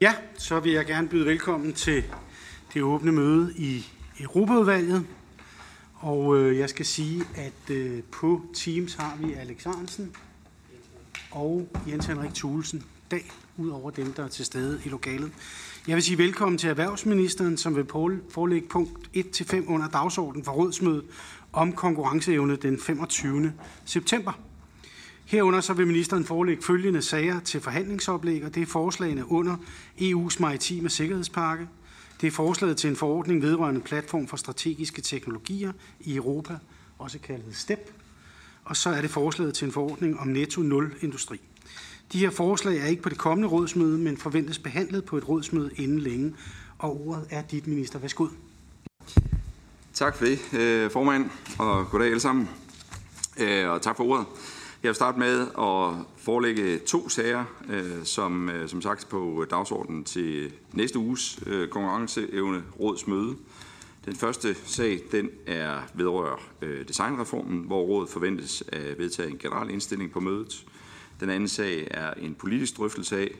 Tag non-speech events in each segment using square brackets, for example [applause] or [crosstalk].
Ja, så vil jeg gerne byde velkommen til det åbne møde i Europaudvalget. Og øh, jeg skal sige, at øh, på Teams har vi Alex Arnsen og Jens Henrik Thulesen dag, ud over dem, der er til stede i lokalet. Jeg vil sige velkommen til erhvervsministeren, som vil forelægge punkt 1-5 under dagsordenen for rådsmødet om konkurrenceevne den 25. september. Herunder så vil ministeren forelægge følgende sager til forhandlingsoplæg, og det er forslagene under EU's maritime sikkerhedspakke. Det er forslaget til en forordning vedrørende platform for strategiske teknologier i Europa, også kaldet STEP. Og så er det forslaget til en forordning om netto-nul-industri. De her forslag er ikke på det kommende rådsmøde, men forventes behandlet på et rådsmøde inden længe. Og ordet er dit, minister. Værsgo. Tak for det, øh, formand, og goddag alle sammen. Øh, og tak for ordet. Jeg vil starte med at forelægge to sager, øh, som øh, som sagt på dagsordenen til næste uges øh, konkurrenceevne rådsmøde. Den første sag den er vedrører designreformen, hvor rådet forventes at vedtage en generel indstilling på mødet. Den anden sag er en politisk drøftelse af,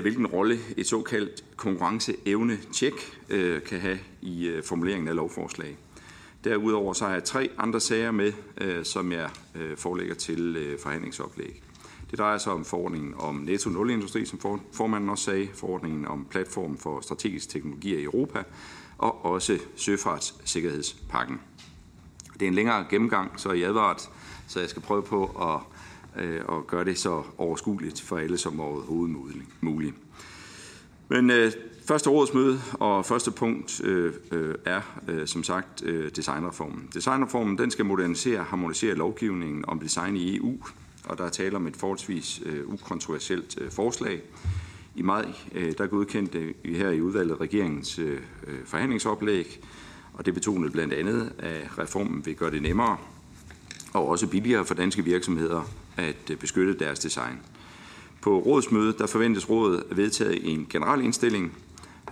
hvilken rolle et såkaldt konkurrenceevne-tjek kan have i formuleringen af lovforslag. Derudover så har jeg tre andre sager med, øh, som jeg øh, forelægger til øh, forhandlingsoplæg. Det drejer sig om forordningen om netto nulindustri, som formanden også sagde, forordningen om platform for strategiske teknologier i Europa, og også søfartssikkerhedspakken. Det er en længere gennemgang, så I advaret, så jeg skal prøve på at at og gøre det så overskueligt for alle som overhovedet muligt. Men første rådsmøde og første punkt øh, øh, er øh, som sagt øh, designreformen. Designreformen den skal modernisere og harmonisere lovgivningen om design i EU, og der er tale om et forholdsvis øh, ukontroversielt øh, forslag. I maj øh, der godkendte vi her i udvalget regeringens øh, øh forhandlingsoplæg, og det betonede blandt andet, at reformen vil gøre det nemmere og også billigere for danske virksomheder at øh, beskytte deres design. På rådsmødet der forventes rådet at vedtage en generel indstilling.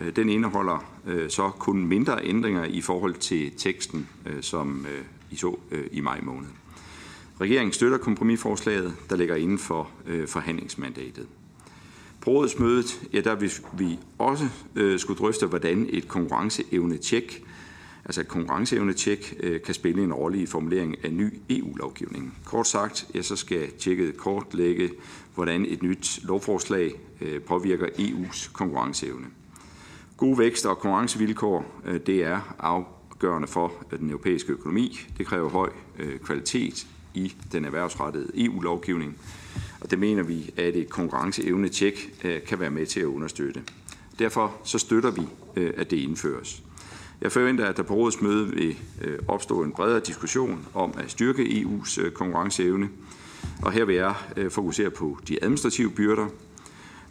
Øh, den indeholder øh, så kun mindre ændringer i forhold til teksten, øh, som I så i maj måned. Regeringen støtter kompromisforslaget, der ligger inden for forhandlingsmandatet. På rådsmødet ja, der vil vi også skulle drøfte, hvordan et konkurrenceevne-tjek altså et konkurrenceevne-tjek, øh, kan spille en rolle i formuleringen af ny EU-lovgivning. Kort sagt, ja, så skal tjekket kortlægge, hvordan et nyt lovforslag øh, påvirker EU's konkurrenceevne. Gode vækst og konkurrencevilkår, øh, det er afgørende for øh, den europæiske økonomi. Det kræver høj øh, kvalitet i den erhvervsrettede EU-lovgivning, og det mener vi, at et konkurrenceevne-tjek kan være med til at understøtte. Derfor så støtter vi, at det indføres. Jeg forventer, at der på rådets møde vil opstå en bredere diskussion om at styrke EU's konkurrenceevne. Og her vil jeg fokusere på de administrative byrder.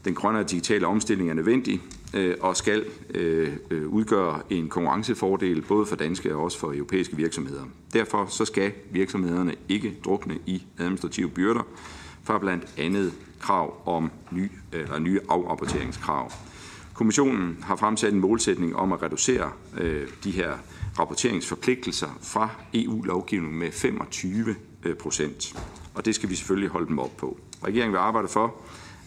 Den grønne og digitale omstilling er nødvendig Øh, og skal øh, øh, udgøre en konkurrencefordel både for danske og også for europæiske virksomheder. Derfor så skal virksomhederne ikke drukne i administrative byrder fra blandt andet krav om ny, eller nye afrapporteringskrav. Kommissionen har fremsat en målsætning om at reducere øh, de her rapporteringsforpligtelser fra EU-lovgivningen med 25 procent. Og det skal vi selvfølgelig holde dem op på. Regeringen vil arbejde for,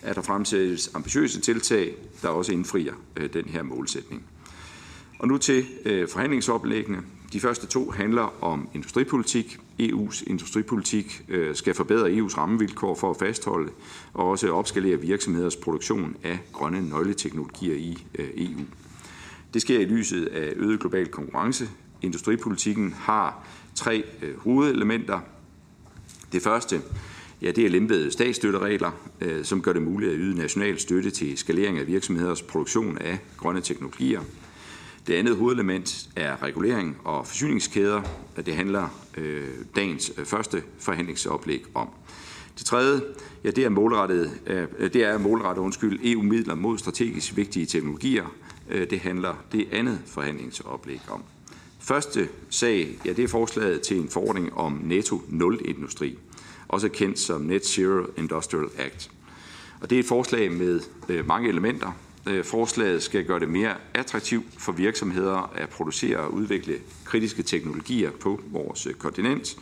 at der fremsættes ambitiøse tiltag, der også indfrier øh, den her målsætning. Og nu til øh, forhandlingsoplæggene. De første to handler om industripolitik. EU's industripolitik øh, skal forbedre EU's rammevilkår for at fastholde og også opskalere virksomheders produktion af grønne nøgleteknologier i øh, EU. Det sker i lyset af øget global konkurrence. Industripolitikken har tre øh, hovedelementer. Det første ja, det er lempede statsstøtteregler, øh, som gør det muligt at yde national støtte til skalering af virksomheders produktion af grønne teknologier – det andet hovedelement er regulering og forsyningskæder. Det handler øh, dagens øh, første forhandlingsoplæg om. Det tredje, ja, det er målrettet, øh, det er målrettet undskyld, EU-midler mod strategisk vigtige teknologier. Øh, det handler det andet forhandlingsoplæg om. Første sag, ja, det er forslaget til en forordning om netto-nul-industri, også kendt som Net Zero Industrial Act. Og det er et forslag med øh, mange elementer, øh, forslaget skal gøre det mere attraktivt for virksomheder at producere og udvikle kritiske teknologier på vores øh, kontinent,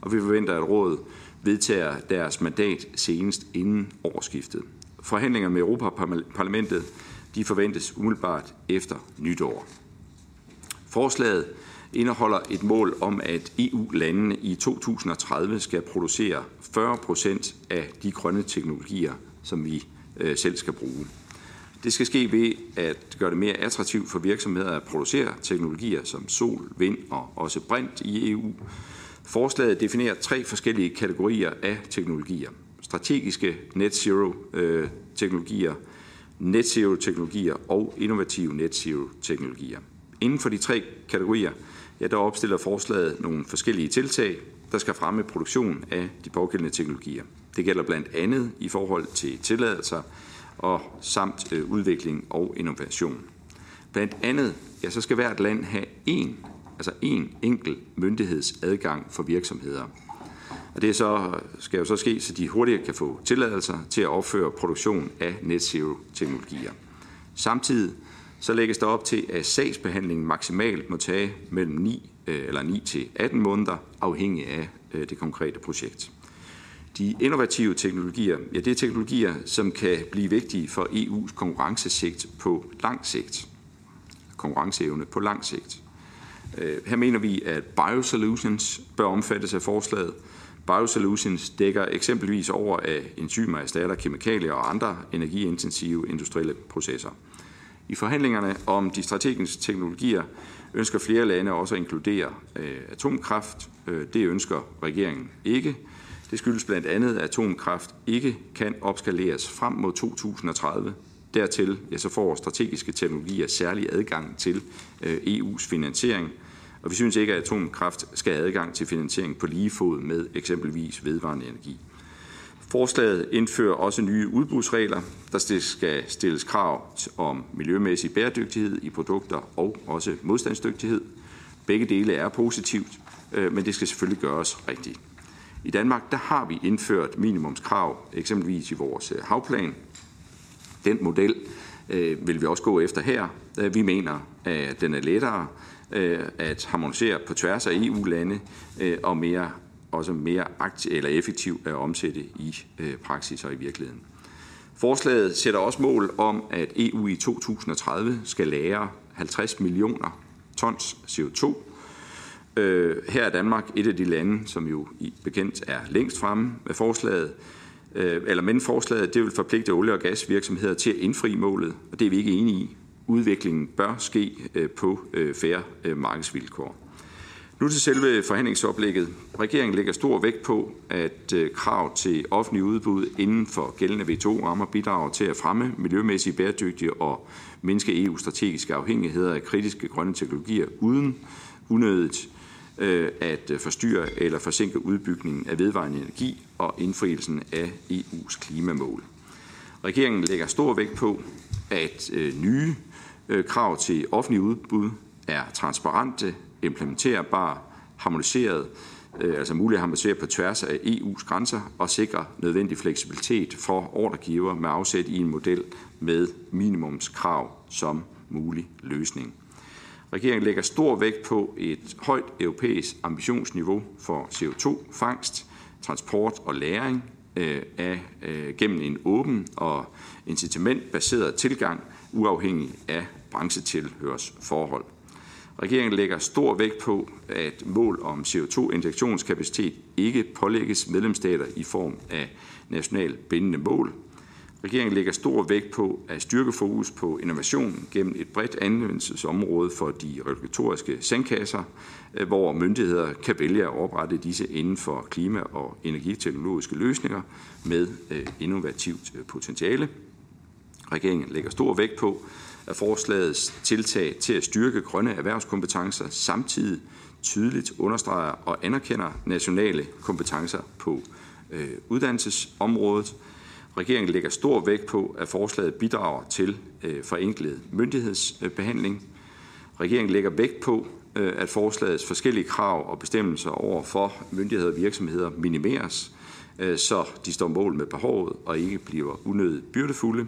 og vi forventer, at rådet vedtager deres mandat senest inden årsskiftet. Forhandlinger med Europaparlamentet De forventes umiddelbart efter nytår. Forslaget indeholder et mål om, at EU-landene i 2030 skal producere 40 procent af de grønne teknologier, som vi øh, selv skal bruge. Det skal ske ved at gøre det mere attraktivt for virksomheder at producere teknologier som sol, vind og også brint i EU. Forslaget definerer tre forskellige kategorier af teknologier. Strategiske net zero øh, teknologier, net zero teknologier og innovative net zero teknologier. Inden for de tre kategorier, ja, der opstiller forslaget nogle forskellige tiltag, der skal fremme produktion af de pågældende teknologier. Det gælder blandt andet i forhold til tilladelser og samt øh, udvikling og innovation. Blandt andet, ja, så skal hvert land have én, altså én enkel myndighedsadgang for virksomheder. Og det så, skal jo så ske, så de hurtigere kan få tilladelser til at opføre produktion af net zero teknologier. Samtidig så lægges der op til, at sagsbehandlingen maksimalt må tage mellem 9 øh, eller 9 til 18 måneder, afhængig af øh, det konkrete projekt. De innovative teknologier, ja, det er teknologier, som kan blive vigtige for EU's konkurrencesigt på lang sigt. Konkurrenceevne på lang sigt. Øh, her mener vi, at biosolutions bør omfattes af forslaget. Biosolutions dækker eksempelvis over, at enzymer erstatter kemikalier og andre energiintensive industrielle processer. I forhandlingerne om de strategiske teknologier ønsker flere lande også at inkludere øh, atomkraft. Øh, det ønsker regeringen ikke. Det skyldes blandt andet, at atomkraft ikke kan opskaleres frem mod 2030. Dertil ja, så får strategiske teknologier særlig adgang til øh, EU's finansiering, og vi synes ikke, at atomkraft skal have adgang til finansiering på lige fod med eksempelvis vedvarende energi. Forslaget indfører også nye udbudsregler, der skal stilles krav om miljømæssig bæredygtighed i produkter og også modstandsdygtighed. Begge dele er positivt, øh, men det skal selvfølgelig gøres rigtigt. I Danmark der har vi indført minimumskrav, eksempelvis i vores øh, havplan. Den model øh, vil vi også gå efter her. Øh, vi mener, at den er lettere øh, at harmonisere på tværs af EU-lande øh, og mere, også mere aktiv eller effektiv at omsætte i øh, praksis og i virkeligheden. Forslaget sætter også mål om, at EU i 2030 skal lære 50 millioner tons CO2 Øh, her er Danmark et af de lande, som jo i bekendt er længst fremme med forslaget. Øh, eller men forslaget, det vil forpligte olie- og gasvirksomheder til at indfri målet, og det er vi ikke enige i. Udviklingen bør ske øh, på øh, færre øh, markedsvilkår. Nu til selve forhandlingsoplægget. Regeringen lægger stor vægt på, at øh, krav til offentlig udbud inden for gældende WTO-rammer bidrager til at fremme miljømæssigt bæredygtige og mindske EU-strategiske afhængigheder af kritiske grønne teknologier uden unødigt øh, at øh, forstyrre eller forsinke udbygningen af vedvarende energi og indfrielsen af EU's klimamål. Regeringen lægger stor vægt på, at nye krav til offentlig udbud er transparente, implementerbar, harmoniseret, øh, altså muligt at harmonisere på tværs af EU's grænser og sikre nødvendig fleksibilitet for ordregiver med afsæt i en model med minimumskrav som mulig løsning. Regeringen lægger stor vægt på et højt europæisk ambitionsniveau for CO2-fangst, transport og læring øh, af, øh, gennem en åben og incitamentbaseret tilgang, uafhængig af branchetilhørsforhold. Regeringen lægger stor vægt på, at mål om CO2-injektionskapacitet ikke pålægges medlemsstater i form af nationalt bindende mål, Regeringen lægger stor vægt på at styrke fokus på innovation gennem et bredt anvendelsesområde for de regulatoriske sandkasser, øh, hvor myndigheder kan vælge at oprette disse inden for klima- og energiteknologiske løsninger med øh, innovativt øh, potentiale. Regeringen lægger stor vægt på, af forslagets tiltag til at styrke grønne erhvervskompetencer samtidig tydeligt understreger og anerkender nationale kompetencer på øh, uddannelsesområdet, Regeringen lægger stor vægt på, at forslaget bidrager til øh, forenklet myndighedsbehandling. Regeringen lægger vægt på, øh, at forslagets forskellige krav og bestemmelser over for myndigheder og virksomheder minimeres, øh, så de står mål med behovet og ikke bliver unødigt byrdefulde.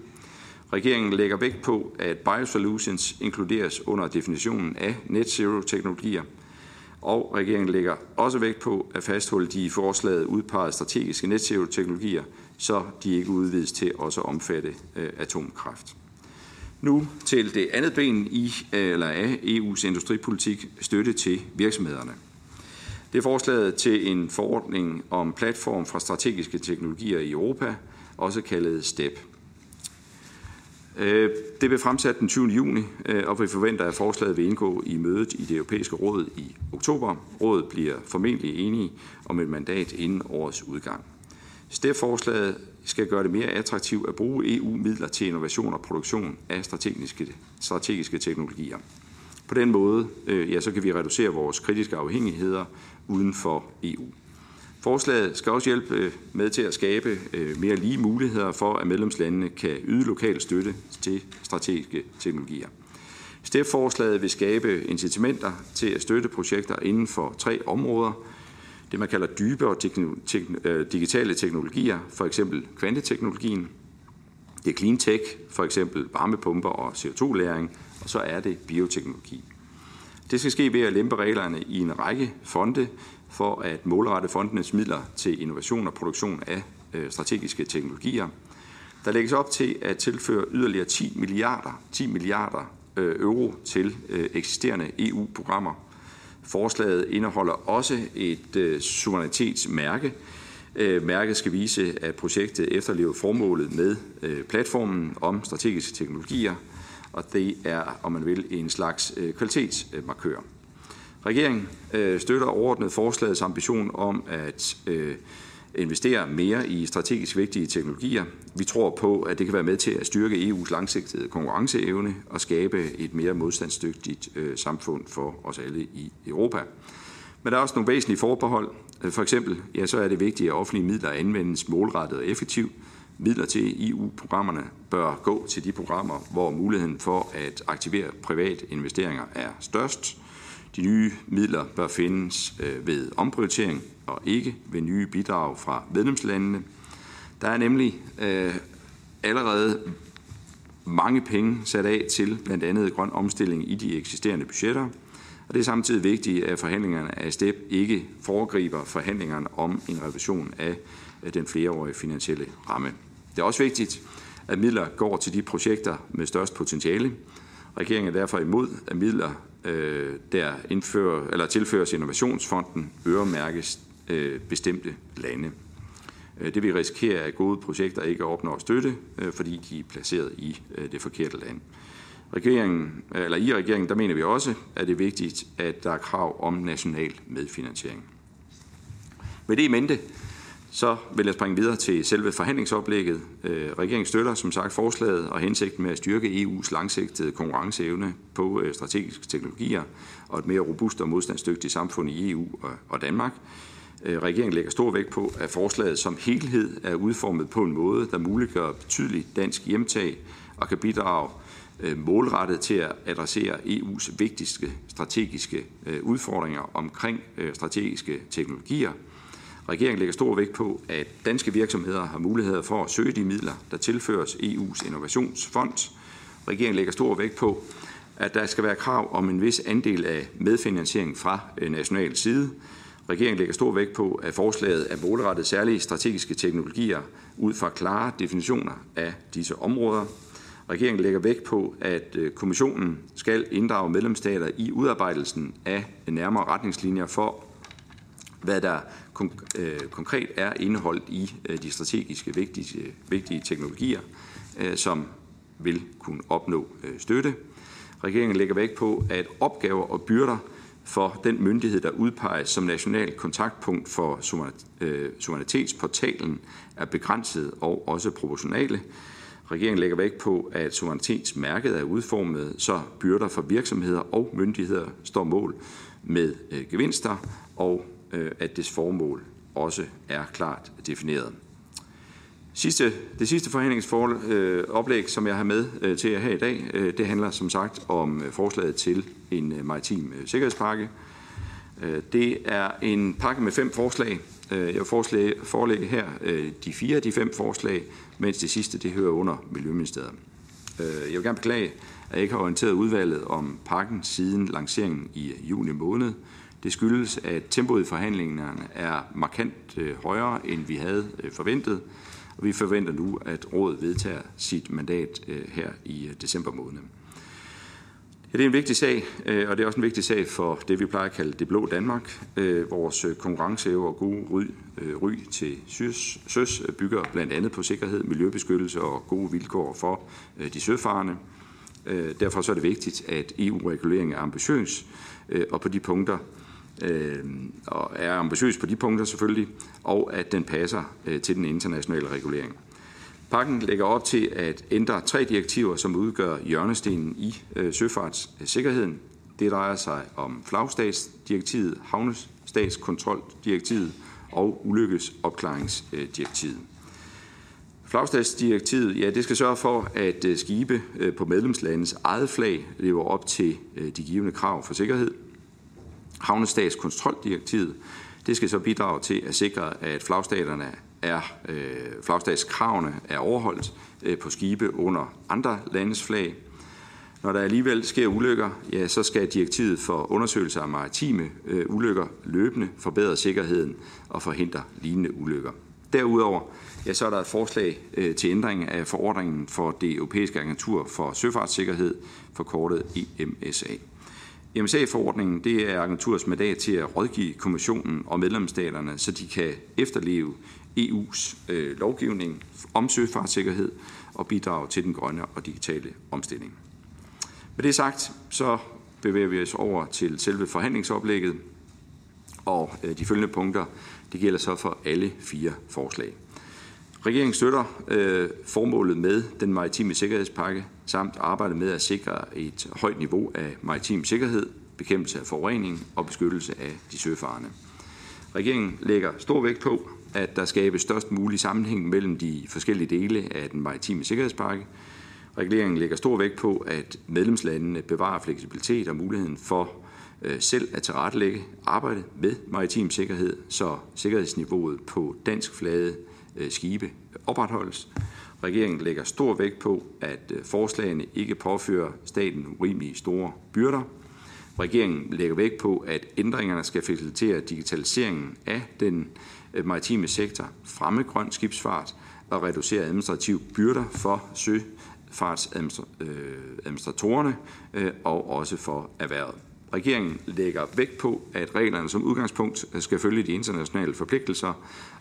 Regeringen lægger vægt på, at biosolutions inkluderes under definitionen af net zero teknologier, og regeringen lægger også vægt på at fastholde de i forslaget udpegede strategiske net zero teknologier så de ikke udvides til også at omfatte øh, atomkraft. Nu til det andet ben i, øh, eller af EU's industripolitik, støtte til virksomhederne. Det er forslaget til en forordning om platform for strategiske teknologier i Europa, også kaldet STEP. Øh, det blev fremsat den 20. juni, øh, og vi forventer, at forslaget vil indgå i mødet i det europæiske råd i oktober. Rådet bliver formentlig enige om et mandat inden årets udgang. STEP-forslaget skal gøre det mere attraktivt at bruge EU-midler til innovation og produktion af strategiske, strategiske teknologier. På den måde øh, ja, så kan vi reducere vores kritiske afhængigheder uden for EU. Forslaget skal også hjælpe øh, med til at skabe øh, mere lige muligheder for, at medlemslandene kan yde lokal støtte til strategiske teknologier. STEP-forslaget vil skabe incitamenter til at støtte projekter inden for tre områder. Det man kalder dybe og tekn- øh, digitale teknologier, for eksempel kvanteteknologien. Det er clean tech, for eksempel varmepumper og CO2-læring, og så er det bioteknologi. Det skal ske ved at lempe reglerne i en række fonde, for at målrette fondenes midler til innovation og produktion af øh, strategiske teknologier. Der lægges op til at tilføre yderligere 10 milliarder, 10 milliarder øh, euro til øh, eksisterende EU-programmer. Forslaget indeholder også et suverænitetsmærke. Mærket skal vise, at projektet efterlever formålet med platformen om strategiske teknologier, og det er, om man vil, en slags kvalitetsmarkør. Regeringen øh, støtter overordnet forslagets ambition om at øh, investere mere i strategisk vigtige teknologier. Vi tror på, at det kan være med til at styrke EU's langsigtede konkurrenceevne og skabe et mere modstandsdygtigt øh, samfund for os alle i Europa. Men der er også nogle væsentlige forbehold. For eksempel ja, så er det vigtigt, at offentlige midler anvendes målrettet og effektivt. Midler til EU-programmerne bør gå til de programmer, hvor muligheden for at aktivere private investeringer er størst. De nye midler bør findes øh, ved omprioritering og ikke ved nye bidrag fra medlemslandene. Der er nemlig øh, allerede mange penge sat af til blandt andet grøn omstilling i de eksisterende budgetter. Og det er samtidig vigtigt, at forhandlingerne af STEP ikke foregriber forhandlingerne om en revision af øh, den flereårige finansielle ramme. Det er også vigtigt, at midler går til de projekter med størst potentiale. Regeringen er derfor imod, at midler øh, der indfører, eller tilføres Innovationsfonden, øremærkes øh, bestemte lande. Øh, det vil risikere, at gode projekter ikke opnår støtte, øh, fordi de er placeret i øh, det forkerte land. Regeringen, eller I regeringen, der mener vi også, at det er vigtigt, at der er krav om national medfinansiering. Med det i mente, så vil jeg springe videre til selve forhandlingsoplægget. Øh, regeringen støtter som sagt forslaget og hensigten med at styrke EU's langsigtede konkurrenceevne på øh, strategiske teknologier og et mere robust og modstandsdygtigt samfund i EU og Danmark. Øh, regeringen lægger stor vægt på, at forslaget som helhed er udformet på en måde, der muliggør betydeligt dansk hjemtag og kan bidrage målrettet til at adressere EU's vigtigste strategiske udfordringer omkring strategiske teknologier – Regeringen lægger stor vægt på, at danske virksomheder har muligheder for at søge de midler, der tilføres EU's innovationsfond. Regeringen lægger stor vægt på, at der skal være krav om en vis andel af medfinansiering fra øh, national side. Regeringen lægger stor vægt på, at forslaget er målrettet særlige strategiske teknologier ud fra klare definitioner af disse områder. Regeringen lægger vægt på, at øh, kommissionen skal inddrage medlemsstater i udarbejdelsen af nærmere retningslinjer for, hvad der Øh, konkret er indeholdt i øh, de strategiske vigtige, vigtige teknologier, øh, som vil kunne opnå øh, støtte. Regeringen lægger vægt på, at opgaver og byrder for den myndighed, der udpeges som national kontaktpunkt for øh, suverænitetsportalen, er begrænset og også proportionale. Regeringen lægger vægt på, at suverænitetsmærket er udformet, så byrder for virksomheder og myndigheder står mål med øh, gevinster, og Øh, at dets formål også er klart defineret. Sidste, det sidste forhandlingsoplæg, øh, som jeg har med øh, til jer her i dag, øh, det handler som sagt om øh, forslaget til en øh, maritim sikkerhedspakke. Det er en pakke med fem forslag. Jeg vil forelægge her de fire af de fem forslag, mens det sidste det hører under Miljøministeriet. Jeg vil gerne beklage, at jeg ikke har orienteret udvalget om pakken siden lanceringen i juni måned. Det skyldes, at tempoet i forhandlingerne er markant øh, højere, end vi havde øh, forventet, og vi forventer nu, at rådet vedtager sit mandat øh, her i december måned. Ja, det er en vigtig sag, og det er også en vigtig sag for det, vi plejer at kalde det blå Danmark. Vores konkurrenceevne og gode ry, ry til søs bygger blandt andet på sikkerhed, miljøbeskyttelse og gode vilkår for de søfarende. Derfor så er det vigtigt, at EU-reguleringen er ambitiøs, og på de punkter øh, og er ambitiøs på de punkter selvfølgelig, og at den passer øh, til den internationale regulering. Pakken lægger op til at ændre tre direktiver, som udgør hjørnestenen i øh, søfartssikkerheden. Det drejer sig om flagstatsdirektivet, havnestatskontroldirektivet og ulykkesopklaringsdirektivet. Flagstatsdirektivet ja, det skal sørge for, at øh, skibe på medlemslandets eget flag lever op til de givende krav for sikkerhed. Havnestatskontroldirektivet det skal så bidrage til at sikre, at flagstaterne er, øh, flagstatskravene er overholdt øh, på skibe under andre landes flag. Når der alligevel sker ulykker, ja, så skal direktivet for undersøgelse af maritime øh, ulykker løbende forbedre sikkerheden og forhindre lignende ulykker. Derudover ja, så er der et forslag øh, til ændring af forordningen for det europæiske agentur for søfartssikkerhed, forkortet EMSA. EMSA-forordningen det er agenturets mandat til at rådgive kommissionen og medlemsstaterne, så de kan efterleve EU's øh, lovgivning om søfartssikkerhed og bidrage til den grønne og digitale omstilling. Med det sagt, så bevæger vi os over til selve forhandlingsoplægget, og øh, de følgende punkter, det gælder så for alle fire forslag. Regeringen støtter øh, formålet med den maritime sikkerhedspakke, samt arbejde med at sikre et højt niveau af maritim sikkerhed, bekæmpelse af forurening og beskyttelse af de søfarende. Regeringen lægger stor vægt på, at der skabes størst mulig sammenhæng mellem de forskellige dele af den maritime sikkerhedspakke. Regeringen lægger stor vægt på, at medlemslandene bevarer fleksibilitet og muligheden for øh, selv at tilrettelægge arbejdet med maritim sikkerhed, så sikkerhedsniveauet på dansk flade øh, skibe opretholdes. Regeringen lægger stor vægt på, at øh, forslagene ikke påfører staten urimelige store byrder. Regeringen lægger vægt på, at ændringerne skal facilitere digitaliseringen af den øh, maritime sektor, fremme grøn skibsfart og reducere administrative byrder for søfartsadministratorerne øh, og også for erhvervet. Regeringen lægger vægt på, at reglerne som udgangspunkt skal følge de internationale forpligtelser,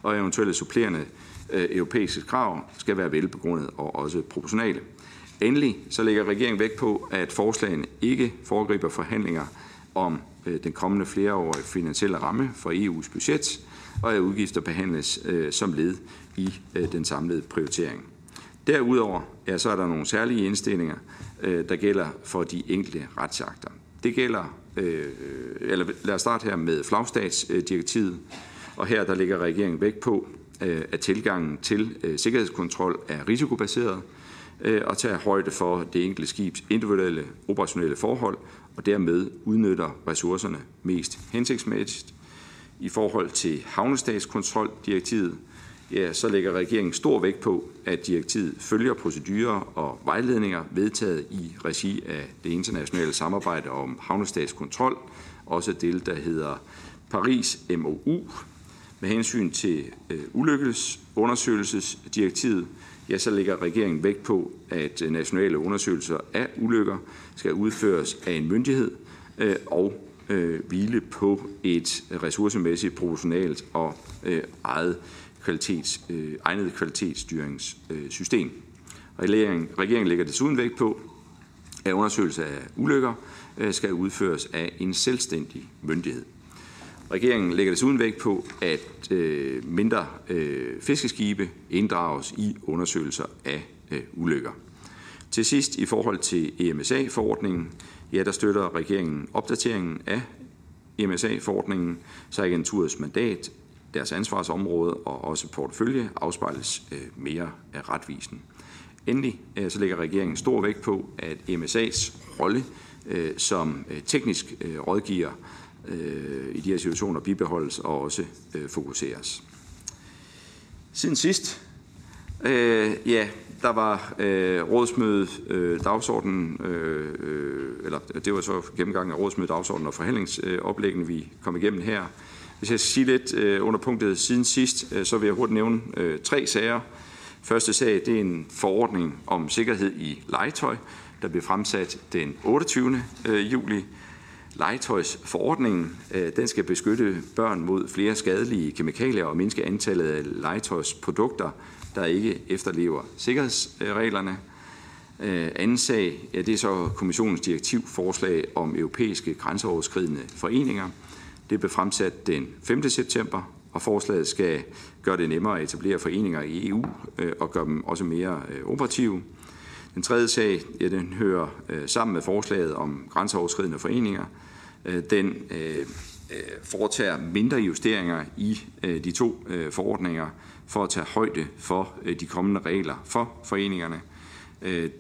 og eventuelle supplerende øh, Øh, europæiske krav skal være velbegrundet og også proportionale. Endelig så lægger regeringen vægt på, at forslagene ikke foregriber forhandlinger om øh, den kommende flereårige finansielle ramme for EU's budget, og at udgifter behandles øh, som led i den samlede prioritering. Derudover ja, så er der nogle særlige indstillinger, der gælder for de enkelte retsakter. Det gælder, eller lad os starte her med flagstatsdirektivet, og her der ligger regeringen vægt på, Øh, at tilgangen til øh, sikkerhedskontrol er risikobaseret, øh, og tager højde for det enkelte skibs individuelle operationelle forhold, og dermed udnytter ressourcerne mest hensigtsmæssigt i forhold til havnestatskontroldirektivet, ja, så lægger regeringen stor vægt på, at direktivet følger procedurer og vejledninger vedtaget i regi af det internationale samarbejde om havnestatskontrol, også det, der hedder Paris MOU. Med hensyn til øh, ulykkesundersøgelsesdirektivet, ja, så lægger regeringen vægt på, at øh, nationale undersøgelser af ulykker skal udføres af en myndighed, øh, og øh, hvile på et ressourcemæssigt proportionalt og øh, eget kvalitets, øh, egnet kvalitetsstyringssystem. Øh, regeringen, regeringen lægger desuden vægt på, at undersøgelse af ulykker øh, skal udføres af en selvstændig myndighed. Regeringen lægger desuden vægt på, at øh, mindre øh, fiskeskibe inddrages i undersøgelser af øh, ulykker. Til sidst i forhold til EMSA-forordningen, ja, der støtter regeringen opdateringen af EMSA-forordningen, så agenturets mandat, deres ansvarsområde og også portefølje afspejles øh, mere retvisen. Endelig øh, så lægger regeringen stor vægt på, at MSA's rolle øh, som øh, teknisk øh, rådgiver Øh, i de her situationer bibeholdes og også øh, fokuseres. Siden sidst, øh, ja, der var øh, rådsmødet, øh, dagsordenen, øh, øh, eller det var så gennemgangen af rådsmødet, dagsordenen og forhandlingsoplæggene, vi kom igennem her. Hvis jeg skal sige lidt øh, under punktet siden sidst, øh, så vil jeg hurtigt nævne øh, tre sager. Første sag det er en forordning om sikkerhed i legetøj, der blev fremsat den 28. Øh, juli. Legetøjsforordningen øh, den skal beskytte børn mod flere skadelige kemikalier og mindske antallet af legetøjsprodukter, der ikke efterlever sikkerhedsreglerne. Øh, anden sag ja, det er så kommissionens direktivforslag om europæiske grænseoverskridende foreninger. Det blev fremsat den 5. september, og forslaget skal gøre det nemmere at etablere foreninger i EU øh, og gøre dem også mere operative. Den tredje sag ja, den hører øh, sammen med forslaget om grænseoverskridende foreninger. Øh, den øh, foretager mindre justeringer i de to forordninger for at tage højde for de kommende regler for foreningerne.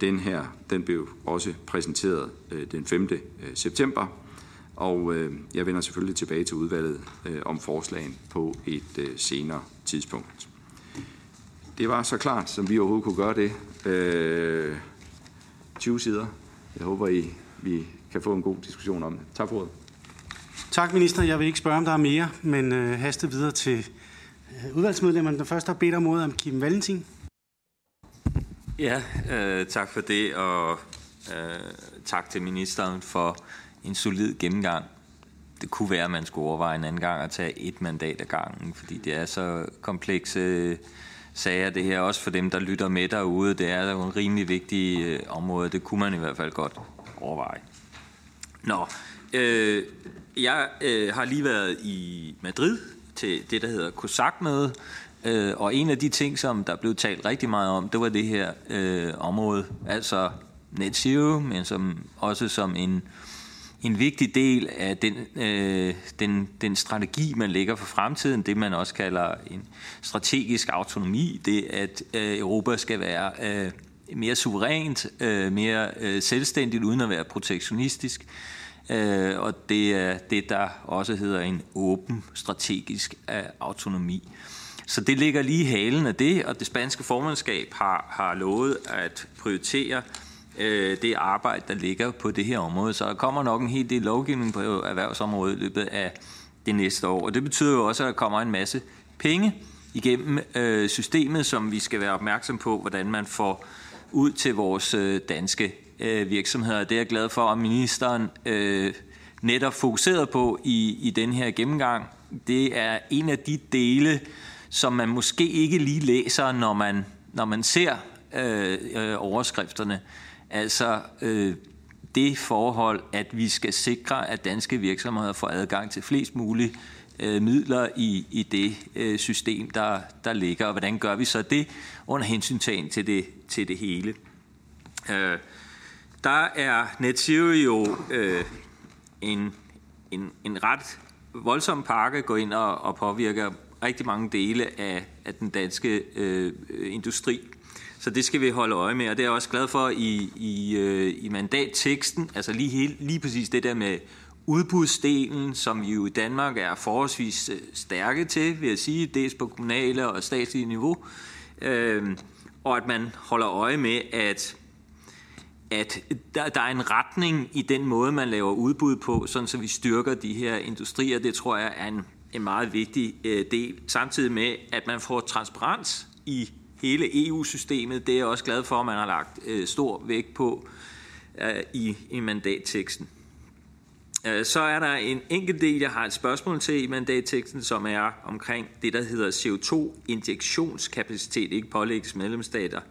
Den her den blev også præsenteret den 5. september, og jeg vender selvfølgelig tilbage til udvalget om forslagen på et senere tidspunkt. Det var så klart, som vi overhovedet kunne gøre det. 20 sider. Jeg håber, I, vi kan få en god diskussion om det. Tak for ordet. Tak, minister. Jeg vil ikke spørge, om der er mere, men øh, haste videre til udvalgsmedlemmerne. Den første har bedt om ordet om Kim Valentin. Ja, øh, tak for det, og øh, tak til ministeren for en solid gennemgang. Det kunne være, at man skulle overveje en anden gang at tage et mandat ad gangen, fordi det er så komplekse sager, det her også for dem, der lytter med derude. Det er jo en rimelig vigtig øh, område. Det kunne man i hvert fald godt overveje. Nå, øh, jeg øh, har lige været i Madrid til det, der hedder COSAC-møde, øh, og en af de ting, som der blev talt rigtig meget om, det var det her øh, område, altså net zero, men som også som en, en vigtig del af den, øh, den, den strategi, man lægger for fremtiden, det man også kalder en strategisk autonomi, det at øh, Europa skal være øh, mere suverænt, øh, mere øh, selvstændigt, uden at være protektionistisk. Øh, og det er det, der også hedder en åben strategisk øh, autonomi. Så det ligger lige i halen af det, og det spanske formandskab har, har lovet at prioritere øh, øh, det arbejde, der ligger på det her område. Så der kommer nok en hel del lovgivning på erhvervsområdet i løbet af det næste år. Og det betyder jo også, at der kommer en masse penge igennem øh, systemet, som vi skal være opmærksom på, hvordan man får ud til vores øh, danske øh, virksomheder. Det er jeg glad for, at ministeren øh, netop fokuseret på i, i den her gennemgang. Det er en af de dele, som man måske ikke lige læser, når man, når man ser øh, øh, overskrifterne. Altså øh, det forhold, at vi skal sikre, at danske virksomheder får adgang til flest mulige øh, midler i, i det øh, system, der, der ligger. Og hvordan gør vi så det under hensyntagen til det, til det hele? Øh, der er NetZero jo øh, en, en, en ret voldsom pakke, går ind og, og påvirker rigtig mange dele af, af den danske øh, industri. Så det skal vi holde øje med, og det er jeg også glad for i, i, øh, i mandatteksten, altså lige, hele, lige præcis det der med udbudsdelen, som vi jo i Danmark er forholdsvis øh, stærke til, vil jeg sige, dels på kommunale og statslige niveau, øh, og at man holder øje med, at at der, der er en retning i den måde, man laver udbud på, sådan så vi styrker de her industrier. Det tror jeg er en, en meget vigtig øh, del. Samtidig med, at man får transparens i hele EU-systemet. Det er jeg også glad for, at man har lagt øh, stor vægt på øh, i, i mandatteksten. Øh, så er der en enkelt del, jeg har et spørgsmål til i mandatteksten, som er omkring det, der hedder CO2-injektionskapacitet, ikke pålægges medlemsstater.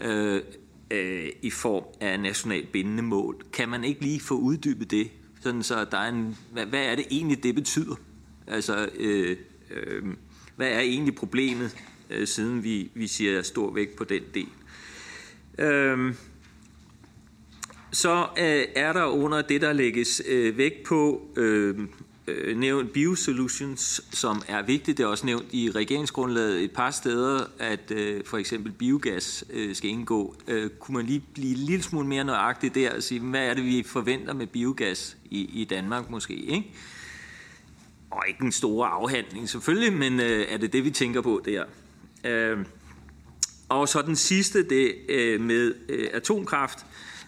Øh, øh, i form af nationalt bindende mål. Kan man ikke lige få uddybet det, sådan så der er en, hvad, hvad er det egentlig, det betyder? Altså, øh, øh, hvad er egentlig problemet, øh, siden vi, vi siger stor vægt på den del? Øh, så øh, er der under det, der lægges øh, vægt på, øh, øh, nævnt biosolutions, som er vigtigt. Det er også nævnt i regeringsgrundlaget et par steder, at øh, for eksempel biogas øh, skal indgå. Øh, kunne man lige blive en lille smule mere nøjagtig der og sige, hvad er det, vi forventer med biogas i, i Danmark måske? Ikke? Og ikke en stor afhandling selvfølgelig, men øh, er det det, vi tænker på der? Øh, og så den sidste, det øh, med øh, atomkraft.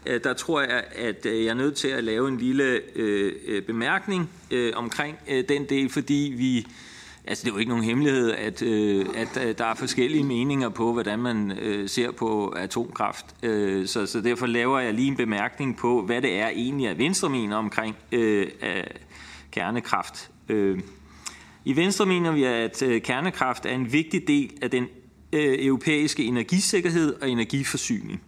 Øh, der tror jeg, at øh, jeg er nødt til at lave en lille øh, øh bemærkning øh, omkring øh, den del, fordi vi Altså, det er jo ikke nogen hemmelighed, at, øh, at, der er forskellige meninger på, hvordan man øh, ser på atomkraft. Øh, så, så derfor laver jeg lige en bemærkning på, hvad det er egentlig, at Venstre mener omkring øh, kernekraft. Øh, i Venstre mener vi, at øh, kernekraft er en vigtig del af den øh, europæiske energisikkerhed og energiforsyning.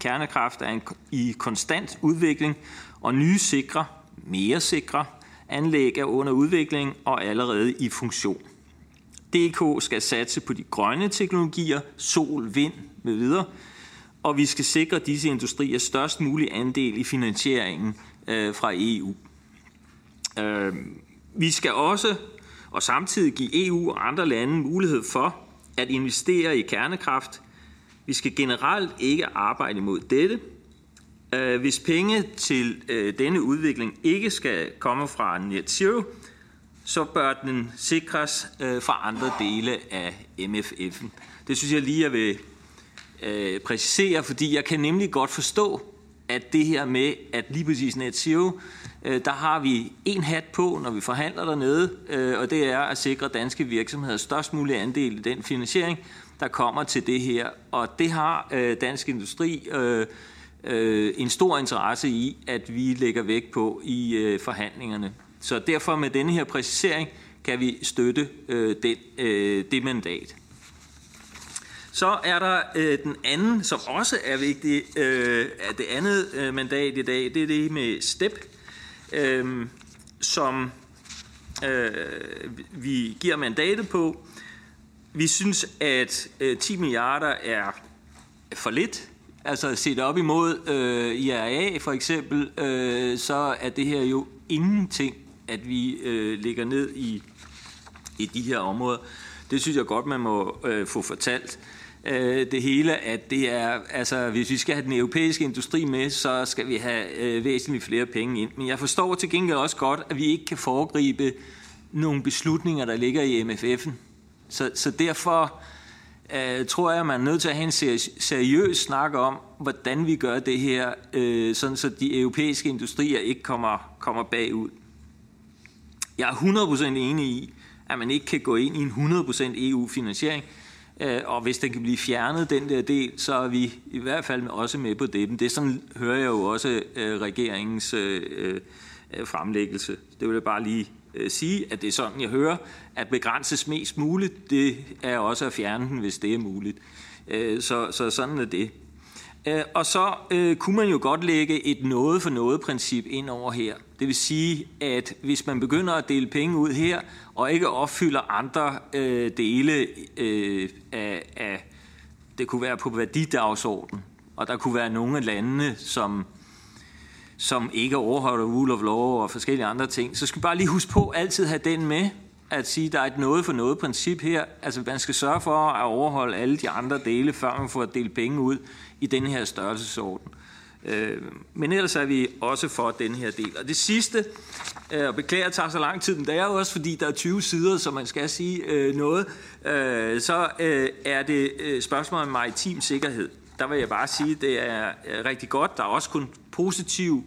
Kernekraft er en, i konstant udvikling, og nye sikre, mere sikre anlæg er under udvikling og allerede i funktion. DK skal satse på de grønne teknologier, sol, vind med videre, og vi skal sikre disse industrier størst mulig andel i finansieringen øh, fra EU. Øh, vi skal også og samtidig give EU og andre lande mulighed for at investere i kernekraft. Vi skal generelt ikke arbejde imod dette. Øh, hvis penge til øh, denne udvikling ikke skal komme fra net zero, så bør den sikres øh, fra andre dele af MFF'en. Det synes jeg lige, jeg vil præcisere, fordi jeg kan nemlig godt forstå, at det her med, at lige præcis net zero, Øh, der har vi en hat på, når vi forhandler dernede, øh, og det er at sikre danske virksomheder størst mulig andel i den finansiering, der kommer til det her. Og det har øh, Dansk Industri en stor interesse i, at vi lægger vægt på i forhandlingerne. Så derfor med denne her præcisering kan vi støtte den, det mandat. Så er der øh, den anden, som også er vigtig, øh, det andet øh, mandat i dag, det er det med STEP, øh, som øh, vi giver mandatet på. Vi synes, at øh, 10 milliarder er for lidt. Altså set op imod øh, IRA for eksempel, øh, så er det her jo ingenting, at vi øh, ligger ned i, i de her områder. Det synes jeg godt, man må øh, få fortalt øh, det hele, at det er, altså hvis vi skal have den europæiske industri med, så skal vi have øh, væsentligt flere penge ind. Men jeg forstår til gengæld også godt, at vi ikke kan foregribe nogle beslutninger, der ligger i MFF'en. Så, så derfor øh, tror jeg, at man er nødt til at have en seriøs snak om, hvordan vi gør det her, øh, sådan så de europæiske industrier ikke kommer, kommer bagud. Jeg er 100% enig i, at man ikke kan gå ind i en 100% EU-finansiering, Øh, og hvis den kan blive fjernet, den der del, så er vi i hvert fald også med på det. Men det sådan hører jeg jo også øh, regeringens øh, fremlæggelse. Det vil jeg bare lige sige, at det er sådan, jeg hører, at begrænses mest muligt, det er også at fjerne den, hvis det er muligt. Så, så sådan er det. Og så øh, kunne man jo godt lægge et noget for noget princip ind over her. Det vil sige, at hvis man begynder at dele penge ud her, og ikke opfylder andre øh, dele øh, af, af, det kunne være på værdidagsordenen, og der kunne være nogle af landene, som, som ikke overholder rule of law og forskellige andre ting, så skal vi bare lige huske på altid have den med, at sige, at der er et noget for noget princip her. Altså man skal sørge for at overholde alle de andre dele, før man får delt penge ud i den her størrelsesorden. Øh, men ellers er vi også for den her del. Og det sidste, øh, og beklager, det tager så lang tid, men det er jo også, fordi der er 20 sider, så man skal sige øh, noget, øh, så er det spørgsmål om maritim sikkerhed. Der vil jeg bare sige, at det er rigtig godt. Der er også kun positiv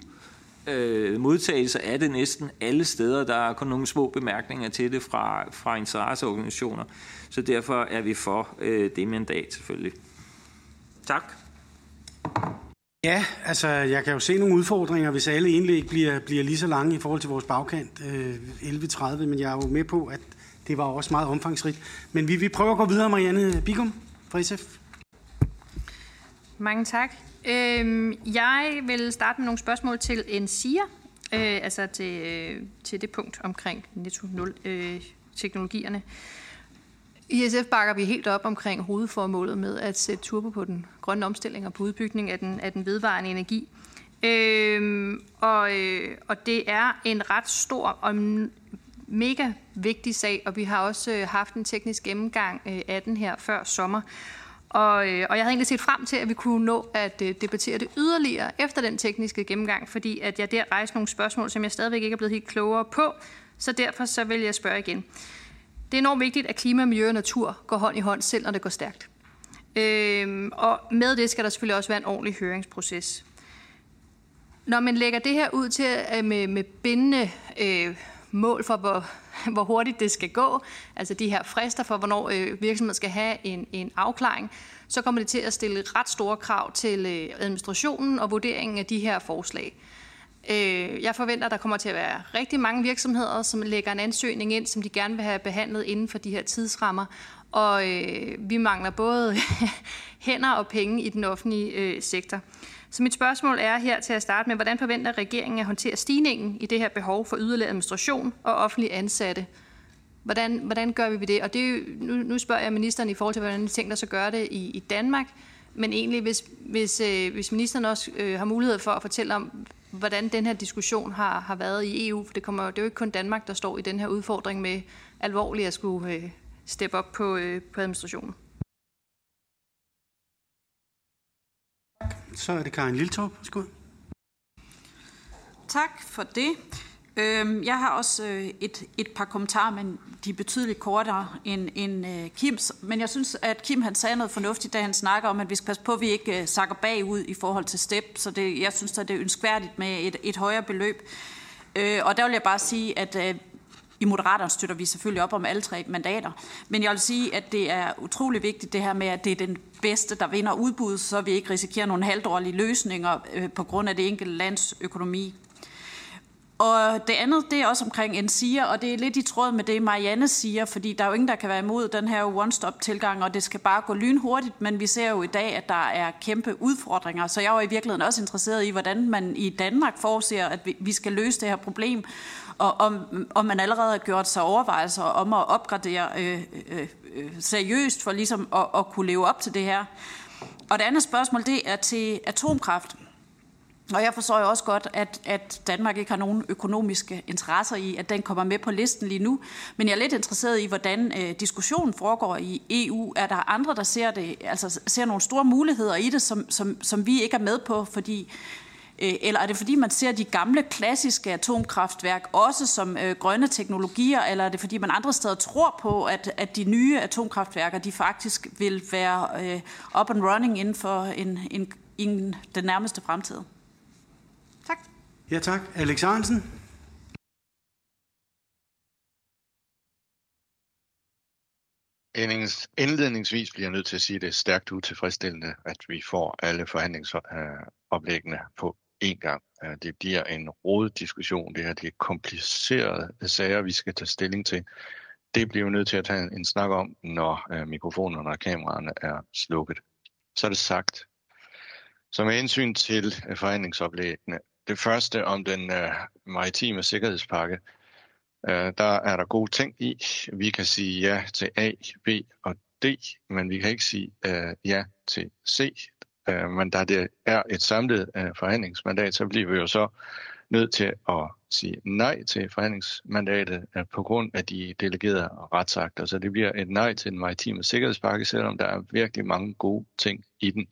modtagelse af det næsten alle steder. Der er kun nogle små bemærkninger til det fra, fra interesseorganisationer. Så derfor er vi for det mandat selvfølgelig. Tak. Ja, altså jeg kan jo se nogle udfordringer, hvis alle indlæg bliver, bliver lige så lange i forhold til vores bagkant, øh, 11.30, men jeg er jo med på, at det var også meget omfangsrigt. Men vi, vi prøver at gå videre, Marianne Bigum fra SF. Mange tak. Øhm, jeg vil starte med nogle spørgsmål til en siger, øh, altså til, øh, til det punkt omkring netto 0 øh, teknologierne. I SF bakker vi helt op omkring hovedformålet med at sætte turbo på den grønne omstilling og på udbygning af den, af den vedvarende energi. Øhm, og, øh, og det er en ret stor og mega vigtig sag, og vi har også øh, haft en teknisk gennemgang øh, af den her før sommer. Og, øh, og jeg havde egentlig set frem til, at vi kunne nå at øh, debattere det yderligere efter den tekniske gennemgang, fordi at jeg der rejste nogle spørgsmål, som jeg stadigvæk ikke er blevet helt klogere på. Så derfor så vil jeg spørge igen. Det er enormt vigtigt, at klima, miljø og natur går hånd i hånd, selv når det går stærkt. Øhm, og med det skal der selvfølgelig også være en ordentlig høringsproces. Når man lægger det her ud til øh, med, med bindende øh, mål for, hvor, [laughs] hvor hurtigt det skal gå, altså de her frister for, hvornår øh, virksomheden skal have en, en afklaring, så kommer det til at stille ret store krav til øh, administrationen og vurderingen af de her forslag. Øh, jeg forventer, at der kommer til at være rigtig mange virksomheder, som lægger en ansøgning ind, som de gerne vil have behandlet inden for de her tidsrammer. Og øh, vi mangler både [laughs] hænder og penge i den offentlige øh, sektor. Så mit spørgsmål er her til at starte med, hvordan forventer regeringen at håndtere stigningen i det her behov for yderligere administration og offentlige ansatte? Hvordan, hvordan gør vi det? Og det er jo, nu, nu spørger jeg ministeren i forhold til, hvordan de tænker sig at gøre det i, i Danmark. Men egentlig, hvis, hvis, øh, hvis ministeren også øh, har mulighed for at fortælle om, hvordan den her diskussion har, har været i EU, for det, kommer, det er jo ikke kun Danmark, der står i den her udfordring med alvorligt at skulle øh, steppe op på, øh, på administrationen. Så er det Karin Liltorp. Værsgo. Tak for det. Øhm, jeg har også øh, et, et par kommentarer, men de er betydeligt kortere end, end uh, Kims. Men jeg synes, at Kim han sagde noget fornuftigt, da han snakker om, at vi skal passe på, at vi ikke øh, sakker bagud i forhold til STEP. Så det, jeg synes, at det er ønskværdigt med et, et højere beløb. Øh, og der vil jeg bare sige, at øh, i Moderaterne støtter vi selvfølgelig op om alle tre mandater. Men jeg vil sige, at det er utrolig vigtigt det her med, at det er den bedste, der vinder udbud, så vi ikke risikerer nogle halvdårlige løsninger øh, på grund af det enkelte lands økonomi. Og det andet, det er også omkring en siger, og det er lidt i tråd med det, Marianne siger, fordi der er jo ingen, der kan være imod den her one-stop-tilgang, og det skal bare gå lynhurtigt, men vi ser jo i dag, at der er kæmpe udfordringer, så jeg var i virkeligheden også interesseret i, hvordan man i Danmark forser, at vi skal løse det her problem, og om, om man allerede har gjort sig overvejelser om at opgradere øh, øh, øh, seriøst for ligesom at, at kunne leve op til det her. Og det andet spørgsmål, det er til atomkraft. Og jeg forstår jo også godt, at, at Danmark ikke har nogen økonomiske interesser i, at den kommer med på listen lige nu. Men jeg er lidt interesseret i, hvordan øh, diskussionen foregår i EU. Er der andre, der ser, det, altså, ser nogle store muligheder i det, som, som, som vi ikke er med på? Fordi Øh, eller er det fordi, man ser de gamle klassiske atomkraftværk også som øh, grønne teknologier, eller er det fordi, man andre steder tror på, at, at de nye atomkraftværker de faktisk vil være øh, up and running inden for en, en, en, den nærmeste fremtid? Ja tak. Alex Hansen. Indledningsvis bliver jeg nødt til at sige, at det er stærkt utilfredsstillende, at vi får alle forhandlingsoplæggene på én gang. Øh, det bliver en rodet diskussion. Det her det er komplicerede sager, vi skal tage stilling til. Det bliver vi nødt til at tage en snak om, når øh, mikrofonerne og kameraerne er slukket. Så er det sagt. Så med hensyn til øh, forhandlingsoplæggene. Det første om den øh, maritime sikkerhedspakke. øh, der er der gode ting i. Vi kan sige ja til A, B og D, men vi kan ikke sige øh, ja til C. Øh, men da det er et samlet øh, forhandlingsmandat, så bliver vi jo så nødt til at sige nej til forhandlingsmandatet øh, på grund af de delegerede retsakter. Så det bliver et nej til den maritime sikkerhedspakke, selvom der er virkelig mange gode ting i den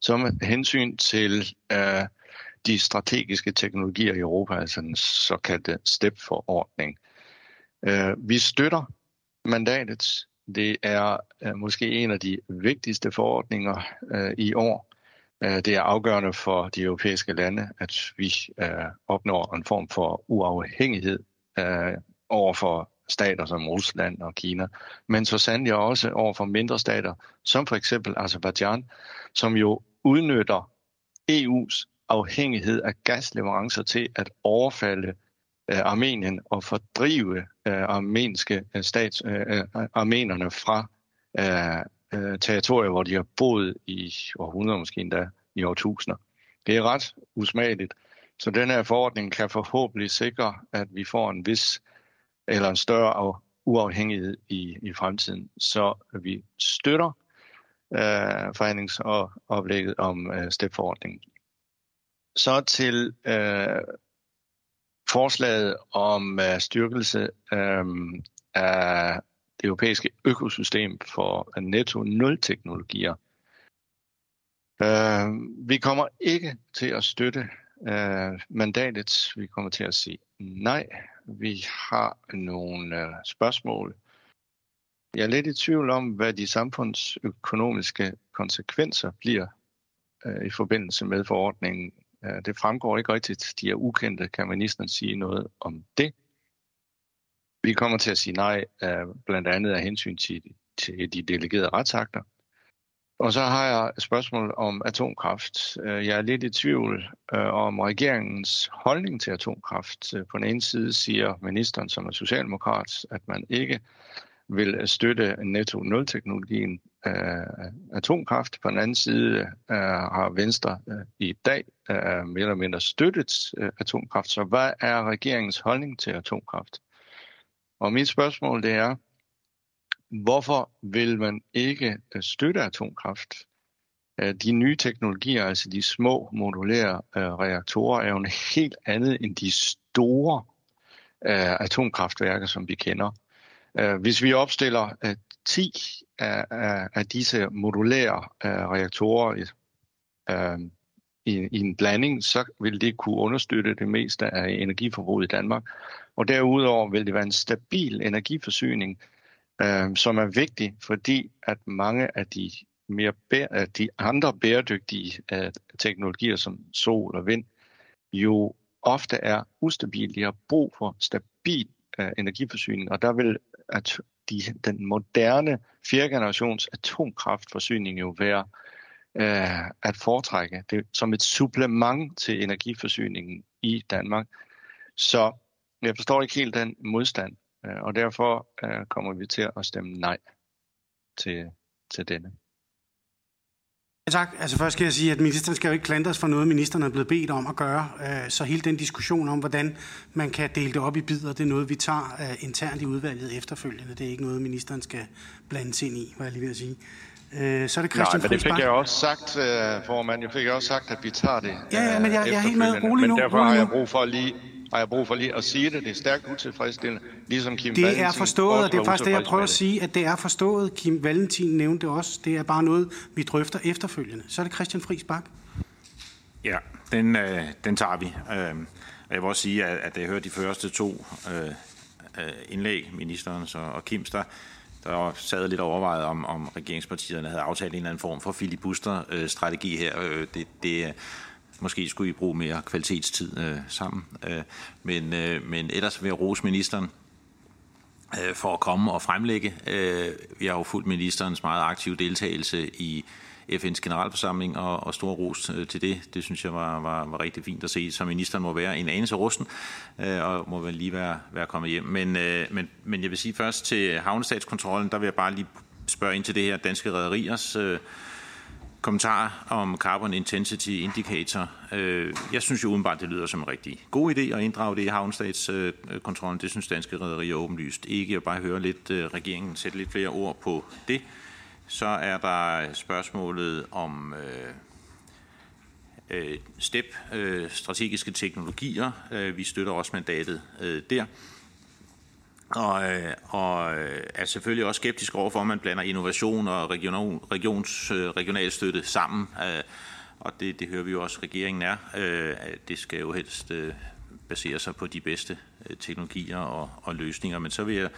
som hensyn til øh, de strategiske teknologier i Europa, altså den såkaldte STEP-forordning. Øh, vi støtter mandatet. Det er øh, måske en af de vigtigste forordninger øh, i år. Øh, det er afgørende for de europæiske lande, at vi øh, opnår en form for uafhængighed øh, over for stater som Rusland og Kina, men så sandelig også over for mindre stater, som for eksempel Azerbaijan, som jo udnytter EU's afhængighed af gasleverancer til at overfalde Øh, Armenien og fordrive øh, armenske øh, stats, øh, øh, armenerne fra øh, territorier, hvor de har boet i århundreder, måske endda i årtusinder. Det er ret usmageligt. Så den her forordning kan forhåbentlig sikre, at vi får en vis eller en større uafhængighed i, i fremtiden. Så vi støtter øh, forhandlingsoplægget om øh, stepforordningen. Så til øh, forslaget om øh, styrkelse øh, af det europæiske økosystem for netto nul teknologier. Øh, vi kommer ikke til at støtte uh, mandatet. Vi kommer til at sige nej. Vi har nogle øh, spørgsmål. Jeg er lidt i tvivl om, hvad de samfundsøkonomiske konsekvenser bliver øh, i forbindelse med forordningen Øh, det fremgår ikke rigtigt. De er ukendte. Kan ministeren sige noget om det? Vi kommer til at sige nej, øh, blandt andet af hensyn til, til de delegerede retsakter. Og så har jeg et spørgsmål om atomkraft. Øh, jeg er lidt i tvivl øh, om regeringens holdning til atomkraft. Øh, på den ene side siger ministeren, som er socialdemokrat, at man ikke vil støtte netto-nul-teknologien atomkraft. På den anden side har Venstre i dag mere eller mindre støttet atomkraft. Så hvad er regeringens holdning til atomkraft? Og mit spørgsmål det er, hvorfor vil man ikke støtte atomkraft? Øh, de nye teknologier, altså de små modulære øh, reaktorer, er jo en helt andet end de store øh, atomkraftværker, som vi kender. Hvis vi opstiller 10 af, af, af disse modulære uh, reaktorer uh, i, i en blanding, så vil det kunne understøtte det meste af energiforbruget i Danmark. Og derudover vil det være en stabil energiforsyning, øh, som er vigtig, fordi at mange af de mere bæ- de andre bæredygtige øh, teknologier som sol og vind jo ofte er ustabile. De har brug for stabil øh, energiforsyning, og der vil at de, den moderne fjerde generations atomkraftforsyning jo være øh, at foretrække det som et supplement til energiforsyningen i Danmark. Så jeg forstår ikke helt den modstand, og derfor øh, kommer vi til at stemme nej til, til denne. Tak. Altså først skal jeg sige, at ministeren skal jo ikke klandres for noget, ministeren er blevet bedt om at gøre. Øh, så hele den diskussion om, hvordan man kan dele det op i bidder, det er noget, vi tager øh, internt i udvalget efterfølgende. Det er ikke noget, ministeren skal blande ind i, hvad jeg lige vil sige. Øh, så er det Christian Nej, men det fik jeg også sagt, formand. Jeg fik også sagt, at vi tager det Ja, ja, men jeg, jeg er helt med. Rolig nu. Men derfor har jeg brug for lige har jeg brug for lige at sige det. Det er stærkt utilfredsstillende, ligesom Kim Det Valentin er forstået, og det er faktisk det, jeg prøver at sige, at det er forstået. Kim Valentin nævnte det også. Det er bare noget, vi drøfter efterfølgende. Så er det Christian Friis Bak. Ja, den, øh, den tager vi. Øh, og jeg vil også sige, at, at jeg hørte de første to øh, øh indlæg, ministerens og, og Kims, der, der sad lidt overvejet, om, om regeringspartierne havde aftalt en eller anden form for filibuster-strategi her. Øh, det, det, Måske skulle I bruge mere kvalitetstid øh, sammen. Øh, men, øh, men ellers vil jeg rose ministeren øh, for at komme og fremlægge. Øh, jeg har jo fulgt ministerens meget aktive deltagelse i FN's generalforsamling, og, og stor ros øh, til det. Det synes jeg var, var, var rigtig fint at se, så ministeren må være en anelse rusten, øh, og må vel lige være, være kommet hjem. Men, øh, men, men jeg vil sige først til havnestatskontrollen, der vil jeg bare lige spørge ind til det her danske rædderiers øh, kommentar om Carbon Intensity Indicator. Øh, jeg synes jo udenbart, det lyder som en rigtig god idé at inddrage det i havnstatskontrollen. Det synes danske rædderier åbenlyst ikke. Jeg bare høre lidt øh, regeringen sætte lidt flere ord på det. Så er der spørgsmålet om øh, STEP, strategiske teknologier. Vi støtter også mandatet der og, øh, og øh, er selvfølgelig også skeptisk over for, at man blander innovation og region, regions, støtte regionalstøtte sammen. Og det, det hører vi jo også, regeringen er. Det skal jo helst basere sig på de bedste teknologier og, og løsninger. Men så vil jeg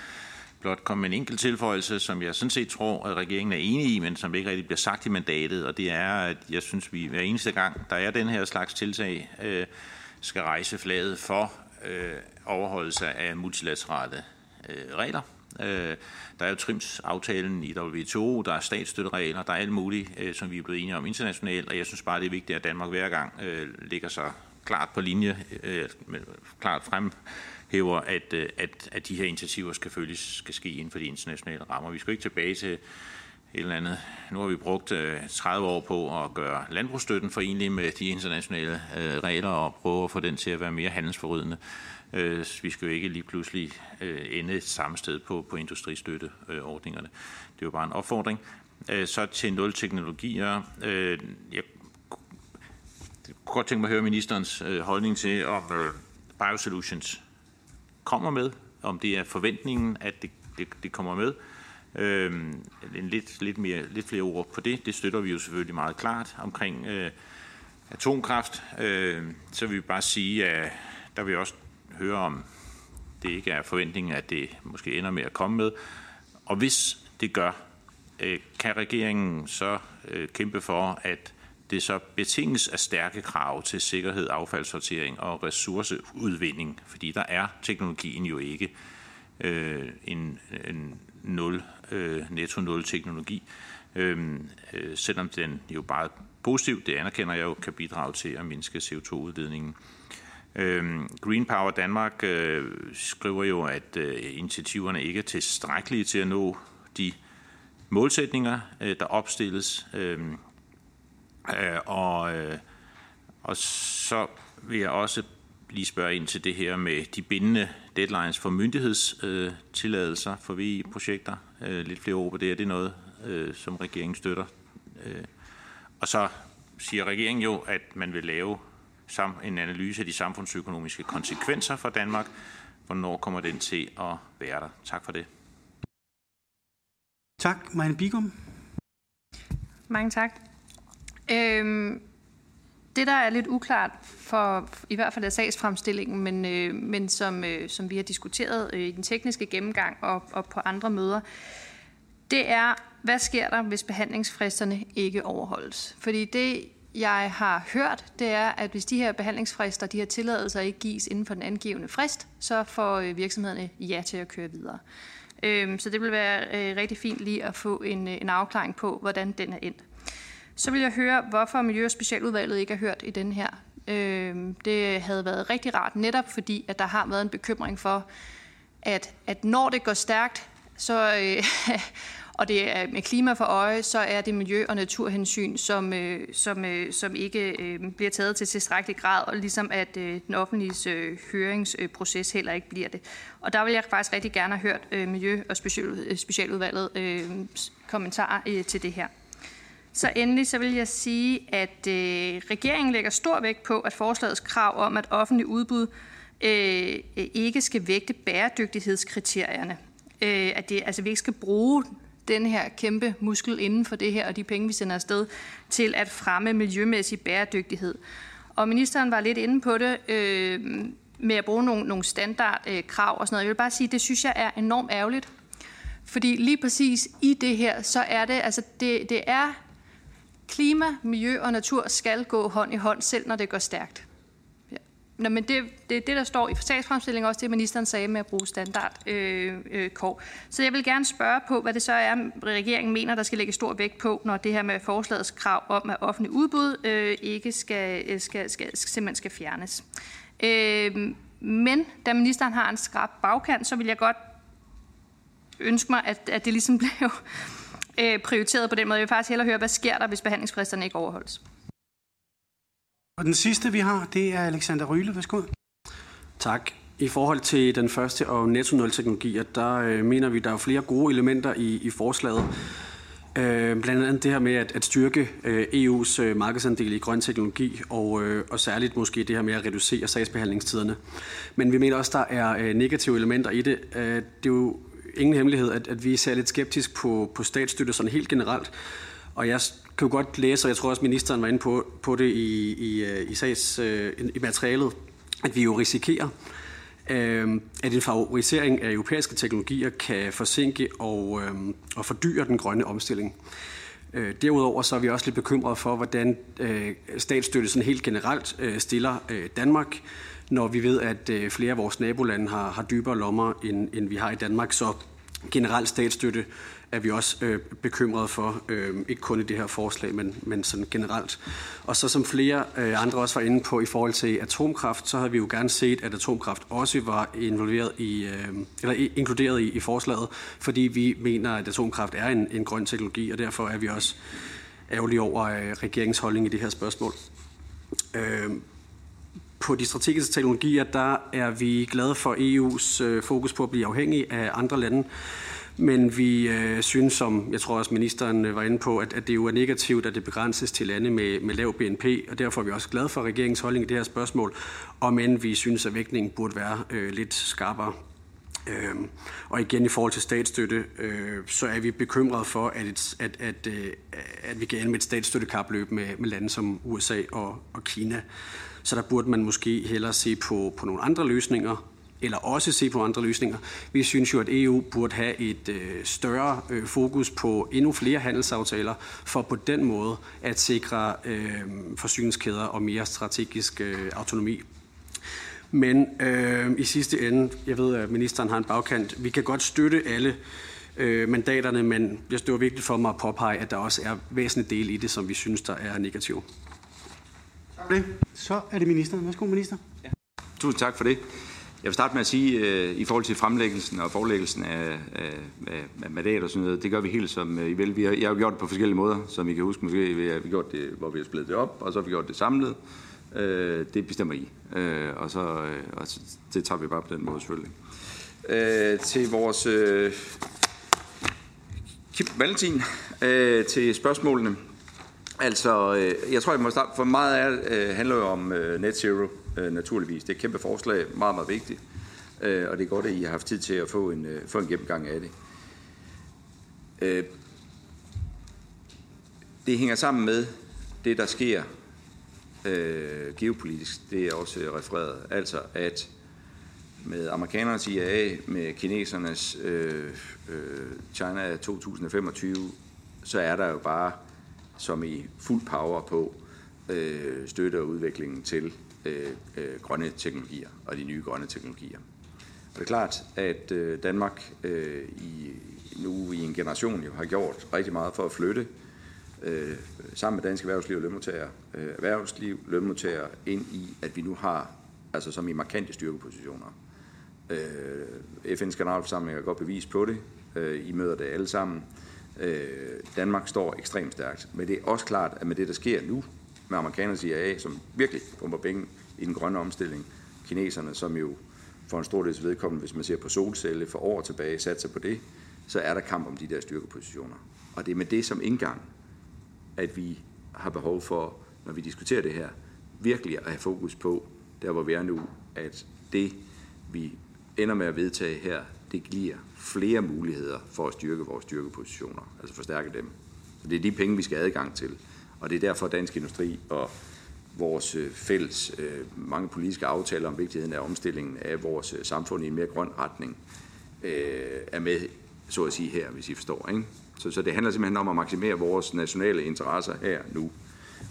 blot komme med en enkelt tilføjelse, som jeg sådan set tror, at regeringen er enig i, men som ikke rigtig bliver sagt i mandatet. Og det er, at jeg synes, vi hver eneste gang, der er den her slags tiltag, skal rejse flaget for overholdelse af multilaterale øh, regler. Øh, der er jo TRIMS-aftalen i WTO, der er statsstøtteregler, der er alt muligt, øh, som vi er blevet enige om internationalt, og jeg synes bare, det er vigtigt, at Danmark hver gang øh, ligger sig klart på linje, øh, klart fremhæver, at, øh, at, at de her initiativer skal følges, skal ske inden for de internationale rammer. Vi skal ikke tilbage til et eller andet. Nu har vi brugt øh, 30 år på at gøre landbrugsstøtten forenlig med de internationale øh, regler og prøve at få den til at være mere handelsforrydende. Øh, vi skal jo ikke lige pludselig øh, ende et samme sted på, på industristøtteordningerne. Det er jo bare en opfordring. Øh, så til nul teknologier. Øh, jeg kunne godt tænke mig at høre ministerens øh, holdning til, om øh, Biosolutions kommer med, om det er forventningen, at det, det, det kommer med. Øh, en lidt, lidt, mere, lidt flere ord på det. Det støtter vi jo selvfølgelig meget klart omkring øh, atomkraft. Øh, så vil vi bare sige, at der vil også høre, om det ikke er forventningen, at det måske ender med at komme med. Og hvis det gør, øh, kan regeringen så øh, kæmpe for, at det så betinges af stærke krav til sikkerhed, affaldssortering og ressourceudvinding, fordi der er teknologien jo ikke øh, en, en nul, øh, netto-nul teknologi, øh, øh, selvom den jo bare positivt, det anerkender jeg jo, kan bidrage til at mindske CO2-udledningen. Øh, Øhm, Green Power Danmark øh, skriver jo, at øh, initiativerne ikke er tilstrækkelige til at nå de målsætninger, øh, der opstilles. Øhm, og, og så vil jeg også lige spørge ind til det her med de bindende deadlines for myndighedstilladelser for VI-projekter. Lidt flere ord på det. Er det noget, som regeringen støtter? Og så siger regeringen jo, at man vil lave en analyse af de samfundsøkonomiske konsekvenser for Danmark. Hvornår kommer den til at være der? Tak for det. Tak, Marianne Bigum. Mange tak. Øhm, det, der er lidt uklart for i hvert fald af sagsfremstillingen, men, øh, men som, øh, som vi har diskuteret øh, i den tekniske gennemgang og, og på andre møder, det er, hvad sker der, hvis behandlingsfristerne ikke overholdes? Fordi det, jeg har hørt, det er, at hvis de her behandlingsfrister, de her tilladelser ikke gives inden for den angivende frist, så får øh, virksomhederne ja til at køre videre. Øhm, så det vil være øh, rigtig fint lige at få en, øh, en afklaring på, hvordan den er endt. Så vil jeg høre, hvorfor Miljø- og Specialudvalget ikke har hørt i den her. Øhm, det havde været rigtig rart, netop fordi, at der har været en bekymring for, at, at når det går stærkt, så, øh, [laughs] og det er med klima for øje, så er det miljø- og naturhensyn, som, øh, som, øh, som ikke øh, bliver taget til tilstrækkelig grad, og ligesom at øh, den offentlige øh, høringsproces heller ikke bliver det. Og der vil jeg faktisk rigtig gerne have hørt øh, Miljø- og special, øh, Specialudvalget øh, kommentarer øh, til det her. Så endelig så vil jeg sige, at øh, regeringen lægger stor vægt på, at forslagets krav om, at offentlig udbud øh, ikke skal vægte bæredygtighedskriterierne. Øh, at det, altså, vi ikke skal bruge den her kæmpe muskel inden for det her, og de penge, vi sender afsted, til at fremme miljømæssig bæredygtighed. Og ministeren var lidt inde på det øh, med at bruge nogle, nogle standardkrav øh, og sådan noget. Jeg vil bare sige, at det synes jeg er enormt ærgerligt. Fordi lige præcis i det her, så er det, altså det, det er klima, miljø og natur skal gå hånd i hånd, selv når det går stærkt. Nå, men det, det er det, der står i sagsfremstillingen, også det ministeren sagde med at bruge standard øh, øh, kår. Så jeg vil gerne spørge på, hvad det så er, regeringen mener, der skal lægge stor vægt på, når det her med forslagets krav om, at offentlig udbud øh, ikke skal, skal, skal, skal, simpelthen skal fjernes. Øh, men da ministeren har en skrab bagkant, så vil jeg godt ønske mig, at, at det ligesom [laughs] blev øh, prioriteret på den måde. Jeg vil faktisk hellere høre, hvad sker der, hvis behandlingsfristerne ikke overholdes? Og den sidste, vi har, det er Alexander Ryle. Værsgo. Tak. I forhold til den første og netto nul teknologier, der øh, mener vi, der er flere gode elementer i, i forslaget. Øh, blandt andet det her med at, at styrke øh, EU's øh, markedsandel i grøn teknologi, og, øh, og særligt måske det her med at reducere sagsbehandlingstiderne. Men vi mener også, der er øh, negative elementer i det. Øh, det er jo ingen hemmelighed, at, at vi er lidt skeptisk på, på statsstøtte sådan helt generelt. Og jeg kan jo godt læse, og jeg tror også, ministeren var inde på, på det i, i, øh, i, sags, øh, i materialet, at vi jo risikerer, øh, at en favorisering af europæiske teknologier kan forsinke og, øh, og fordyre den grønne omstilling. Øh, derudover så er vi også lidt bekymrede for, hvordan øh, statsstøtte sådan helt generelt øh, stiller øh, Danmark, når vi ved, at øh, flere af vores nabolande har, har dybere lommer, end, end vi har i Danmark. Så generelt statsstøtte er vi også øh, bekymrede for, øh, ikke kun i det her forslag, men, men sådan generelt. Og så som flere øh, andre også var inde på i forhold til atomkraft, så havde vi jo gerne set, at atomkraft også var involveret i, øh, eller inkluderet i, i forslaget, fordi vi mener, at atomkraft er en, en grøn teknologi, og derfor er vi også ærgerlige over øh, regeringens holdning i det her spørgsmål. Øh, på de strategiske teknologier, der er vi glade for EU's øh, fokus på at blive afhængig af andre lande. Men vi øh, synes, som jeg tror også ministeren øh, var inde på, at, at det jo er negativt, at det begrænses til lande med, med lav BNP, og derfor er vi også glade for regeringens holdning i det her spørgsmål, om end vi synes, at vægtningen burde være øh, lidt skarpere. Øh, og igen i forhold til statsstøtte, øh, så er vi bekymrede for, at, et, at, at, øh, at vi kan ende med et statsstøttekapløb med, med lande som USA og, og Kina. Så der burde man måske hellere se på, på nogle andre løsninger, eller også se på andre løsninger. Vi synes jo, at EU burde have et øh, større øh, fokus på endnu flere handelsaftaler, for på den måde at sikre øh, forsyningskæder og mere strategisk øh, autonomi. Men øh, i sidste ende, jeg ved, at ministeren har en bagkant, vi kan godt støtte alle øh, mandaterne, men det var vigtigt for mig at påpege, at der også er væsentlige dele i det, som vi synes, der er negative. Tak for det. Så er det ministeren. Værsgo, minister. Ja. Tusind tak for det. Jeg vil starte med at sige, øh, i forhold til fremlæggelsen og forelæggelsen af, af, af mandat og sådan noget, det gør vi helt som øh, I vil. Vi har, jeg har gjort det på forskellige måder, som I kan huske. Måske vi har vi gjort det, hvor vi har splittet det op, og så har vi gjort det samlet. Øh, det bestemmer I, Øh, og, så, øh, og så, det tager vi bare på den måde selvfølgelig. Øh, til vores øh, Kip Valentin, øh, til spørgsmålene. Altså, øh, jeg tror, jeg må starte, for meget af øh, handler jo om øh, net zero øh, øh, naturligvis. Det er et kæmpe forslag, meget, meget vigtigt, øh, og det er godt, at I har haft tid til at få en, øh, få en gennemgang af det. Øh, det hænger sammen med det, der sker øh, geopolitisk. Det er også refereret. Altså, at med amerikanernes IAA, med kinesernes øh, øh, China 2025, så er der jo bare som i fuld power på øh, støtte og udviklingen til øh, øh, grønne teknologier og de nye grønne teknologier. Og det er klart, at øh, Danmark øh, i, nu i en generation jo har gjort rigtig meget for at flytte øh, sammen med dansk erhvervsliv og lønmodtagere, øh, erhvervsliv, lønmodtagere ind i, at vi nu har, altså som i markante styrkepositioner. Øh, FN's generalforsamling er godt bevis på det. Øh, I møder det alle sammen. Øh, Danmark står ekstremt stærkt. Men det er også klart, at med det, der sker nu, med amerikanernes IAA, som virkelig pumper penge i den grønne omstilling. Kineserne, som jo for en stor dels vedkommende, hvis man ser på solcelle for år tilbage, satser på det, så er der kamp om de der styrkepositioner. Og det er med det som indgang, at vi har behov for, når vi diskuterer det her, virkelig at have fokus på, der hvor vi er nu, at det, vi ender med at vedtage her, det giver flere muligheder for at styrke vores styrkepositioner, altså forstærke dem. Så det er de penge, vi skal have adgang til. Og det er derfor, Dansk Industri og vores øh, fælles øh, mange politiske aftaler om vigtigheden af omstillingen af vores øh, samfund i en mere grøn retning er med, så at sige her, hvis I forstår. Ikke? Så, så det handler simpelthen om at maksimere vores nationale interesser her nu.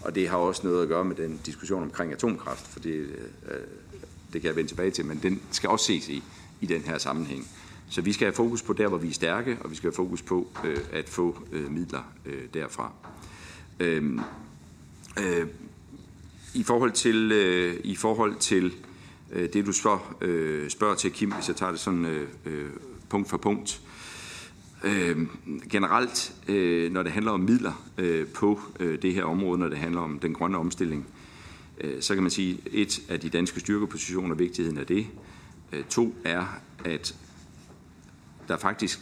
Og det har også noget at gøre med den diskussion omkring atomkraft, for det, det kan jeg vende tilbage til, men den skal også ses i, i den her sammenhæng. Så vi skal have fokus på der, hvor vi er stærke, og vi skal have fokus på øh, at få øh, midler øh, derfra. Øh, øh, I forhold til, øh, i forhold til øh, det, du spørger, øh, spørger til, Kim, hvis jeg tager det sådan øh, øh, punkt for punkt. Øh, generelt, øh, når det handler om midler øh, på øh, det her område, når det handler om den grønne omstilling, øh, så kan man sige, et af de danske styrkepositioner, vigtigheden af det. Øh, to er, at der faktisk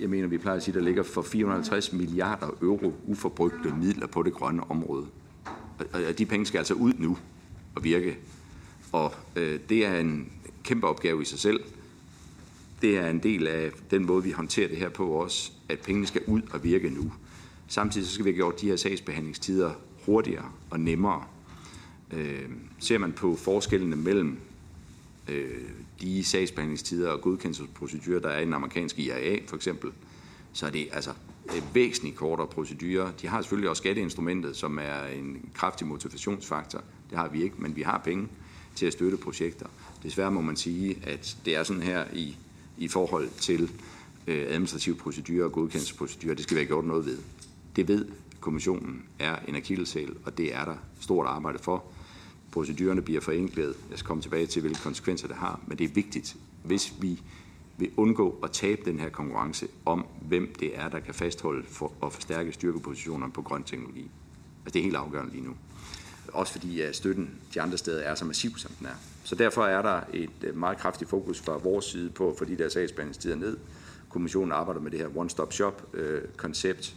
jeg mener, vi plejer at sige, der ligger for 450 milliarder euro uforbrugte midler på det grønne område. Og de penge skal altså ud nu og virke. Og øh, det er en kæmpe opgave i sig selv. Det er en del af den måde, vi håndterer det her på også, at pengene skal ud og virke nu. Samtidig så skal vi have gjort de her sagsbehandlingstider hurtigere og nemmere. Øh, ser man på forskellene mellem øh, de sagsbehandlingstider og godkendelsesprocedurer, der er i den amerikanske IRA for eksempel, så er det altså væsentligt kortere procedurer. De har selvfølgelig også skatteinstrumentet, som er en kraftig motivationsfaktor. Det har vi ikke, men vi har penge til at støtte projekter. Desværre må man sige, at det er sådan her i, i forhold til øh, administrative procedurer og godkendelsesprocedurer. Det skal vi have gjort noget ved. Det ved kommissionen er en akillesæl, og det er der stort arbejde for procedurerne bliver forenklet. Jeg skal komme tilbage til, hvilke konsekvenser det har, men det er vigtigt, hvis vi vil undgå at tabe den her konkurrence om, hvem det er, der kan fastholde for og forstærke styrkepositionerne på grøn teknologi. Altså, det er helt afgørende lige nu. Også fordi at støtten de andre steder er så massiv, som den er. Så derfor er der et øh, meget kraftigt fokus fra vores side på at få de der sagsbehandlingstider ned. Kommissionen arbejder med det her one-stop-shop-koncept,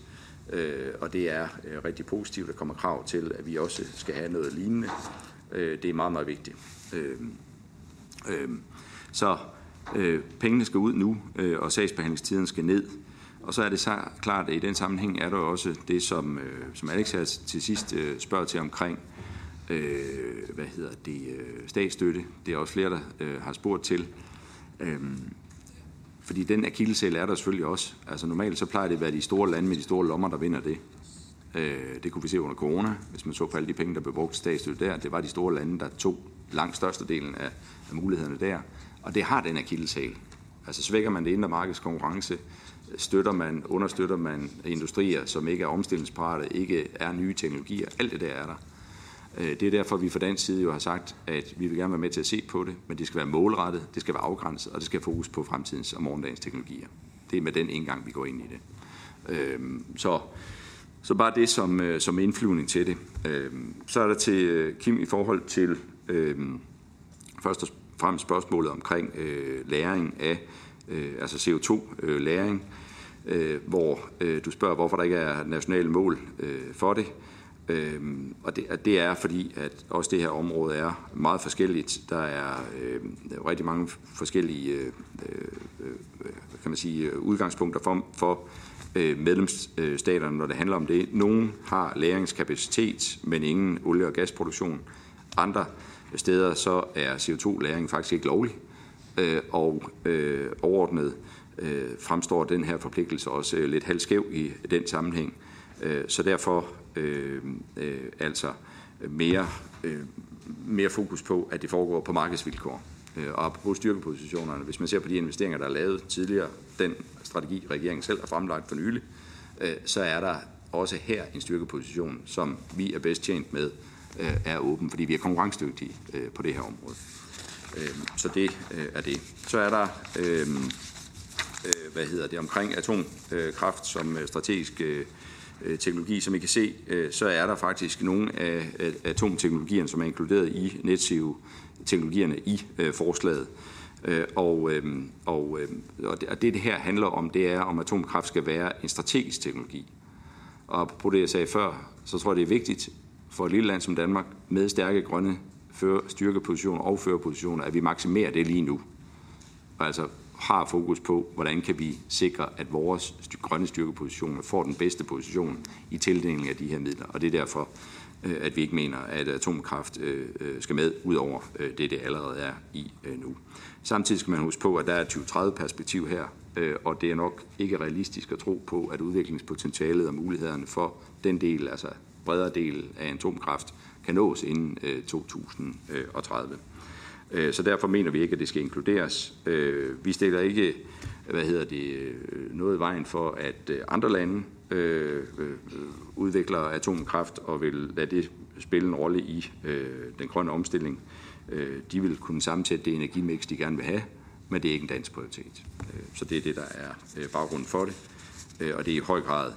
øh, øh, og det er rigtig positivt. Der kommer krav til, at vi også skal have noget lignende Øh, det er meget, meget vigtigt. Øh, øh, så øh, pengene skal ud nu, øh, og sagsbehandlingstiden skal ned. Og så er det så klart, at i den sammenhæng er der også det, som, øh, som Alex her til sidst øh, spørger til omkring, øh, hvad hedder det, øh, statsstøtte. Det er også flere, der øh, har spurgt til. Øh, fordi den akillesæl er der selvfølgelig også. Altså normalt så plejer det at være de store lande med de store lommer, der vinder det. Øh, det kunne vi se under corona, hvis man så på alle de penge, der blev brugt statsstøtte der. Det var de store lande, der tog langt størstedelen af, af mulighederne der. Og det har den akilleshæl. Altså svækker man det indre markeds konkurrence, støtter man, understøtter man industrier, som ikke er omstillingsparate, ikke er nye teknologier. Alt det der er der. Øh, det er derfor, vi fra dansk side jo har sagt, at vi vil gerne være med til at se på det, men det skal være målrettet, det skal være afgrænset, og det skal fokus på fremtidens og morgendagens teknologier. Det er med den indgang, vi går ind i det. Øhm, så, så bare det som, øh, som indflyvning til det. Øh, så er der til øh, Kim i forhold til øh, først og fremmest spørgsmålet omkring øh, læring af øh, altså CO2-læring, øh, hvor du spørger, hvorfor der ikke er nationale mål for det. Øhm, og det, det er fordi, at også det her område er meget forskelligt. Der er øh, rigtig mange forskellige øh, øh, kan man sige, udgangspunkter for, for øh, Øh, medlemsstaterne, når det handler om det. Nogle har læringskapacitet, men ingen olie- og gasproduktion. Andre steder så er CO2-læring faktisk ikke lovlig, øh, og øh, overordnet fremstår den her forpligtelse også lidt halvskæv i den sammenhæng. Så derfor altså mere, mere fokus på, at det foregår på markedsvilkår. Og på styrkepositionerne, hvis man ser på de investeringer, der er lavet tidligere, den strategi, regeringen selv har fremlagt for nylig, øh, så er der også her en styrkeposition, som vi er bedst tjent med, øh, er åben, fordi vi er konkurrencedygtige øh, på det her område. Så det er det. Så er der, hvad hedder det, omkring atomkraft som strategisk teknologi. Som I kan se, så er der faktisk nogle af atomteknologierne, som er inkluderet i NetSeo-teknologierne i forslaget. Øh, og, øh, og, øh, og det, det her handler om, det er, om atomkraft skal være en strategisk teknologi. Og på det, jeg sagde før, så tror jeg, det er vigtigt for et lille land som Danmark med stærke grønne styrkepositioner og førerpositioner, at vi maksimerer det lige nu. Og altså har fokus på, hvordan kan vi sikre, at vores grønne styrkepositioner får den bedste position i tildelingen af de her midler. Og det er derfor, at vi ikke mener, at atomkraft skal med, ud over det, det allerede er i nu. Samtidig skal man huske på, at der er et 2030-perspektiv her, øh, og det er nok ikke realistisk at tro på, at udviklingspotentialet og mulighederne for den del, altså bredere del af atomkraft, kan nås inden øh, 2030. Øh, så derfor mener vi ikke, at det skal inkluderes. Vi stiller ikke hvad hedder det, noget i vejen for, at andre lande udvikler atomkraft og vil lade det spille en rolle i den grønne omstilling. Øh, de vil kunne sammensætte det energimix, de gerne vil have, men det er ikke en dansk prioritet. Øh, så det er det, der er øh, baggrunden for det. Og det er i høj grad,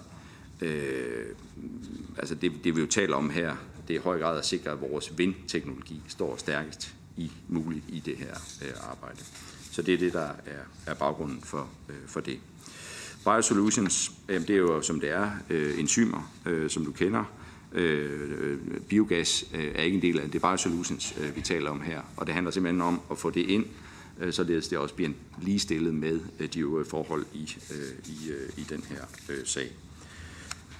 altså det, det vi jo taler om her, det er i høj grad at sikre, at vores vindteknologi står stærkest i muligt i det her arbejde. Så det er det, der er, er baggrunden for, for det. Biosolutions, det er jo som det er, enzymer, som du kender. Øh, øh, biogas øh, er ikke en del af det. Det er solutions, øh, vi taler om her. Og det handler simpelthen om at få det ind, øh, således det også bliver ligestillet med øh, de øvrige forhold i, øh, i, øh, i den her øh, sag.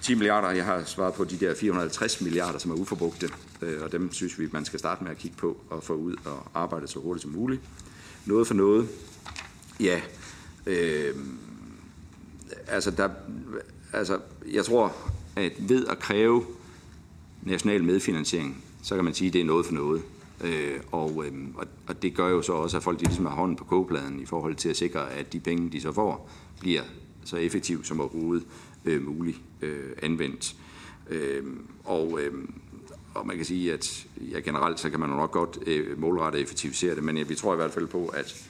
10 milliarder, jeg har svaret på de der 450 milliarder, som er uforbrugte, øh, og dem synes vi, man skal starte med at kigge på og få ud og arbejde så hurtigt som muligt. Noget for noget, ja, øh, altså, der, altså jeg tror, at ved at kræve national medfinansiering, så kan man sige, at det er noget for noget. Øh, og, øh, og det gør jo så også, at folk de ligesom har hånden på kogepladen i forhold til at sikre, at de penge, de så får, bliver så effektivt som overhovedet øh, muligt øh, anvendt. Øh, og, øh, og man kan sige, at ja, generelt så kan man jo nok godt øh, målrette og effektivisere det, men ja, vi tror i hvert fald på, at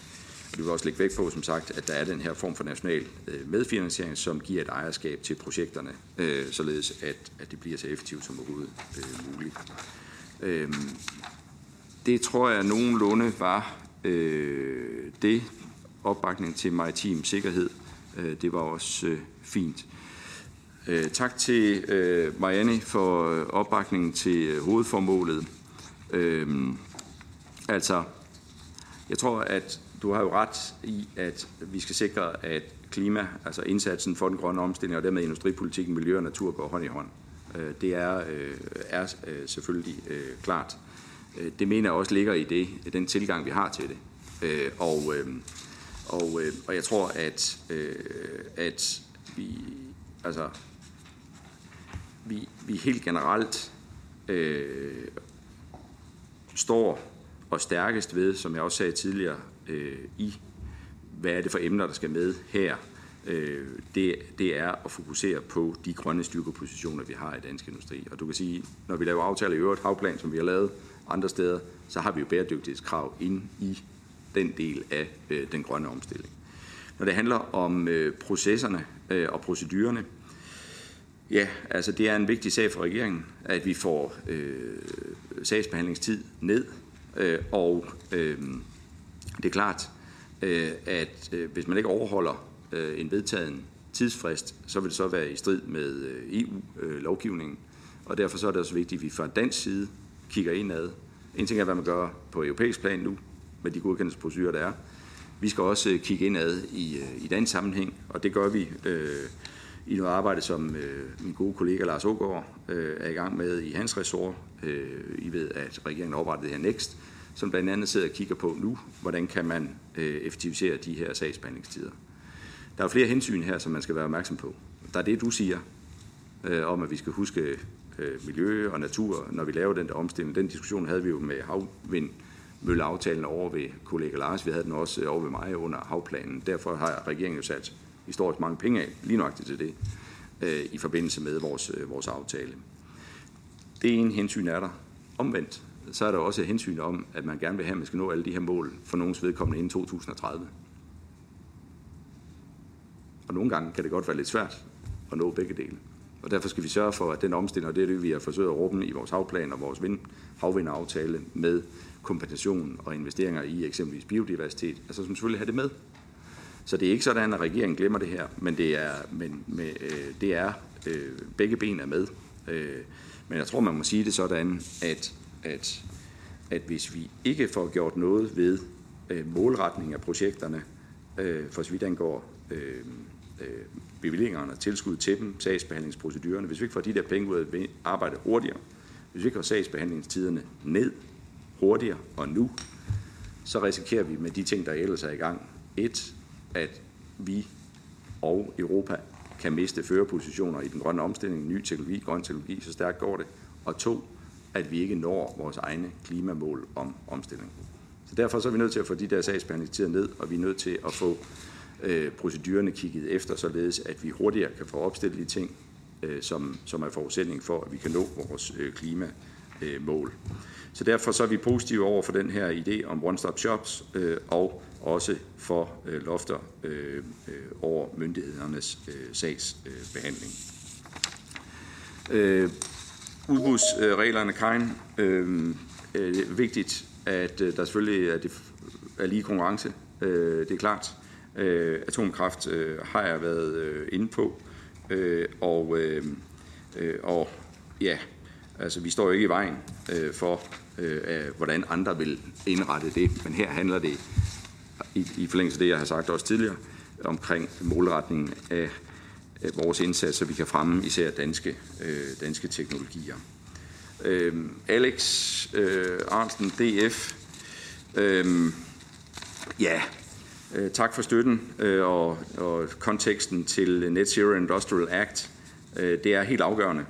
og vi vil også lægge vægt på, som sagt, at der er den her form for national øh, medfinansiering, som giver et ejerskab til projekterne, øh, således at, at det bliver så effektivt som overhovedet øh, muligt. Øh, det tror jeg nogenlunde var øh, det opbakning til maritim sikkerhed. Øh, det var også øh, fint. Øh, tak til øh, Marianne for øh, opbakningen til øh, hovedformålet. Øhm, altså, jeg tror, at du har jo ret i, at vi skal sikre, at klima, altså indsatsen for den grønne omstilling og dermed industripolitikken, miljø og natur går hånd i hånd. Øh, det er, øh, er øh, selvfølgelig klart. Det mener jeg også ligger i det, den tilgang, vi har til det. Og Og, og jeg tror, at, at vi, altså, vi, vi helt generelt øh, står og stærkest ved, som jeg også sagde tidligere, øh, i hvad er det for emner, der skal med her. Øh, det, det er at fokusere på de grønne styrkepositioner, vi har i dansk industri. Og du kan sige, når vi laver aftaler i øvrigt havplan, som vi har lavet andre steder, så har vi jo bæredygtighedskrav ind i den del af øh, den grønne omstilling. Når det handler om øh, processerne øh, og procedurerne, ja, altså det er en vigtig sag for regeringen, at vi får øh, sagsbehandlingstid ned, øh, og øh, det er klart, øh, at øh, hvis man ikke overholder øh, en vedtagen tidsfrist, så vil det så være i strid med EU-lovgivningen. Og derfor så er det også vigtigt, at vi fra dansk side kigger indad. En ting er, hvad man gør på europæisk plan nu, med de godkendelsesprocedurer, der er. Vi skal også kigge indad i, i den sammenhæng, og det gør vi øh, i noget arbejde, som øh, min gode kollega Lars Ågaard øh, er i gang med i hans ressort. Øh, I ved, at regeringen har oprettet det her Next, som blandt andet sidder og kigger på nu, hvordan kan man øh, effektivisere de her sagsbehandlingstider. Der er flere hensyn her, som man skal være opmærksom på. Der er det, du siger, øh, om at vi skal huske øh, miljø og natur, når vi laver den der omstilling. Den diskussion havde vi jo med havvindmølleaftalen over ved kollega Lars. Vi havde den også øh, over ved mig under havplanen. Derfor har regeringen jo sat historisk mange penge af, lige nøjagtigt til det, øh, i forbindelse med vores, øh, vores aftale. Det ene hensyn er der. Omvendt, så er der også et hensyn om, at man gerne vil have, at man skal nå alle de her mål for nogens vedkommende inden 2030. Og nogle gange kan det godt være lidt svært at nå begge dele. Og derfor skal vi sørge for, at den omstilling, og det er det, vi har forsøgt at råbe i vores havplan og vores vind, havvindaftale med kompensation og investeringer i eksempelvis biodiversitet, altså som selvfølgelig have det med. Så det er ikke sådan, at regeringen glemmer det her, men det er, men, med, øh, det er øh, begge ben er med. Øh, men jeg tror, man må sige det sådan, at, at, at hvis vi ikke får gjort noget ved øh, målretning af projekterne, øh, for så vidt angår øh, øh, bevillingerne og tilskud til dem, sagsbehandlingsprocedurerne, hvis vi ikke får de der penge ud af arbejde hurtigere, hvis vi ikke får sagsbehandlingstiderne ned hurtigere og nu, så risikerer vi med de ting, der ellers er i gang, et, at vi og Europa kan miste førerpositioner i den grønne omstilling, ny teknologi, grøn teknologi, så stærkt går det. Og to, at vi ikke når vores egne klimamål om omstilling. Så derfor så er vi nødt til at få de der sagsbehandlingstider ned, og vi er nødt til at få øh, procedurerne kigget efter, således at vi hurtigere kan få opstillet de ting, øh, som, som er forudsætning for, at vi kan nå vores øh, klimamål. Så derfor så er vi positive over for den her idé om one-stop shops, øh, og også for øh, lofter øh, øh over myndighedernes øh, sagsbehandling. Øh, udbudsreglerne, øh, Karin, øhm, øh, øh, vigtigt, at øh, der selvfølgelig er, det, er lige konkurrence. Øh, det er klart. Øh, atomkraft øh, har jeg været øh, inde på, øh, og, øh, øh og ja, altså vi står jo ikke i vejen øh, for, øh, hvordan andre vil indrette det, men her handler det i, i forlængelse af det, jeg har sagt også tidligere, omkring målretningen af Øh, vores indsats, så vi kan fremme især danske, øh, danske teknologier. Øh, Alex øh, Arnsten, DF. Øh, ja, øh, tak for støtten øh, og, og konteksten til Net Zero Industrial Act. Øh, det er helt afgørende.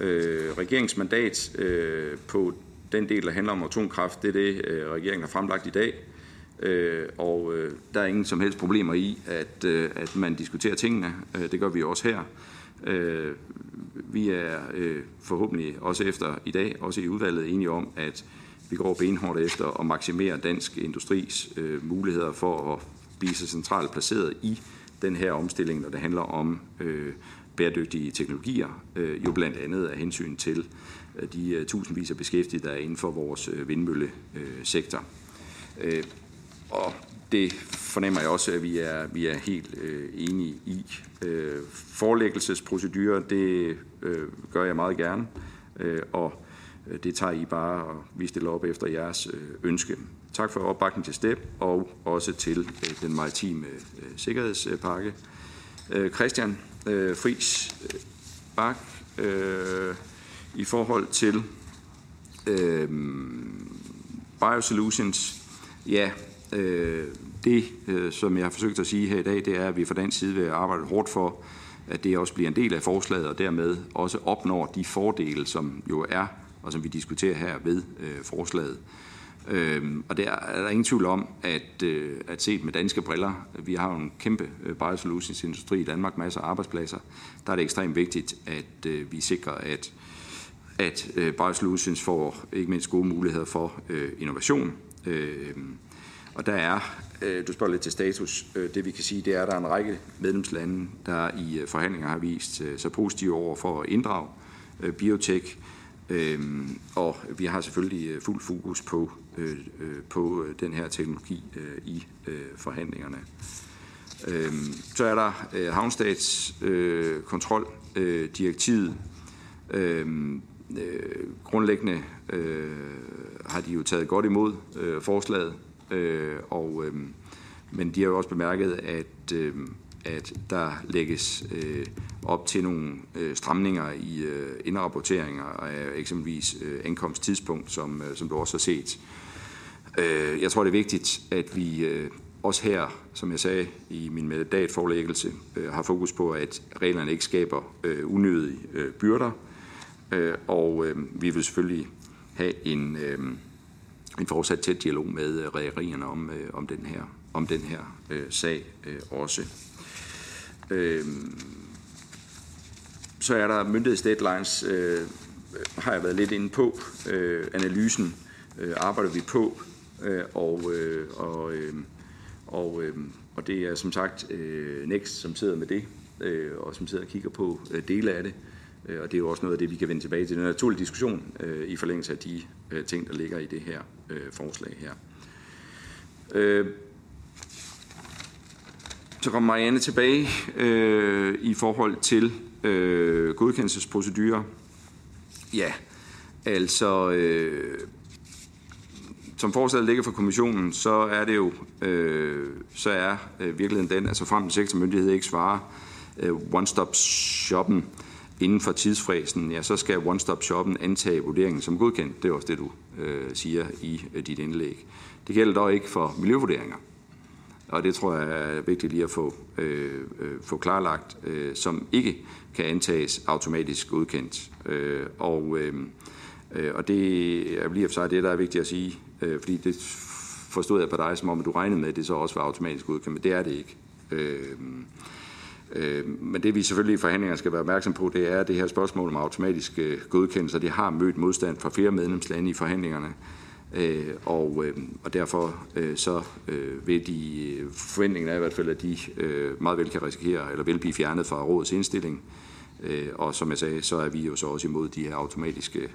Øh, regeringsmandat øh, på den del, der handler om atomkraft, det er det, øh, regeringen har fremlagt i dag. Øh, og øh, der er ingen som helst problemer i, at, øh, at man diskuterer tingene. Øh, det gør vi også her. Øh, vi er øh, forhåbentlig også efter i dag, også i udvalget, enige om, at vi går benhårdt efter at maksimere dansk industris øh, muligheder for at blive så centralt placeret i den her omstilling, når det handler om øh, bæredygtige teknologier, øh, jo blandt andet af hensyn til øh, de øh, tusindvis af beskæftigede, der er inden for vores øh, vindmøllesektor. Øh, og det fornemmer jeg også, at vi er, vi er helt øh, enige i. Øh, forelæggelsesprocedurer, det øh, gør jeg meget gerne, øh, og øh, det tager I bare, og vi stiller op efter jeres øh, ønske. Tak for opbakningen til STEP, og også til øh, den maritime øh, sikkerhedspakke. Øh, Christian øh, Fris øh, Bak, øh, i forhold til øh, Biosolutions, ja, Øh, det det, som jeg har forsøgt at sige her i dag, det er, at vi fra den side vil arbejde hårdt for, at det også bliver en del af forslaget, og dermed også opnår de fordele, som jo er, og som vi diskuterer her ved øh, forslaget. Øhm, og der er der ingen tvivl om, at, øh, at set med danske briller, vi har jo en kæmpe øh, industri i Danmark, masser af arbejdspladser, der er det ekstremt vigtigt, at øh, vi sikrer, at, at øh, biosolutions får ikke mindst gode muligheder for øh, innovation. Øh, og der er, øh, du spørger lidt til status, øh, det vi kan sige, det er, at der er en række medlemslande, der i øh, forhandlinger har vist sig så positive over for at inddrage biotech, øhm, og vi har selvfølgelig fuld fokus på, på den her teknologi i forhandlingerne. Øhm, så er der havnstatskontroldirektivet. Øhm, grundlæggende har de jo taget godt imod forslaget, øh, og, øh, men de har jo også bemærket, at øh, at der lægges øh, op til nogle øh, stramninger i øh, indrapporteringer af eksempelvis øh, ankomsttidspunkt, som, øh, som du også har set. Øh, jeg tror, det er vigtigt, at vi øh, også her, som jeg sagde i min mandatforlæggelse, øh, har fokus på, at reglerne ikke skaber øh, unødige øh, byrder, øh, og øh, vi vil selvfølgelig have en, øh, en fortsat tæt dialog med øh, rædderierne om, øh, om den her, om den her øh, sag øh, også. Øh, så er der myndighedsdeadlines, øh, har jeg været lidt inde på. Øh, analysen øh, arbejder vi på, øh, og, øh, og, øh, og, øh, og det er som sagt øh, Next, som sidder med det, øh, og som sidder og kigger på øh, dele af det. Øh, Øh, og det er jo også noget af det, vi kan vende tilbage til. Det er en naturlig diskussion øh, i forlængelse af de øh, ting, der ligger i det her forslag her. Øh, så kommer Marianne tilbage øh, i forhold til øh, godkendelsesprocedurer. Ja, altså øh, som forslaget ligger fra kommissionen, så er det jo, øh, så er øh, virkeligheden den, altså frem til sektormyndighed ikke svarer øh, one-stop-shoppen inden for tidsfræsen, ja, så skal one-stop-shoppen antage vurderingen som godkendt. Det er også det, du øh, siger i øh, dit indlæg. Det gælder dog ikke for miljøvurderinger. Og det tror jeg er vigtigt lige at få, øh, øh, få klarlagt, øh, som ikke kan antages automatisk godkendt. Øh, og, øh, øh og det er lige for sig det, der er vigtigt at sige, øh, fordi det forstod jeg på dig, som om at du regnede med, at det så også var automatisk godkendt, men det er det ikke. Øh, øh, Øh, men det vi selvfølgelig i forhandlingerne skal være opmærksom på, det er det her spørgsmål om automatisk øh, godkendelse, det har mødt modstand fra flere medlemslande i forhandlingerne. Øh, og, og derfor så vil de forventningen er i hvert fald, at de meget vel kan risikere eller vil blive fjernet fra rådets indstilling. Og som jeg sagde, så er vi jo så også imod de her automatiske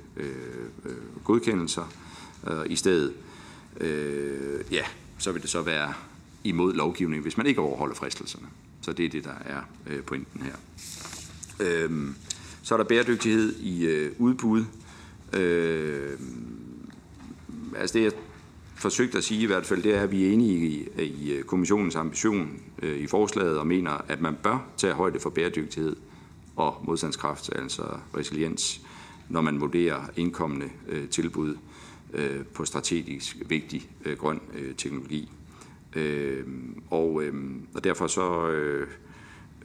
godkendelser. I stedet, ja, så vil det så være imod lovgivningen, hvis man ikke overholder fristelserne. Så det er det, der er øh, pointen her. Øh, så er der bæredygtighed i øh, udbud. Øh, altså det, jeg forsøgte at sige i hvert fald, det er, at vi er enige i, i øh, kommissionens ambition øh, i forslaget og mener, at man bør tage højde for bæredygtighed og modstandskraft, altså resiliens, når man vurderer indkommende øh, tilbud øh, på strategisk vigtig øh, grøn øh, teknologi. Øh, og, øh, og derfor så øh,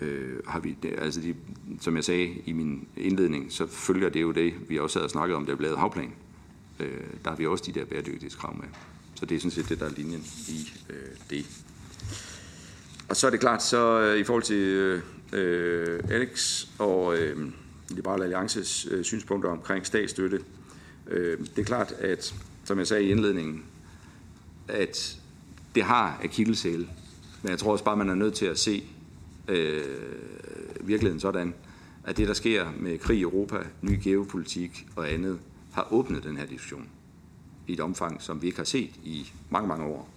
øh, har vi, det, altså de, som jeg sagde i min indledning, så følger det jo det, vi også havde snakket om, det vi lavede havplan øh, der har vi også de der bæredygtighedskrav med. Så det er sådan set det, der er linjen i øh, det. Og så er det klart, så øh, i forhold til øh, Alex og øh, Liberale Alliances øh, synspunkter omkring statsstøtte, øh, det er klart, at som jeg sagde i indledningen, at det har akilleshæle. Men jeg tror også bare, man er nødt til at se øh, virkeligheden sådan, at det, der sker med krig i Europa, ny geopolitik og andet, har åbnet den her diskussion i et omfang, som vi ikke har set i mange, mange år.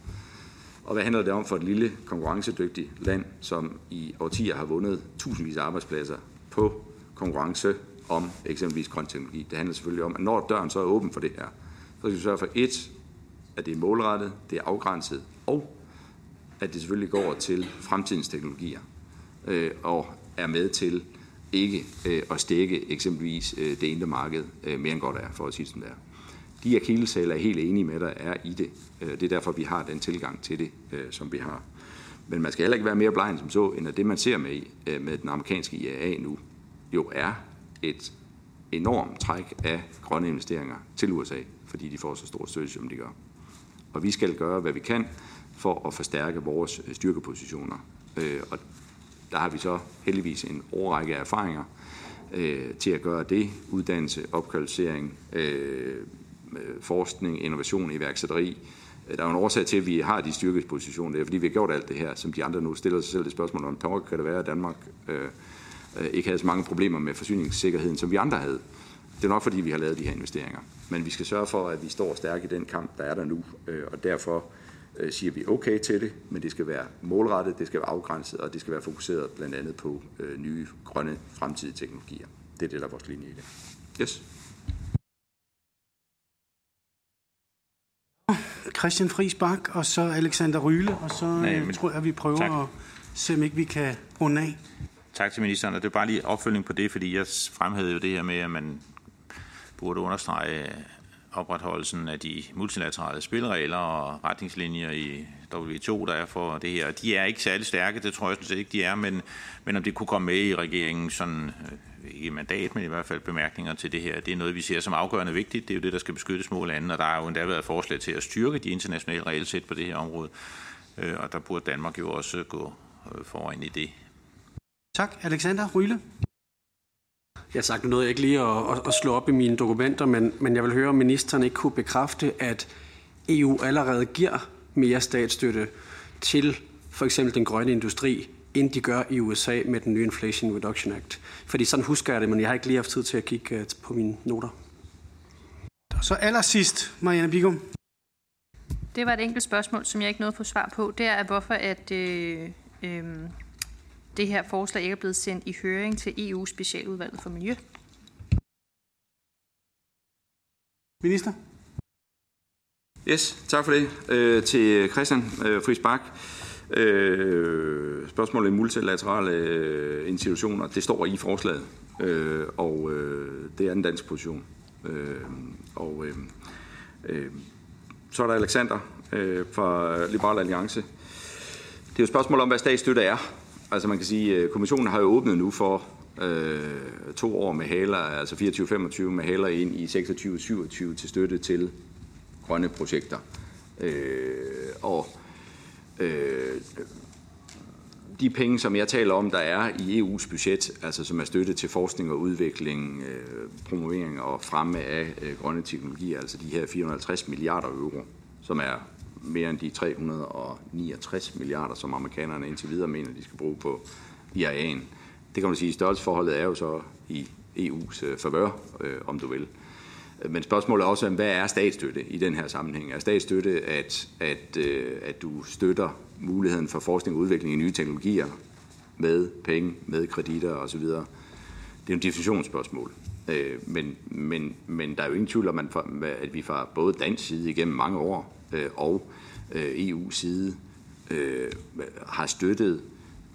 Og hvad handler det om for et lille, konkurrencedygtigt land, som i årtier har vundet tusindvis af arbejdspladser på konkurrence om eksempelvis grøn teknologi? Det handler selvfølgelig om, at når døren så er åben for det her, så skal vi sørge for et, at det er målrettet, det er afgrænset, og at det selvfølgelig går til fremtidens teknologier øh, og er med til ikke øh, at stikke eksempelvis øh, det indre marked øh, mere end godt er, for at sige sådan der. de akilleshæle er helt enige med dig er i det. Øh, det er derfor, vi har den tilgang til det, øh, som vi har. Men man skal heller ikke være mere blind som så, end at det, man ser med, øh, med den amerikanske IAA nu, jo er et enormt træk af grønne investeringer til USA, fordi de får så stor støtte, som de gør. Og vi skal gøre, hvad vi kan for at forstærke vores øh, styrkepositioner. Øh, og der har vi så heldigvis en overrække af erfaringer øh, til at gøre det. Uddannelse, opkvalificering, forskning, innovation, iværksætteri. Der er jo en årsag til, at vi har de styrkespositioner. Det er, fordi vi har gjort alt det her, som de andre nu stiller sig selv det spørgsmål om, hvor kan det være, at Danmark øh, ikke havde så mange problemer med forsyningssikkerheden, som vi andre havde. Det er nok, fordi vi har lavet de her investeringer. Men vi skal sørge for, at vi står stærke i den kamp, der er der nu, øh, og derfor øh, siger vi okay til det, men det skal være målrettet, det skal være afgrænset, og det skal være fokuseret blandt andet på øh, nye, grønne, fremtidige teknologier. Det er det, der er vores linje i det. Yes. Christian Friis Bak, og så Alexander Ryle, og så Nej, øh, men, tror jeg, vi prøver tak. at se, om ikke vi kan runde af. Tak til ministeren, og det er bare lige opfølgning på det, fordi jeg fremhævede jo det her med, at man burde understrege opretholdelsen af de multilaterale spilleregler og retningslinjer i WTO, der er for det her. De er ikke særlig stærke, det tror jeg sådan set ikke, de er, men, men om det kunne komme med i regeringen sådan øh, ikke mandat, men i hvert fald bemærkninger til det her. Det er noget, vi ser som afgørende vigtigt. Det er jo det, der skal beskytte små lande, og der har jo endda været forslag til at styrke de internationale regelsæt på det her område. Øh, og der burde Danmark jo også gå øh, foran i det. Tak. Alexander Ryle. Jeg sagt noget, jeg ikke lige at, at, at slå op i mine dokumenter, men, men jeg vil høre, om ministeren ikke kunne bekræfte, at EU allerede giver mere statsstøtte til for eksempel den grønne industri end de gør i USA med den nye Inflation Reduction Act. Fordi sådan husker jeg det, men jeg har ikke lige haft tid til at kigge øh, på mine noter. Så allersidst, Marianne Bigum. Det var et enkelt spørgsmål, som jeg ikke nåede at få svar på. Det er, hvorfor at, øh, øh, det her forslag ikke er blevet sendt i høring til EU Specialudvalget for Miljø. Minister? Yes, tak for det. Øh, til Christian øh, Friis Bak. Øh, spørgsmålet om multilaterale øh, institutioner, det står i forslaget, øh, og øh, det er den danske position. Øh, og øh, øh, så er der Alexander øh, fra Liberal Alliance. Det er jo et spørgsmål om, hvad statsstøtte er. Altså man kan sige, at kommissionen har jo åbnet nu for øh, to år med haler, altså 24-25 med haler ind i 26-27 til støtte til grønne projekter. Øh, og øh, de penge, som jeg taler om, der er i EU's budget, altså som er støtte til forskning og udvikling, øh, promovering og fremme af øh, grønne teknologier, altså de her 450 milliarder euro, som er mere end de 369 milliarder, som amerikanerne indtil videre mener, de skal bruge på IAA'en. Det kan man sige, størrelsesforholdet er jo så i EU's øh, favør, øh, om du vil. Men spørgsmålet er også, hvad er statsstøtte i den her sammenhæng? Er statsstøtte, at, at, øh, at du støtter muligheden for forskning og udvikling i nye teknologier med penge, med kreditter osv.? Det er en definitionsspørgsmål. Øh, men, men, men der er jo ingen tvivl om, at vi fra både dansk side igennem mange år øh, og øh, EU's side øh, har støttet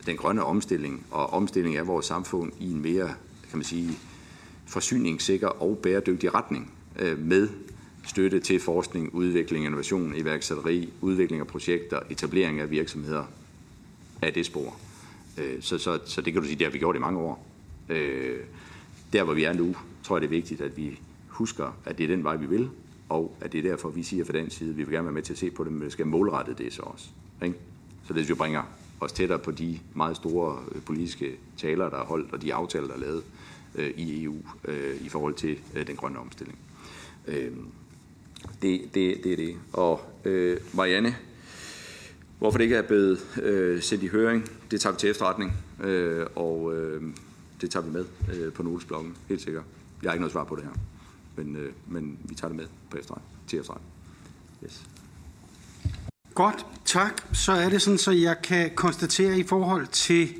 den grønne omstilling og omstilling af vores samfund i en mere, kan man sige, forsyningssikker og bæredygtig retning øh, med støtte til forskning, udvikling, innovation, iværksætteri, udvikling af projekter, etablering af virksomheder af det spor. Øh, så, så, så det kan du sige, det har vi gjort i mange år. Øh, der hvor vi er nu, tror jeg det er vigtigt, at vi husker, at det er den vej, vi vil, og at det er derfor, vi siger fra den side, at vi vil gerne være med til at se på det, men vi skal målrette det så også. Ikke? Så det jo bringer os tættere på de meget store øh, politiske taler, der er holdt, og de aftaler, der er lavet øh, i EU øh, i forhold til øh, den grønne omstilling. Øh, det, det, det er det. Og øh, Marianne, hvorfor det ikke er blevet øh, sendt i høring, det tager vi til efterretning, øh, og øh, det tager vi med øh, på notesbloggen, helt sikkert. Jeg har ikke noget svar på det her, men, øh, men vi tager det med på efterretning, til efterretning. Yes. Godt, tak. Så er det sådan, så jeg kan konstatere i forhold til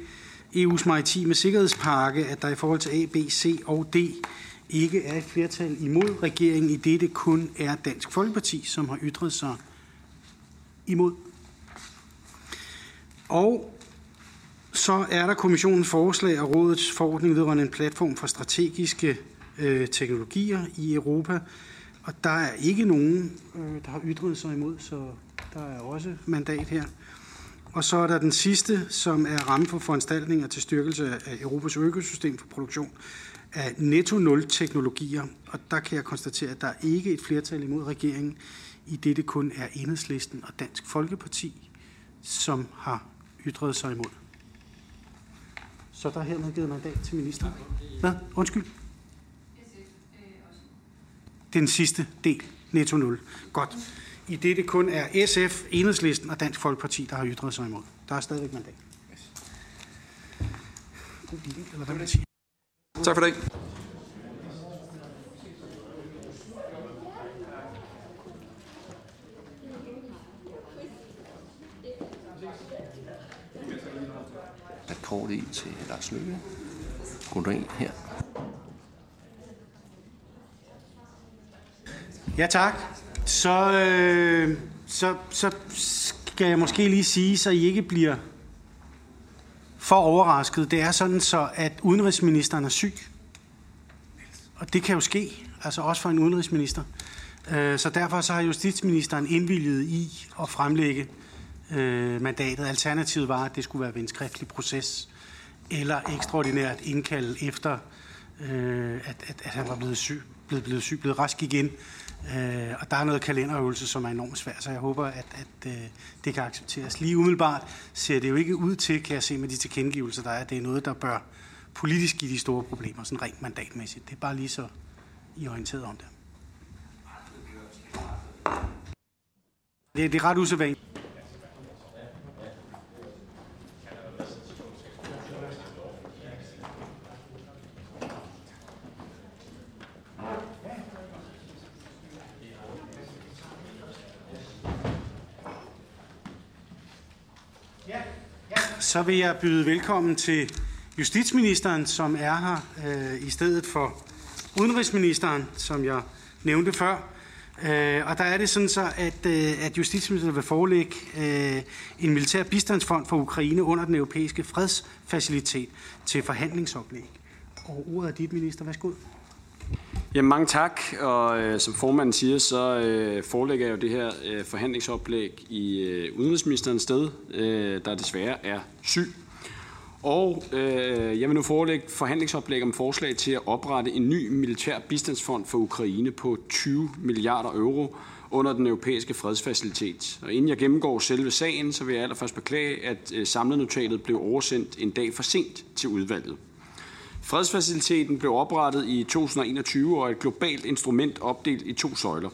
EU's maritime sikkerhedspakke, at der i forhold til A, B, C og D ikke er et flertal imod regeringen, i det det kun er Dansk Folkeparti, som har ytret sig imod. Og så er der kommissionens forslag og rådets forordning vedrørende en platform for strategiske øh, teknologier i Europa. Og der er ikke nogen, øh, der har ytret sig imod, så der er også mandat her. Og så er der den sidste, som er ramme for foranstaltninger til styrkelse af Europas økosystem for produktion af netto-nul-teknologier. Og der kan jeg konstatere, at der er ikke et flertal imod regeringen, i det det kun er Enhedslisten og Dansk Folkeparti, som har ytret sig imod. Så der er hermed givet mandat til ministeren. Hvad? Undskyld. Den sidste del, netto 0. Godt. I det det kun er SF, Enhedslisten og Dansk Folkeparti, der har ytret sig imod. Der er stadigvæk mandat. God deal, eller hvad man siger. Tak for det. et kort i til Lars Løkke. Goddag her. Ja, tak. Så, øh, så, så skal jeg måske lige sige, så I ikke bliver for overrasket. Det er sådan så, at udenrigsministeren er syg. Og det kan jo ske, altså også for en udenrigsminister. Øh, så derfor så har justitsministeren indvilliget i at fremlægge øh, mandatet. Alternativet var, at det skulle være ved en skriftlig proces, eller ekstraordinært indkalde efter, øh, at, at, at han var blevet syg, blevet, blevet syg, blevet rask igen. Øh, og der er noget kalenderøvelse, som er enormt svært, så jeg håber, at, at øh, det kan accepteres. Lige umiddelbart ser det jo ikke ud til, kan jeg se med de tilkendegivelser, der er, at det er noget, der bør politisk give de store problemer, sådan rent mandatmæssigt. Det er bare lige så I er orienteret om det. Det, det er ret usædvanligt. Så vil jeg byde velkommen til justitsministeren, som er her øh, i stedet for udenrigsministeren, som jeg nævnte før. Øh, og der er det sådan så, at, øh, at justitsministeren vil forelægge øh, en militær bistandsfond for Ukraine under den europæiske fredsfacilitet til forhandlingsoplæg. Og ordet er dit, minister. Værsgo. Jamen, mange tak, og øh, som formanden siger, så øh, forelægger jeg jo det her øh, forhandlingsoplæg i øh, udenrigsministerens sted, øh, der desværre er syg. Og øh, jeg vil nu forelægge forhandlingsoplæg om forslag til at oprette en ny militær bistandsfond for Ukraine på 20 milliarder euro under den europæiske fredsfacilitet. Og inden jeg gennemgår selve sagen, så vil jeg allerførst beklage, at øh, samlenotatet blev oversendt en dag for sent til udvalget. Fredsfaciliteten blev oprettet i 2021 og er et globalt instrument opdelt i to søjler.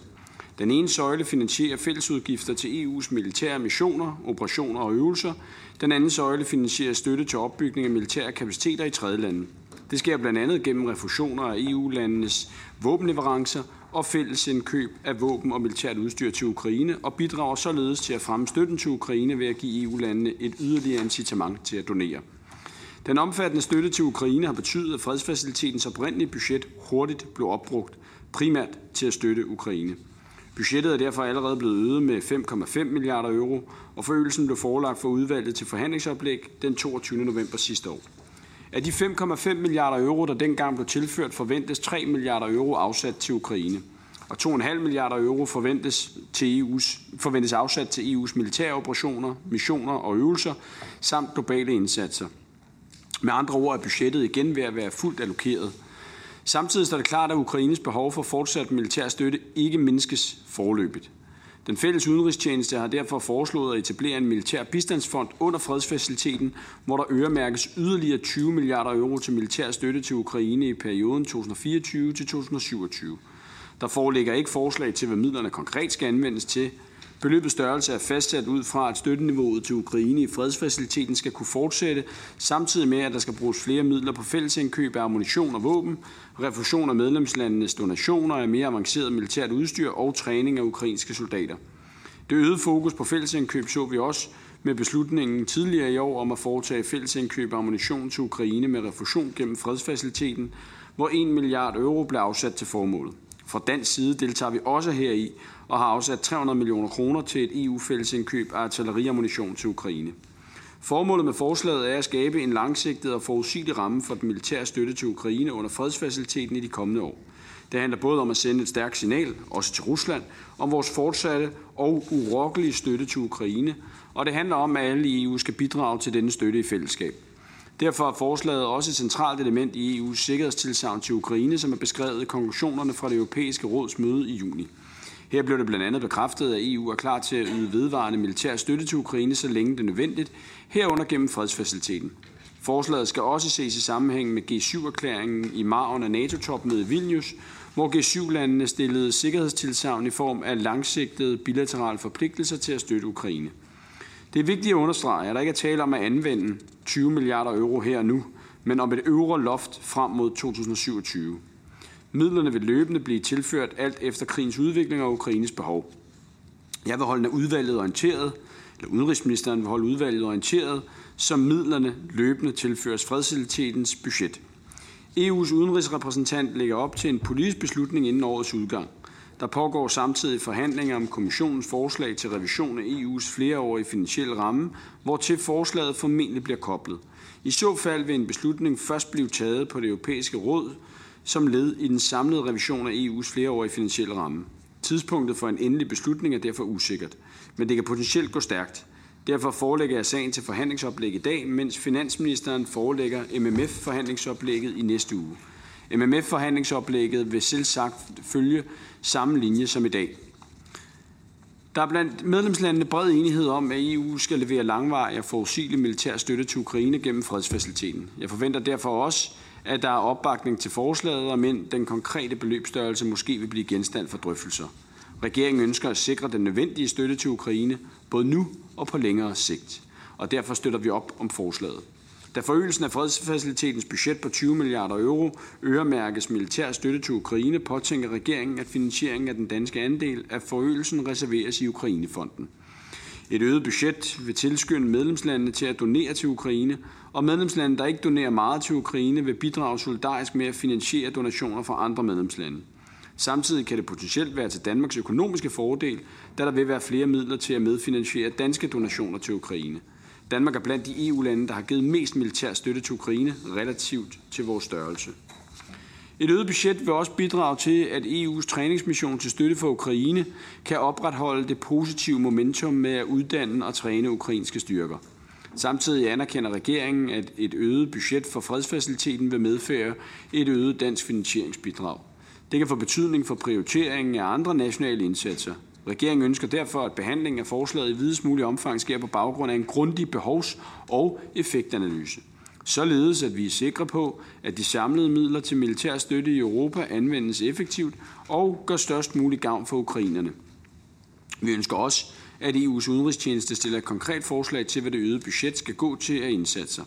Den ene søjle finansierer fællesudgifter til EU's militære missioner, operationer og øvelser. Den anden søjle finansierer støtte til opbygning af militære kapaciteter i tredje lande. Det sker blandt andet gennem refusioner af EU-landenes våbenleverancer og fælles indkøb af våben og militært udstyr til Ukraine, og bidrager således til at fremme støtten til Ukraine ved at give EU-landene et yderligere incitament til at donere. Den omfattende støtte til Ukraine har betydet, at fredsfacilitetens oprindelige budget hurtigt blev opbrugt, primært til at støtte Ukraine. Budgettet er derfor allerede blevet øget med 5,5 milliarder euro, og forøgelsen blev forelagt for udvalget til forhandlingsoplæg den 22. november sidste år. Af de 5,5 milliarder euro, der dengang blev tilført, forventes 3 milliarder euro afsat til Ukraine. Og 2,5 milliarder euro forventes, til EU's, forventes afsat til EU's militære operationer, missioner og øvelser, samt globale indsatser. Med andre ord er budgettet igen ved at være fuldt allokeret. Samtidig står det klart, at Ukraines behov for fortsat militær støtte ikke mindskes forløbigt. Den fælles udenrigstjeneste har derfor foreslået at etablere en militær bistandsfond under fredsfaciliteten, hvor der øremærkes yderligere 20 milliarder euro til militær støtte til Ukraine i perioden 2024 til 2027. Der foreligger ikke forslag til, hvad midlerne konkret skal anvendes til, Beløbets størrelse er fastsat ud fra, at støtteniveauet til Ukraine i fredsfaciliteten skal kunne fortsætte, samtidig med, at der skal bruges flere midler på fællesindkøb af ammunition og våben, refusion af medlemslandenes donationer af mere avanceret militært udstyr og træning af ukrainske soldater. Det øgede fokus på fællesindkøb så vi også med beslutningen tidligere i år om at foretage fællesindkøb af ammunition til Ukraine med refusion gennem fredsfaciliteten, hvor 1 milliard euro blev afsat til formålet. Fra dansk side deltager vi også heri og har afsat 300 millioner kroner til et EU-fællesindkøb af artilleriammunition til Ukraine. Formålet med forslaget er at skabe en langsigtet og forudsigelig ramme for den militære støtte til Ukraine under fredsfaciliteten i de kommende år. Det handler både om at sende et stærkt signal, også til Rusland, om vores fortsatte og urokkelige støtte til Ukraine, og det handler om, at alle i EU skal bidrage til denne støtte i fællesskab. Derfor er forslaget også et centralt element i EU's sikkerhedstilsavn til Ukraine, som er beskrevet i konklusionerne fra det europæiske råds møde i juni. Her blev det blandt andet bekræftet, at EU er klar til at yde vedvarende militær støtte til Ukraine, så længe det er nødvendigt, herunder gennem fredsfaciliteten. Forslaget skal også ses i sammenhæng med G7-erklæringen i margen af NATO-topmødet i Vilnius, hvor G7-landene stillede sikkerhedstilsavn i form af langsigtede bilaterale forpligtelser til at støtte Ukraine. Det er vigtigt at understrege, at der ikke er tale om at anvende 20 milliarder euro her og nu, men om et øvre loft frem mod 2027. Midlerne vil løbende blive tilført alt efter krigens udvikling og Ukraines behov. Jeg vil holde udvalget orienteret, eller udenrigsministeren vil holde udvalget orienteret, som midlerne løbende tilføres fredsilitetens budget. EU's udenrigsrepræsentant lægger op til en politisk beslutning inden årets udgang. Der pågår samtidig forhandlinger om kommissionens forslag til revision af EU's flereårige finansielle ramme, hvor til forslaget formentlig bliver koblet. I så fald vil en beslutning først blive taget på det europæiske råd som led i den samlede revision af EU's flereårige finansielle ramme. Tidspunktet for en endelig beslutning er derfor usikkert, men det kan potentielt gå stærkt. Derfor forelægger jeg sagen til forhandlingsoplæg i dag, mens finansministeren forelægger MMF-forhandlingsoplægget i næste uge. MMF-forhandlingsoplægget vil selv sagt følge samme linje som i dag. Der er blandt medlemslandene bred enighed om, at EU skal levere langvarig og forudsigelig militær støtte til Ukraine gennem fredsfaciliteten. Jeg forventer derfor også, at der er opbakning til forslaget, og men den konkrete beløbsstørrelse måske vil blive genstand for drøftelser. Regeringen ønsker at sikre den nødvendige støtte til Ukraine, både nu og på længere sigt, og derfor støtter vi op om forslaget. Da forøgelsen af fredsfacilitetens budget på 20 milliarder euro øremærkes militær støtte til Ukraine, påtænker regeringen, at finansieringen af den danske andel af forøgelsen reserveres i Ukrainefonden. Et øget budget vil tilskynde medlemslandene til at donere til Ukraine, og medlemslande, der ikke donerer meget til Ukraine, vil bidrage solidarisk med at finansiere donationer fra andre medlemslande. Samtidig kan det potentielt være til Danmarks økonomiske fordel, da der vil være flere midler til at medfinansiere danske donationer til Ukraine. Danmark er blandt de EU-lande, der har givet mest militær støtte til Ukraine relativt til vores størrelse. Et øget budget vil også bidrage til, at EU's træningsmission til støtte for Ukraine kan opretholde det positive momentum med at uddanne og træne ukrainske styrker. Samtidig anerkender regeringen, at et øget budget for fredsfaciliteten vil medføre et øget dansk finansieringsbidrag. Det kan få betydning for prioriteringen af andre nationale indsatser. Regeringen ønsker derfor, at behandlingen af forslaget i videst mulig omfang sker på baggrund af en grundig behovs- og effektanalyse. Således at vi er sikre på, at de samlede midler til militær støtte i Europa anvendes effektivt og gør størst mulig gavn for ukrainerne. Vi ønsker også, at EU's udenrigstjeneste stiller et konkret forslag til, hvad det øgede budget skal gå til af indsatser.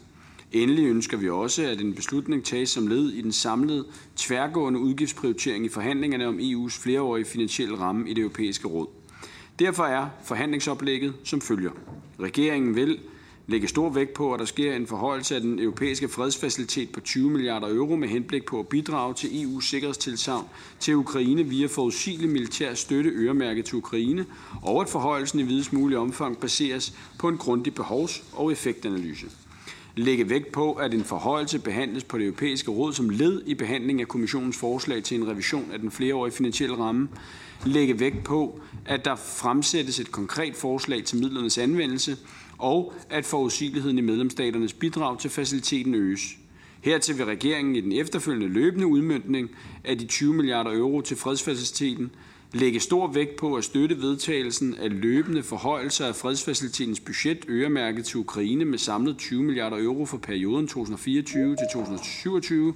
Endelig ønsker vi også, at en beslutning tages som led i den samlede tværgående udgiftsprioritering i forhandlingerne om EU's flereårige finansielle ramme i det europæiske råd. Derfor er forhandlingsoplægget som følger. Regeringen vil lægge stor vægt på, at der sker en forhøjelse af den europæiske fredsfacilitet på 20 milliarder euro med henblik på at bidrage til EU's sikkerhedstilsavn til Ukraine via forudsigelig militær støtte øremærket til Ukraine, og at forhøjelsen i videst mulig omfang baseres på en grundig behovs- og effektanalyse. Lægge vægt på, at en forhøjelse behandles på det europæiske råd som led i behandling af kommissionens forslag til en revision af den flereårige finansielle ramme. Lægge vægt på, at der fremsættes et konkret forslag til midlernes anvendelse, og at forudsigeligheden i medlemsstaternes bidrag til faciliteten øges. Hertil vil regeringen i den efterfølgende løbende udmyndning af de 20 milliarder euro til fredsfaciliteten lægge stor vægt på at støtte vedtagelsen af løbende forhøjelser af fredsfacilitetens budget øremærket til Ukraine med samlet 20 milliarder euro for perioden 2024 til 2027,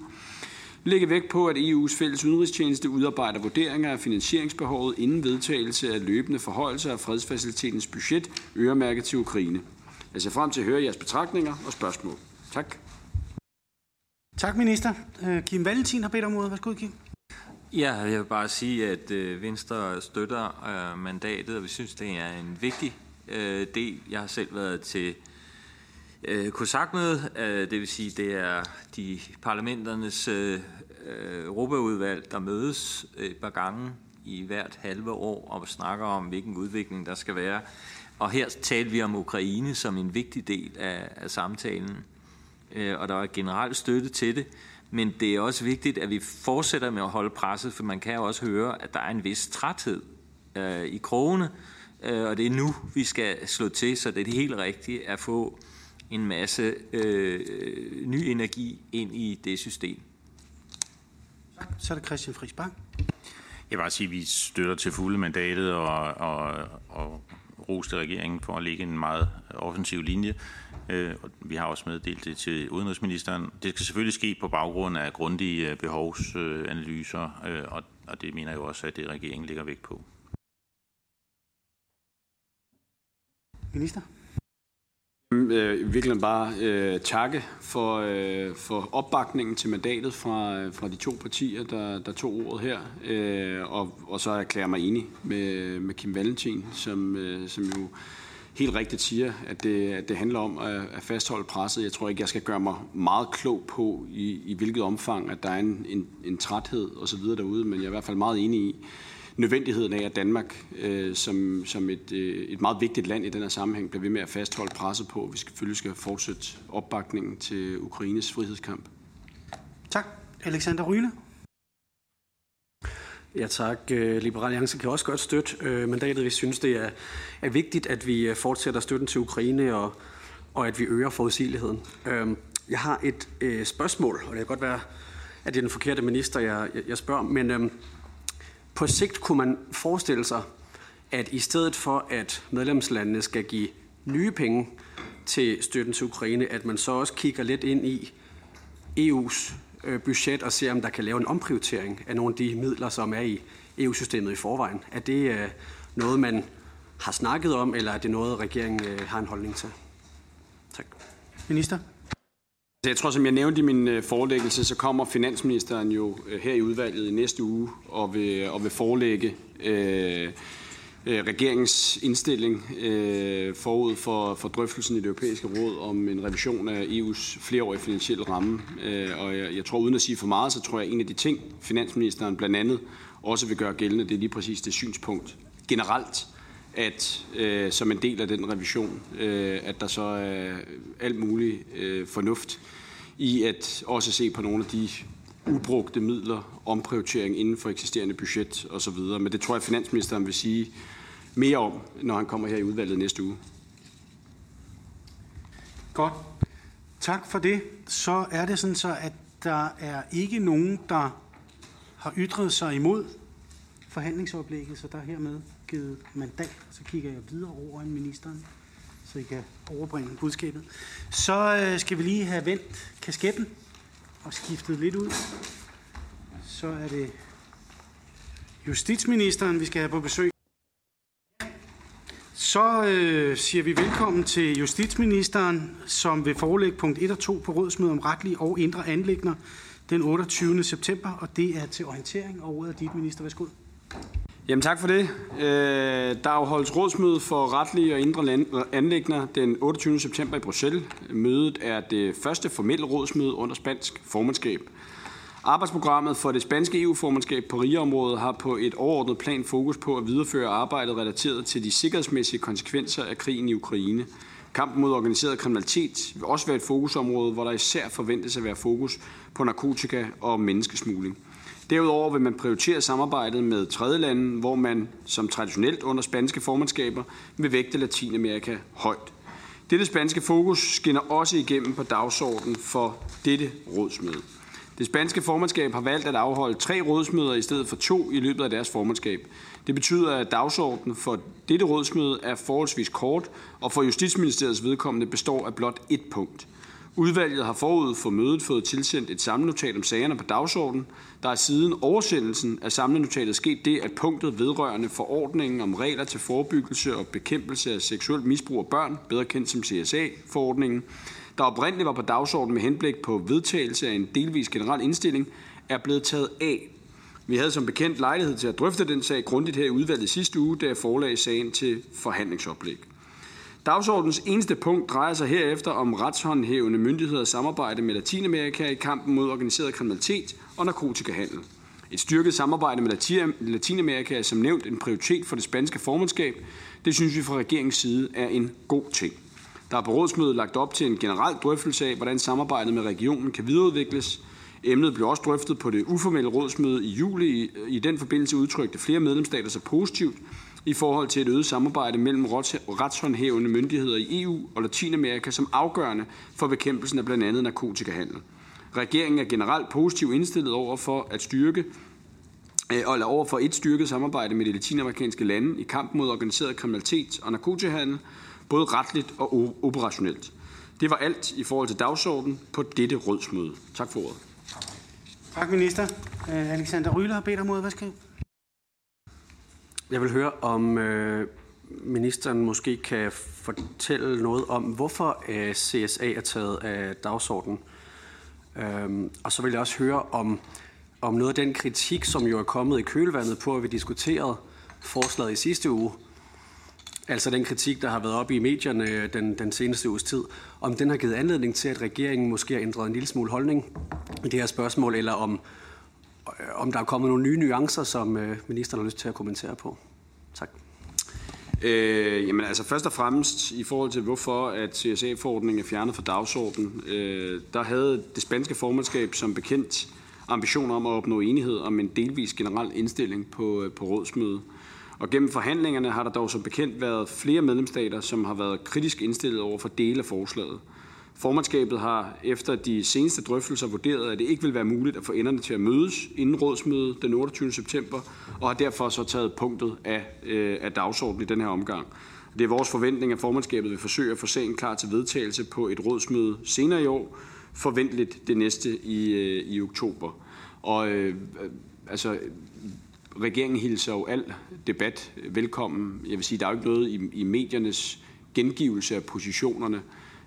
lægge vægt på, at EU's fælles udenrigstjeneste udarbejder vurderinger af finansieringsbehovet inden vedtagelse af løbende forhøjelser af fredsfacilitetens budget øremærket til Ukraine. Jeg ser frem til at høre jeres betragtninger og spørgsmål. Tak. Tak, minister. Øh, Kim Valentin har bedt om ordet. Værsgo, Kim. Ja, jeg vil bare sige, at øh, Venstre støtter øh, mandatet, og vi synes, det er en vigtig del. Jeg har selv været til øh, COSAC-møde, øh, det vil sige, det er de parlamenternes øh, øh Europaudvalg, der mødes øh, et par gange i hvert halve år og snakker om, hvilken udvikling der skal være Og her talte vi om Ukraine som en vigtig del af, af samtalen, øh, og der er generelt støtte til det. Men det er også vigtigt, at vi fortsætter med at holde presset, for man kan jo også høre, at der er en vis træthed øh, i krogene, øh, og det er nu, vi skal slå til, så det er det helt rigtige at få en masse øh, ny energi ind i det system. Så er det Christian Friis Bang. Jeg vil bare sige, at vi støtter til fulde mandatet og, og, og roste regeringen for at lægge en meget offensiv linje. Øh, vi har også meddelt det til udenrigsministeren. Det skal selvfølgelig ske på baggrund af grundige behovsanalyser, øh, og det mener jeg jo også, at det regeringen ligger vægt på. Minister? Mm, øh, virkelig bare øh, takke for, øh, for opbakningen til mandatet fra, øh, fra de to partier, der, der tog ordet her. Øh, og, og så erklærer mig enig med, med Kim Valentin, som, øh, som jo helt rigtigt siger, at det, at det handler om at, at fastholde presset. Jeg tror ikke, jeg skal gøre mig meget klog på, i, i hvilket omfang, at der er en, en, en træthed osv. derude, men jeg er i hvert fald meget enig i, nødvendigheden af, at Danmark øh, som, som et, øh, et meget vigtigt land i den her sammenhæng bliver ved med at fastholde presset på, at vi selvfølgelig skal fortsætte opbakningen til Ukraines frihedskamp. Tak. Alexander Ryle. Ja tak. Øh, Liberal Alliance kan også godt støtte øh, mandatet. Vi synes, det er, er vigtigt, at vi øh, fortsætter støtten til Ukraine og, og at vi øger forudsigeligheden. Øhm, jeg har et øh, spørgsmål, og det kan godt være, at det er den forkerte minister, jeg, jeg, jeg spørger, men øh, på sigt kunne man forestille sig, at i stedet for, at medlemslandene skal give nye penge til støtten til Ukraine, at man så også kigger lidt ind i EU's øh, budget og ser, om der kan lave en omprioritering af nogle af de midler, som er i EU-systemet i forvejen. Er det øh, noget, man har snakket om, eller er det noget, regeringen øh, har en holdning til? Tak. Minister? Altså, jeg tror, som jeg nævnte i min øh, forelæggelse, så kommer finansministeren jo øh, her i udvalget i næste uge og vil, og vil forelægge øh, øh, regeringens indstilling øh, forud for, for drøftelsen i det europæiske råd om en revision af EU's flereårige finansielle ramme. Øh, og jeg, jeg tror, uden at sige for meget, så tror jeg, at en af de ting, finansministeren blandt andet også vil gøre gældende, det er lige præcis det synspunkt generelt, at øh, som en del af den revision, øh, at der så er alt muligt øh, fornuft i at også se på nogle af de ubrugte midler, omprioritering inden for eksisterende budget osv. Men det tror jeg, finansministeren vil sige mere om, når han kommer her i udvalget næste uge. Godt. Tak for det. Så er det sådan så, at der er ikke nogen, der har ytret sig imod forhandlingsoplægget, så der hermed givet mandat. Så kigger jeg videre over en ministeren, så I kan overbringe budskabet. Så øh, skal vi lige have vendt kasketten og skiftet lidt ud. Så er det justitsministeren, vi skal have på besøg. Så øh, siger vi velkommen til justitsministeren, som vil forelægge punkt 1 og 2 på rådsmødet om retlige og indre anlægner den 28. september, og det er til orientering, og ordet er dit, minister. Værsgo. Jamen tak for det. Øh, der afholdes rådsmøde for retlige og indre anlægner den 28. september i Bruxelles. Mødet er det første formelle rådsmøde under spansk formandskab. Arbejdsprogrammet for det spanske EU-formandskab på rigeområdet har på et overordnet plan fokus på at videreføre arbejdet relateret til de sikkerhedsmæssige konsekvenser af krigen i Ukraine. Kampen mod organiseret kriminalitet vil også være et fokusområde, hvor der især forventes at være fokus på narkotika og menneskesmugling. Derudover vil man prioritere samarbejdet med tredjelande, hvor man som traditionelt under spanske formandskaber vil vægte Latinamerika højt. Dette spanske fokus skinner også igennem på dagsordenen for dette rådsmøde. Det spanske formandskab har valgt at afholde tre rådsmøder i stedet for to i løbet af deres formandskab. Det betyder, at dagsordenen for dette rådsmøde er forholdsvis kort, og for Justitsministeriets vedkommende består af blot et punkt. Udvalget har forud for mødet fået tilsendt et samlenotat om sagerne på dagsordenen. Der er siden oversendelsen af samlenotatet sket det, at punktet vedrørende forordningen om regler til forebyggelse og bekæmpelse af seksuelt misbrug af børn, bedre kendt som CSA-forordningen, der oprindeligt var på dagsordenen med henblik på vedtagelse af en delvis generel indstilling, er blevet taget af. Vi havde som bekendt lejlighed til at drøfte den sag grundigt her i udvalget sidste uge, da jeg forelagde sagen til forhandlingsoplæg. Dagsordens eneste punkt drejer sig herefter om retshåndhævende myndigheders samarbejde med Latinamerika i kampen mod organiseret kriminalitet og narkotikahandel. Et styrket samarbejde med Latinamerika er som nævnt en prioritet for det spanske formandskab. Det synes vi fra regeringens side er en god ting. Der er på rådsmødet lagt op til en generel drøftelse af, hvordan samarbejdet med regionen kan videreudvikles. Emnet blev også drøftet på det uformelle rådsmøde i juli. I den forbindelse udtrykte flere medlemsstater sig positivt i forhold til et øget samarbejde mellem retshåndhævende myndigheder i EU og Latinamerika som afgørende for bekæmpelsen af blandt andet narkotikahandel. Regeringen er generelt positivt indstillet over for at styrke øh, eller over for et styrket samarbejde med de latinamerikanske lande i kampen mod organiseret kriminalitet og narkotikahandel, både retligt og operationelt. Det var alt i forhold til dagsordenen på dette rådsmøde. Tak for ordet. Tak, minister. Øh, Alexander Ryler har bedt om ordet. Værsgo. Jeg vil høre, om øh, ministeren måske kan fortælle noget om, hvorfor øh, CSA er taget af dagsordenen. Øhm, og så vil jeg også høre om, om noget af den kritik, som jo er kommet i kølvandet på, at vi diskuterede forslaget i sidste uge, altså den kritik, der har været oppe i medierne øh, den, den seneste uges tid, om den har givet anledning til, at regeringen måske har ændret en lille smule holdning i det her spørgsmål, eller om, Øh, om der er kommet nogle nye nuancer, som øh, ministeren har lyst til at kommentere på. Tak. Øh, jamen altså først og fremmest i forhold til hvorfor at CSA-forordningen er fjernet fra dagsordenen, øh, der havde det spanske formandskab som bekendt ambitioner om at opnå enighed om en delvis generel indstilling på, øh, på rådsmødet. Og gennem forhandlingerne har der dog som bekendt været flere medlemsstater, som har været kritisk indstillet over for dele af forslaget. Formandskabet har efter de seneste drøftelser vurderet, at det ikke vil være muligt at få enderne til at mødes inden rådsmødet den 28. september, og har derfor så taget punktet af, øh, af dagsordenen i den her omgang. Det er vores forventning, at formandskabet vil forsøge at få sagen klar til vedtagelse på et rådsmøde senere i år, forventeligt det næste i, øh, i oktober. Og øh, altså, regeringen hilser jo al debat velkommen. Jeg vil sige, der er jo ikke noget i, i mediernes gengivelse af positionerne,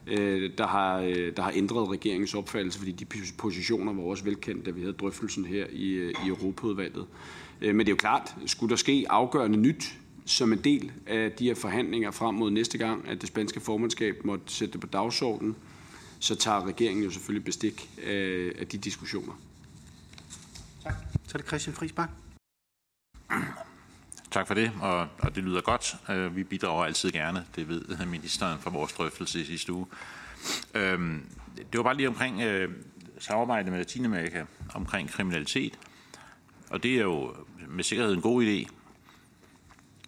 øh, der, har, øh, der har ændret regeringens opfattelse, fordi de positioner var også velkendte, da vi havde drøftelsen her i, øh, i Europaudvalget. Øh, men det er jo klart, skulle der ske afgørende nyt som en del af de her forhandlinger frem mod næste gang, at det spanske formandskab måtte sætte det på dagsordenen, så tager regeringen jo selvfølgelig bestik af, af de diskussioner. Tak. Så er det Christian Friisbak. Tak for det, og, og det lyder godt. Øh, vi bidrager altid gerne, det ved ministeren fra vores drøftelse i sidste uge. Uh, det var bare lige omkring øh, samarbejde med Latinamerika omkring kriminalitet, og det er jo med sikkerhed en god idé.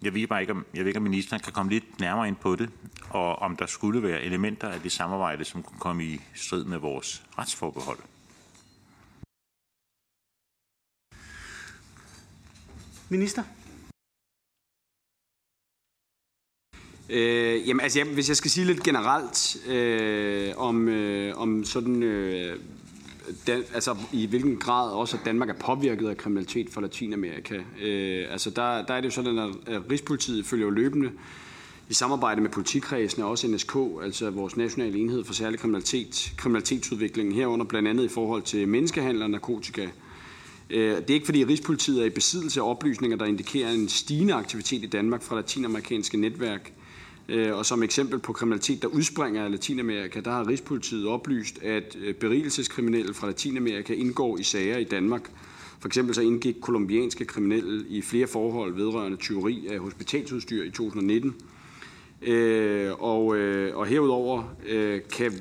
Jeg ved bare ikke, om, jeg ved ikke, om ministeren kan komme lidt nærmere ind på det, og om der skulle være elementer af det samarbejde, som kunne komme i strid med vores retsforbehold. Minister? Øh, jamen, altså, jeg, hvis jeg skal sige lidt generelt øh, om, øh, om sådan, øh, den, altså i hvilken grad også at Danmark er påvirket af kriminalitet fra Latinamerika. Øh, altså der, der er det jo sådan, at Rigspolitiet følger jo løbende i samarbejde med politikredsene og også NSK, altså vores nationale enhed for særlig kriminalitet, kriminalitetsudviklingen herunder blandt andet i forhold til menneskehandel og narkotika. Øh, det er ikke fordi Rigspolitiet er i besiddelse af oplysninger, der indikerer en stigende aktivitet i Danmark fra latinamerikanske netværk. Øh, og som eksempel på kriminalitet, der udspringer af Latinamerika, der har Rigspolitiet oplyst, at øh, berigelseskriminelle fra Latinamerika indgår i sager i Danmark. For eksempel så indgik kolumbianske kriminelle i flere forhold vedrørende tyveri af hospitalsudstyr i 2019. Og, øh, øh, og herudover kan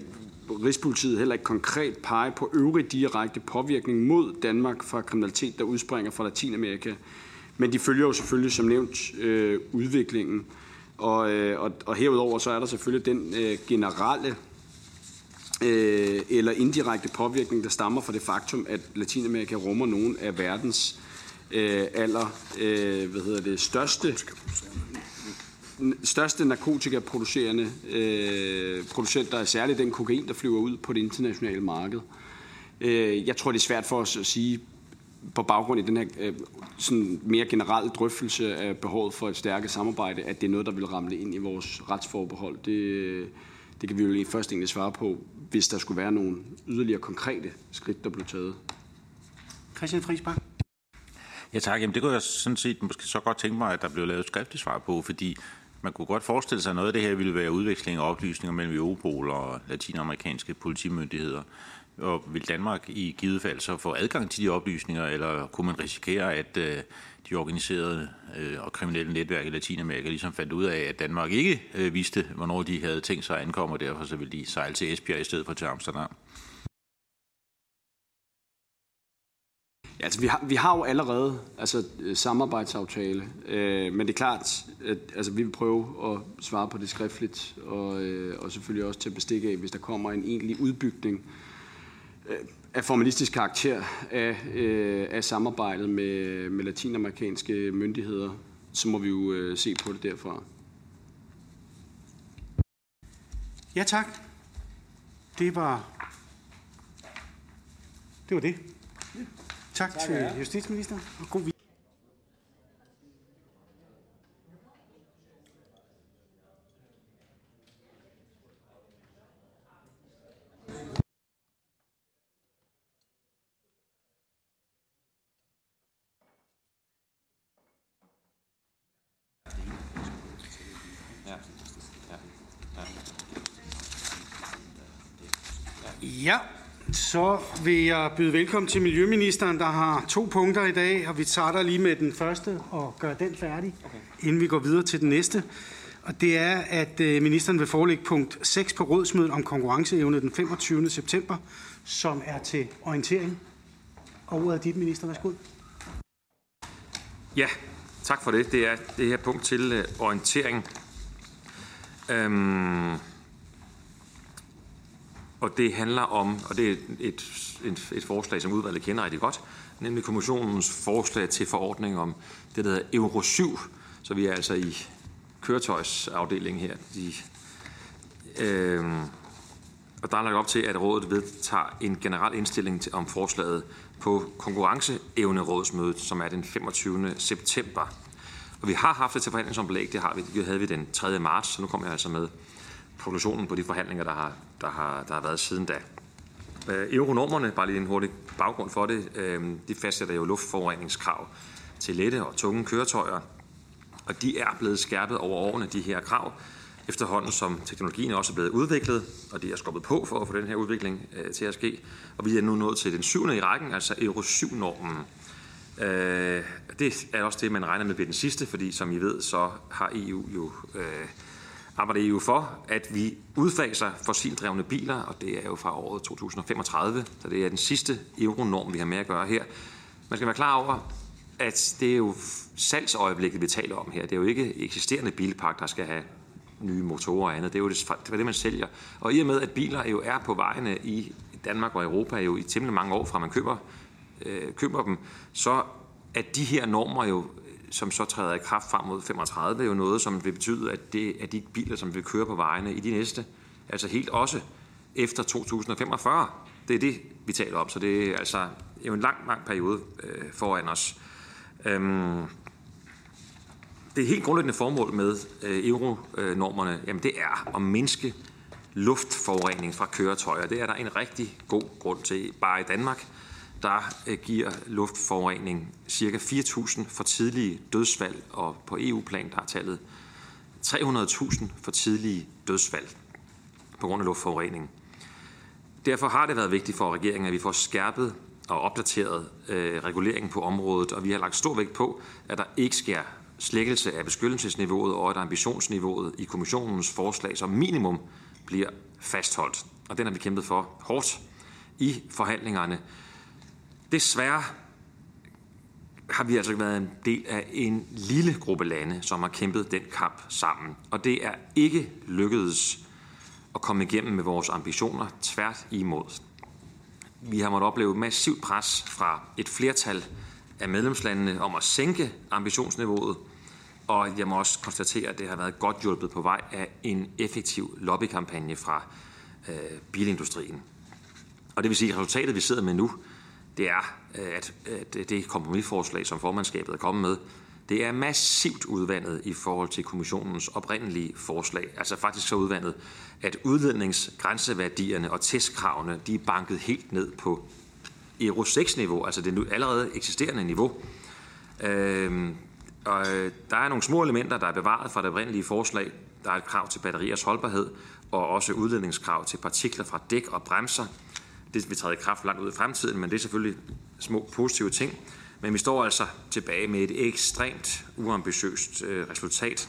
Rigspolitiet heller ikke konkret pege på øvrig direkte påvirkning mod Danmark fra kriminalitet, der udspringer fra Latinamerika. Men de følger jo selvfølgelig som nævnt øh, udviklingen. Og, øh, og, og herudover så er der selvfølgelig den øh, generelle øh, eller indirekte påvirkning, der stammer fra det faktum, at Latinamerika rummer nogle af verdens øh, aller øh, hvad hedder det, største største narkotikaproducerende øh, producenter er særligt den kokain, der flyver ud på det internationale marked. Øh, jeg tror, det er svært for os at sige på baggrund af den her øh, sådan mere generelle drøftelse af behovet for et stærkt samarbejde, at det er noget, der vil ramle ind i vores retsforbehold. Det, det kan vi jo lige først egentlig svare på, hvis der skulle være nogle yderligere konkrete skridt, der blev taget. Christian Friisbach. Ja tak, Jamen, det kunne jeg sådan set måske så godt tænke mig, at der blev lavet skriftligt svar på, fordi man kunne godt forestille sig, at noget af det her ville være udveksling af oplysninger mellem Europol og latinamerikanske politimyndigheder. Og vil Danmark i givet fald så få adgang til de oplysninger, eller kunne man risikere, at øh, de organiserede øh, og kriminelle netværk i Latinamerika ligesom fandt ud af, at Danmark ikke øh, vidste, hvornår de havde tænkt sig at ankomme, og derfor så ville de sejle til Esbjerg i stedet for til Amsterdam? Ja, altså, vi, har, vi har jo allerede altså, øh, samarbejdsaftale, øh, men det er klart, at altså, vi vil prøve at svare på det skriftligt, og, øh, og selvfølgelig også til bestik af, hvis der kommer en egentlig udbygning øh, af formalistisk karakter af, øh, af samarbejdet med, med latinamerikanske myndigheder, så må vi jo øh, se på det derfra. Ja, tak. Det var det. Var det. Tak, tak til justitsministeren, og god Ja, så vil jeg byde velkommen til Miljøministeren, der har to punkter i dag, og vi starter lige med den første og gør den færdig, okay. inden vi går videre til den næste. Og det er, at øh, ministeren vil forelægge punkt 6 på rådsmødet om konkurrenceevne den 25. september, som er til orientering. Og ordet er dit, minister. Værsgo. Ja, tak for det. Det er det her punkt til øh, orientering. Øhm, og det handler om, og det er et, et, et forslag, som udvalget kender rigtig godt, nemlig kommissionens forslag til forordning om det, der hedder Euro 7. Så vi er altså i køretøjsafdelingen her. De, øh, og der er lagt op til, at rådet vedtager en generel indstilling til, om forslaget på konkurrenceevnerådsmødet, som er den 25. september. Og vi har haft det til forhandlingsomlæg, det, har vi, det havde vi den 3. marts, så nu kommer jeg altså med konklusionen på de forhandlinger, der har, der har, der har været siden da. Øh, Euronormerne, bare lige en hurtig baggrund for det, øh, de fastsætter jo luftforureningskrav til lette og tunge køretøjer, og de er blevet skærpet over årene, de her krav, efterhånden som teknologien også er blevet udviklet, og de er skubbet på for at få den her udvikling øh, til at ske. Og vi er nu nået til den syvende i rækken, altså Euro 7-normen. Øh, det er også det, man regner med ved den sidste, fordi som I ved, så har EU jo øh, arbejder EU for, at vi udfaser fossildrevne biler, og det er jo fra året 2035, så det er den sidste euronorm, vi har med at gøre her. Man skal være klar over, at det er jo salgsøjeblikket, vi taler om her. Det er jo ikke eksisterende bilpark, der skal have nye motorer og andet. Det er jo det, det, er det man sælger. Og i og med, at biler jo er på vejene i Danmark og Europa jo i temmelig mange år fra man køber, øh, køber dem, så er de her normer jo som så træder i kraft frem mod 35, er jo noget, som vil betyde, at det er de biler, som vil køre på vejene i de næste, altså helt også efter 2045. Det er det, vi taler om, så det er altså jo en lang, lang periode øh, foran os. Øhm, det helt grundlæggende formål med øh, euronormerne, jamen det er at mindske luftforurening fra køretøjer. Det er der en rigtig god grund til, bare i Danmark der øh, giver luftforurening ca. 4.000 for tidlige dødsfald, og på EU-plan der er tallet 300.000 for tidlige dødsfald på grund af luftforurening. Derfor har det været vigtigt for regeringen, at vi får skærpet og opdateret øh, reguleringen på området, og vi har lagt stor vægt på, at der ikke sker slækkelse af beskyttelsesniveauet, og at ambitionsniveauet i kommissionens forslag som minimum bliver fastholdt. Og den har vi kæmpet for hårdt i forhandlingerne. Desværre har vi altså været en del af en lille gruppe lande, som har kæmpet den kamp sammen. Og det er ikke lykkedes at komme igennem med vores ambitioner tvært imod. Vi har måttet opleve massivt pres fra et flertal af medlemslandene om at sænke ambitionsniveauet, og jeg må også konstatere, at det har været godt hjulpet på vej af en effektiv lobbykampagne fra øh, bilindustrien. Og det vil sige, at resultatet, vi sidder med nu, det er, øh, at, øh, det kompromisforslag, som formandskabet er kommet med, det er massivt udvandet i forhold til kommissionens oprindelige forslag. Altså faktisk så udvandet, at udledningsgrænseværdierne og testkravene, de er banket helt ned på Euro 6-niveau, altså det nu allerede eksisterende niveau. Øhm, og øh, der er nogle små elementer, der er bevaret fra det oprindelige forslag. Der er et krav til batteriers holdbarhed, og også udledningskrav til partikler fra dæk og bremser. Det vil træde i kraft langt ud i fremtiden, men det er selvfølgelig små positive ting. Men vi står altså tilbage med et ekstremt uambitiøst øh, resultat,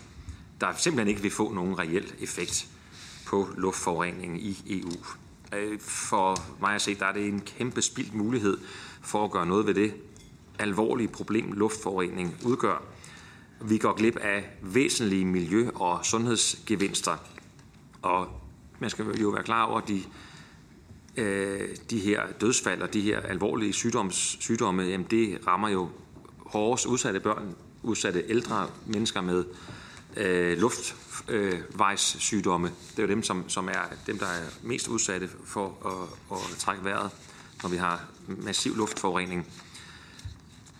der simpelthen ikke vil få nogen reel effekt på luftforureningen i EU. Øh, for mig at se, der er det en kæmpe spildt mulighed for at gøre noget ved det alvorlige problem, luftforurening udgør. Vi går glip af væsentlige miljø- og sundhedsgevinster, og man skal jo være klar over, at de, øh, de her dødsfald og de her alvorlige sygdoms, sygdomme, jamen det rammer jo hårdest udsatte børn, udsatte ældre mennesker med øh, luftvejssygdomme. det er jo dem, som, som er dem, der er mest udsatte for at, at trække vejret, når vi har massiv luftforurening.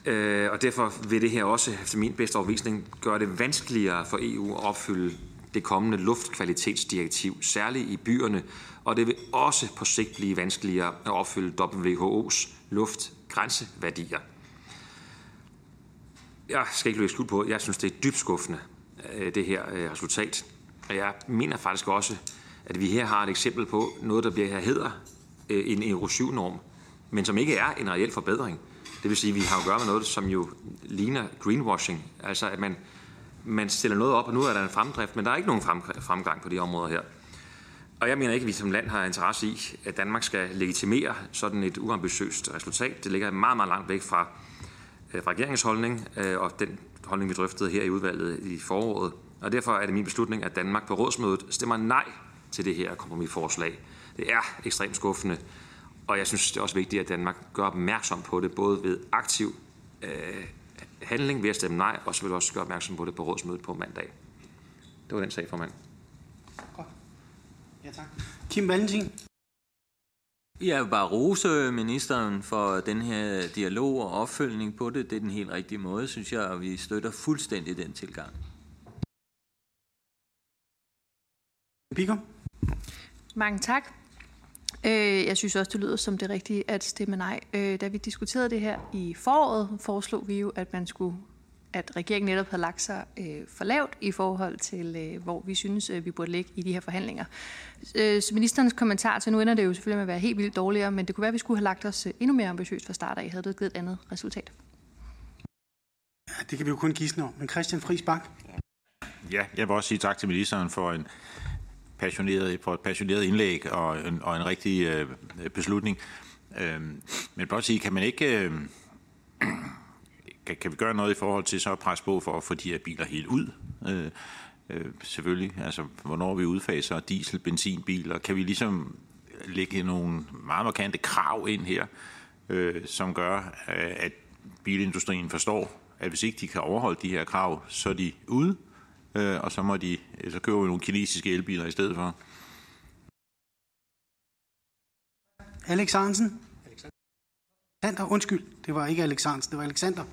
Øh, og derfor vil det her også, efter min bedste overvisning, gøre det vanskeligere for EU at opfylde det kommende luftkvalitetsdirektiv, særligt i byerne, og det vil også på sigt blive vanskeligere at opfylde WHO's luftgrænseværdier. Jeg skal ikke løbe skud på, jeg synes, det er dybt skuffende, øh, det her øh, resultat. Og jeg mener faktisk også, at vi her har et eksempel på noget, der bliver her hedder øh, en Euro 7-norm, men som ikke er en reel forbedring. Det vil sige, at vi har at gøre med noget, som jo ligner greenwashing. Altså, at man, man stiller noget op, og nu er der en fremdrift, men der er ikke nogen fremgang på de områder her. Og jeg mener ikke, at vi som land har interesse i, at Danmark skal legitimere sådan et uambitiøst resultat. Det ligger meget, meget langt væk fra, øh, fra regeringens holdning, øh, og den holdning, vi drøftede her i udvalget i foråret. Og derfor er det min beslutning, at Danmark på rådsmødet stemmer nej til det her kompromisforslag. Det er ekstremt skuffende, og jeg synes, det er også vigtigt, at Danmark gør opmærksom på det, både ved aktiv øh, handling ved at stemme nej, og så vil også gøre opmærksom på det på rådsmødet på mandag. Det var den sag, formand. Godt. Ja, tak. Kim Valentin. Jeg vil bare rose ministeren for den her dialog og opfølgning på det. Det er den helt rigtige måde, synes jeg, og vi støtter fuldstændig den tilgang. Pico. Mange tak. Øh, jeg synes også, det lyder som det rigtige at stemme nej. Øh, da vi diskuterede det her i foråret, foreslog vi jo, at man skulle at regeringen netop havde lagt sig øh, for lavt i forhold til, øh, hvor vi synes, øh, vi burde ligge i de her forhandlinger. Øh, så ministerens kommentar til, nu ender det jo selvfølgelig med at være helt vildt dårligere, men det kunne være, at vi skulle have lagt os øh, endnu mere ambitiøst fra start af, havde det givet et andet resultat. Ja, det kan vi jo kun gisne om. Men Christian Friis Bak? Ja, jeg vil også sige tak til ministeren for en passioneret, for et passioneret indlæg og en, og en rigtig øh, beslutning. Øh, men blot sige, kan man ikke... Øh, kan, kan vi gøre noget i forhold til så at presse på for at få de her biler helt ud? Øh, øh, selvfølgelig. Altså, hvornår vi udfaser diesel, benzinbiler. Kan vi ligesom lægge nogle meget markante krav ind her, øh, som gør, øh, at bilindustrien forstår, at hvis ikke de kan overholde de her krav, så er de ude, øh, og så må de øh, så køber vi nogle kinesiske elbiler i stedet for. Alex Hansen. Alexander, undskyld, det var ikke Alex Hansen, det var Alexander.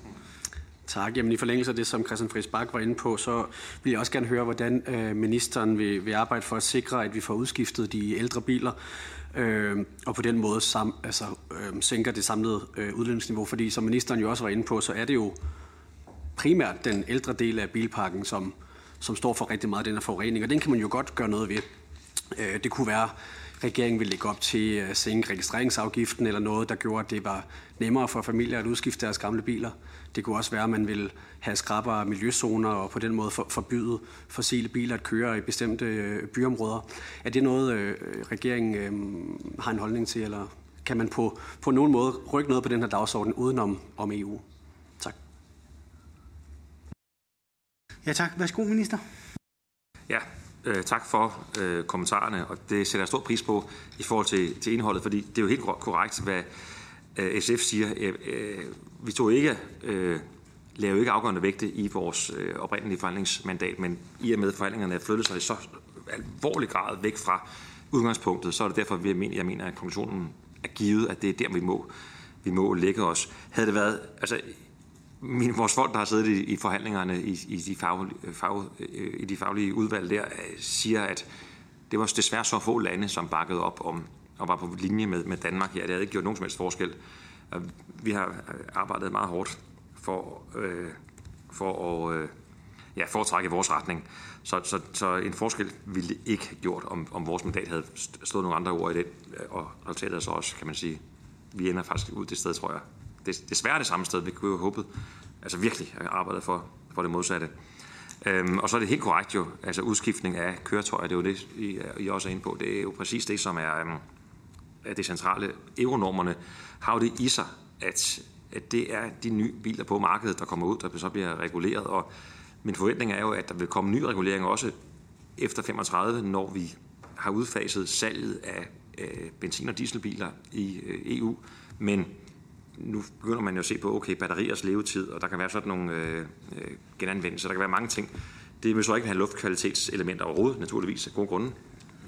Tak. Jamen i forlængelse af det, som Christian Friis Bak var inde på, så vil jeg også gerne høre, hvordan øh, ministeren vil, vil arbejde for at sikre, at vi får udskiftet de ældre biler, øh, og på den måde sam, altså, øh, sænker det samlede øh, udledningsniveau. Fordi som ministeren jo også var inde på, så er det jo primært den ældre del af bilparken, som, som står for rigtig meget af den her forurening, og den kan man jo godt gøre noget ved. Øh, det kunne være, at regeringen ville lægge op til øh, at sænke registreringsafgiften eller noget, der gjorde, at det var nemmere for familier at udskifte deres gamle biler. Det kunne også være, at man vil have skrappere miljøzoner og på den måde forbyde fossile biler at køre i bestemte øh, byområder. Er det noget, øh, regeringen har en holdning til, eller kan man på, på nogen måde rykke noget på den her dagsorden udenom om EU? Tak. Ja tak. Værsgo, minister. Ja, øh, tak for øh, kommentarerne, og det sætter jeg stor pris på i forhold til, til indholdet, fordi det er jo helt korrekt, hvad øh, SF siger. Øh, øh, vi tog ikke, øh, lavede ikke afgørende vægte i vores øh, oprindelige forhandlingsmandat, men i og med forhandlingerne er flyttet sig i så alvorlig grad væk fra udgangspunktet, så er det derfor, vi mener, jeg mener, at konklusionen er givet, at det er der, vi må, vi må lægge os. Havde det været, altså min, vores folk, der har siddet i, i forhandlingerne i, i, de fag, fag, øh, i de faglige udvalg der, øh, siger, at det var desværre så få lande, som bakkede op om og var på linje med, med Danmark her. Det havde ikke gjort nogen som helst forskel. Vi har øh, arbejdet meget hårdt for, øh, for at øh, ja, foretrække vores retning. Så, så, så en forskel ville det ikke have gjort, om, om vores mandat havde stået nogle andre ord i det. Øh, og resultatet er så også, kan man sige, vi ender faktisk ud det sted, tror jeg. Det, desværre det samme sted, vi kunne jo håbet, altså virkelig øh, arbejdet for, for det modsatte. Øhm, og så er det helt korrekt jo, altså udskiftning af køretøjer, det er jo det, I, I også er inde på, det er jo præcis det, som er, øhm, er det centrale. Euronormerne har jo det i sig, at, at det er de nye biler på markedet, der kommer ud, der så bliver reguleret, og min forventning er jo, at der vil komme ny regulering også efter 35, når vi har udfaset salget af øh, benzin- og dieselbiler i øh, EU, men nu begynder man jo at se på, okay, batteriers levetid, og der kan være sådan nogle øh, øh, genanvendelser, der kan være mange ting. Det vil så ikke have luftkvalitetselementer overhovedet, naturligvis, af gode grunde.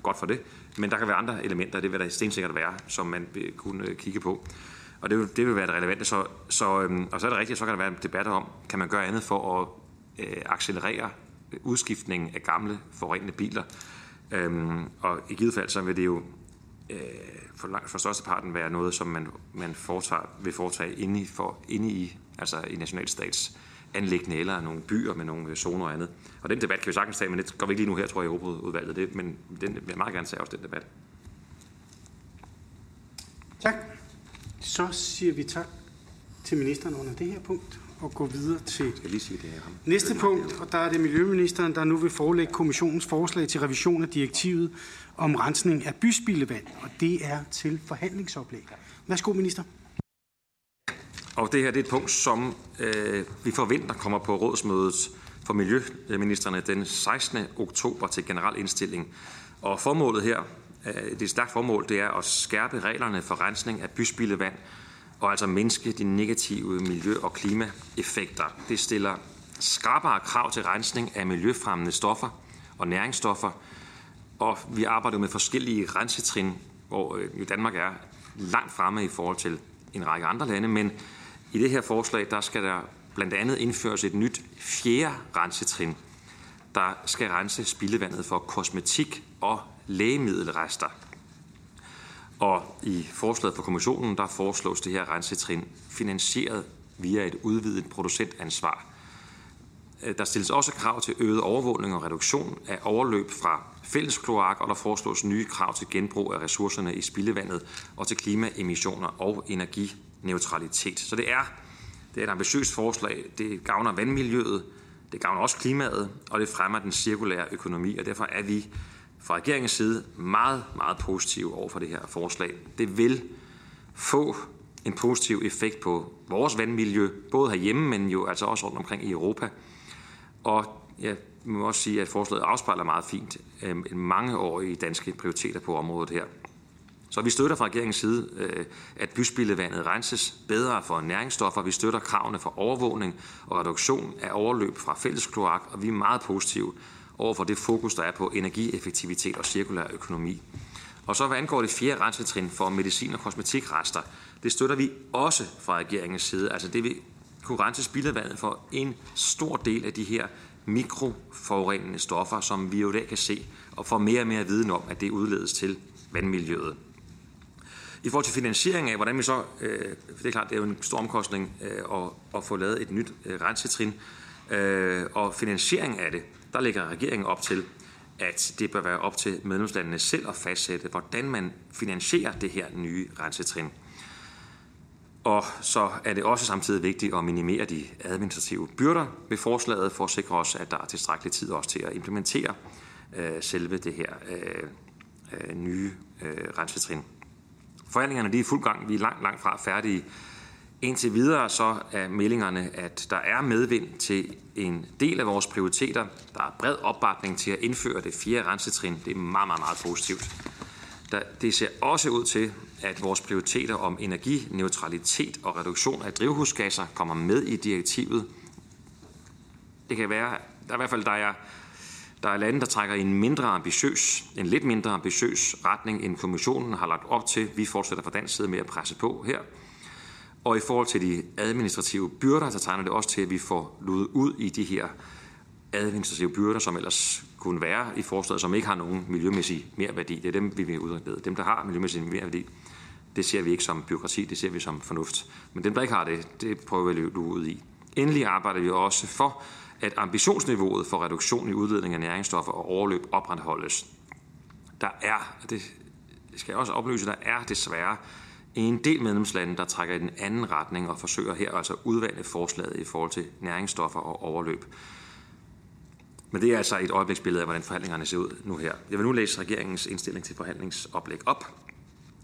Godt for det. Men der kan være andre elementer, det vil der stensikkert være, som man vil kunne øh, kigge på. Og det vil, det vil være det relevante. Så, så, øhm, og så er det rigtigt, så kan der være en debat om, kan man gøre andet for at øh, accelerere udskiftningen af gamle forurenende biler. Øhm, og i givet fald, så vil det jo øh, for, langt, for størsteparten være noget, som man, man foretager, vil foretage inde i, for, inde i, altså i nationalstats anlæggende eller nogle byer med nogle zoner og andet. Og den debat kan vi sagtens tage, men det går vi ikke lige nu her, tror jeg, i Europaudvalget. Det, men den vil jeg meget gerne tage også, den debat. Tak. Så siger vi tak til ministeren under det her punkt og går videre til jeg lige sige det her. næste punkt, og der er det Miljøministeren, der nu vil forelægge kommissionens forslag til revision af direktivet om rensning af byspildevand, og det er til forhandlingsoplæg. Værsgo, minister. Og det her det er et punkt, som øh, vi forventer kommer på rådsmødet for Miljøministerne den 16. oktober til generel indstilling. Og formålet her, øh, det er et stærkt formål, det er at skærpe reglerne for rensning af byspildevand, og altså mindske de negative miljø- og klimaeffekter. Det stiller skrappere krav til rensning af miljøfremmende stoffer og næringsstoffer, og vi arbejder med forskellige rensetrin, hvor øh, jo Danmark er langt fremme i forhold til en række andre lande, men i det her forslag, der skal der blandt andet indføres et nyt fjerde rensetrin, der skal rense spildevandet for kosmetik og lægemiddelrester. Og i forslaget fra kommissionen, der foreslås det her rensetrin finansieret via et udvidet producentansvar. Der stilles også krav til øget overvågning og reduktion af overløb fra fælles kloak, og der foreslås nye krav til genbrug af ressourcerne i spildevandet og til klimaemissioner og energi neutralitet. Så det er, det er et ambitiøst forslag. Det gavner vandmiljøet, det gavner også klimaet, og det fremmer den cirkulære økonomi, og derfor er vi fra regeringens side meget, meget positive over for det her forslag. Det vil få en positiv effekt på vores vandmiljø, både herhjemme, men jo altså også rundt omkring i Europa. Og jeg må også sige, at forslaget afspejler meget fint øh, mangeårige danske prioriteter på området her. Så vi støtter fra regeringens side, øh, at byspildevandet renses bedre for næringsstoffer. Vi støtter kravene for overvågning og reduktion af overløb fra fælles kloak, og vi er meget positive over for det fokus, der er på energieffektivitet og cirkulær økonomi. Og så hvad angår det fjerde rensetrin for medicin- og kosmetikrester, det støtter vi også fra regeringens side. Altså det vil kunne rense spildevandet for en stor del af de her mikroforurenende stoffer, som vi jo i dag kan se, og får mere og mere viden om, at det udledes til vandmiljøet. I forhold til finansiering af, hvordan vi så, øh, det er klart, det er jo en stor omkostning øh, at, at få lavet et nyt øh, rensetrin, øh, og finansiering af det, der lægger regeringen op til, at det bør være op til medlemslandene selv at fastsætte, hvordan man finansierer det her nye rensetrin. Og så er det også samtidig vigtigt at minimere de administrative byrder ved forslaget, for at sikre os, at der er tilstrækkelig tid også til at implementere øh, selve det her øh, øh, nye øh, rensetrin. Forhandlingerne de er i fuld gang. Vi er langt, langt fra færdige. Indtil videre så er meldingerne, at der er medvind til en del af vores prioriteter. Der er bred opbakning til at indføre det fjerde rensetrin. Det er meget, meget, meget positivt. Der, det ser også ud til, at vores prioriteter om energineutralitet og reduktion af drivhusgasser kommer med i direktivet. Det kan være, der er i hvert fald der er, der er lande, der trækker i en mindre ambitiøs, en lidt mindre ambitiøs retning, end kommissionen har lagt op til. Vi fortsætter fra dansk side med at presse på her. Og i forhold til de administrative byrder, så tegner det også til, at vi får luet ud i de her administrative byrder, som ellers kunne være i forslaget, som ikke har nogen miljømæssig merværdi. Det er dem, vi vil udrede. Dem, der har miljømæssig merværdi, det ser vi ikke som byråkrati, det ser vi som fornuft. Men dem, der ikke har det, det prøver vi at lude ud i. Endelig arbejder vi også for, at ambitionsniveauet for reduktion i udledning af næringsstoffer og overløb opretholdes. Der er, det skal jeg også oplyse, der er desværre en del medlemslande, der trækker i den anden retning og forsøger her altså udvande forslaget i forhold til næringsstoffer og overløb. Men det er altså et øjebliksbillede af, hvordan forhandlingerne ser ud nu her. Jeg vil nu læse regeringens indstilling til forhandlingsoplæg op.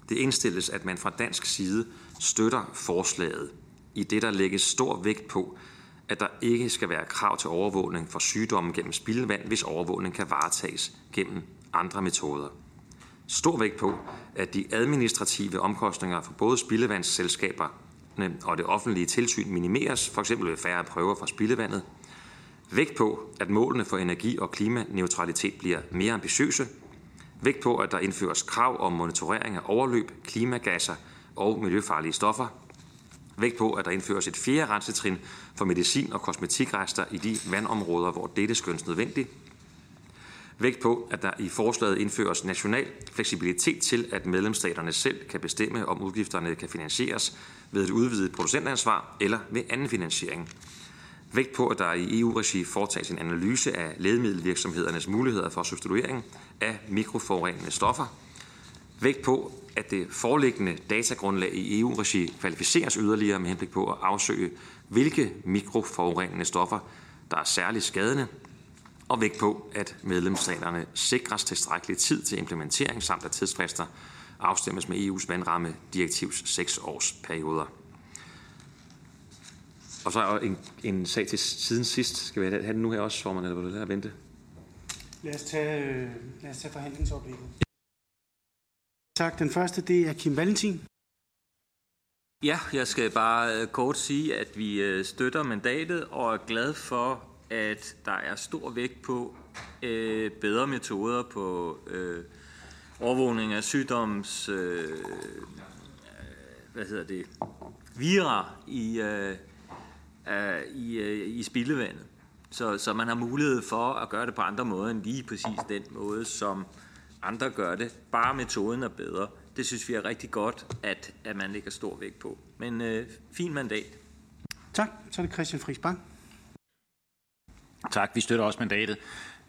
Det indstilles, at man fra dansk side støtter forslaget, i det der lægges stor vægt på, at der ikke skal være krav til overvågning for sygdomme gennem spildevand, hvis overvågning kan varetages gennem andre metoder. Stor vægt på, at de administrative omkostninger for både spildevandsselskaber og det offentlige tilsyn minimeres, f.eks. ved færre prøver fra spildevandet. Vægt på, at målene for energi- og klimaneutralitet bliver mere ambitiøse. Vægt på, at der indføres krav om monitorering af overløb, klimagasser og miljøfarlige stoffer. Vægt på, at der indføres et fjerde rensetrin for medicin- og kosmetikrester i de vandområder, hvor dette skønnes nødvendigt. Vægt på, at der i forslaget indføres national fleksibilitet til, at medlemsstaterne selv kan bestemme, om udgifterne kan finansieres ved et udvidet producentansvar eller ved anden finansiering. Vægt på, at der i EU-regi foretages en analyse af lægemiddelvirksomhedernes muligheder for substituering af mikroforurenende stoffer. Vægt på, at det foreliggende datagrundlag i EU-regi kvalificeres yderligere med henblik på at afsøge, hvilke mikroforurenende stoffer, der er særligt skadende, og vægt på, at medlemsstaterne sikres tilstrækkelig tid til implementering samt at tidsfrister afstemmes med EU's vandramme direktivs 6 års perioder. Og så er en, en sag til siden sidst. Skal vi have den nu her også, formand, eller vil du vente? Lad os tage, øh, lad os tage forhandlingsoplægget. Tak. Den første, det er Kim Valentin. Ja, jeg skal bare øh, kort sige, at vi øh, støtter mandatet og er glad for, at der er stor vægt på øh, bedre metoder på øh, overvågning af sygdoms øh, øh hvad hedder det, vira i, øh, i, øh, i spildevandet. Så, så man har mulighed for at gøre det på andre måder end lige præcis den måde, som andre gør det. Bare metoden er bedre. Det synes vi er rigtig godt, at, at man lægger stor vægt på. Men øh, fin mandat. Tak. Så er det Christian Friis Bang. Tak, vi støtter også mandatet.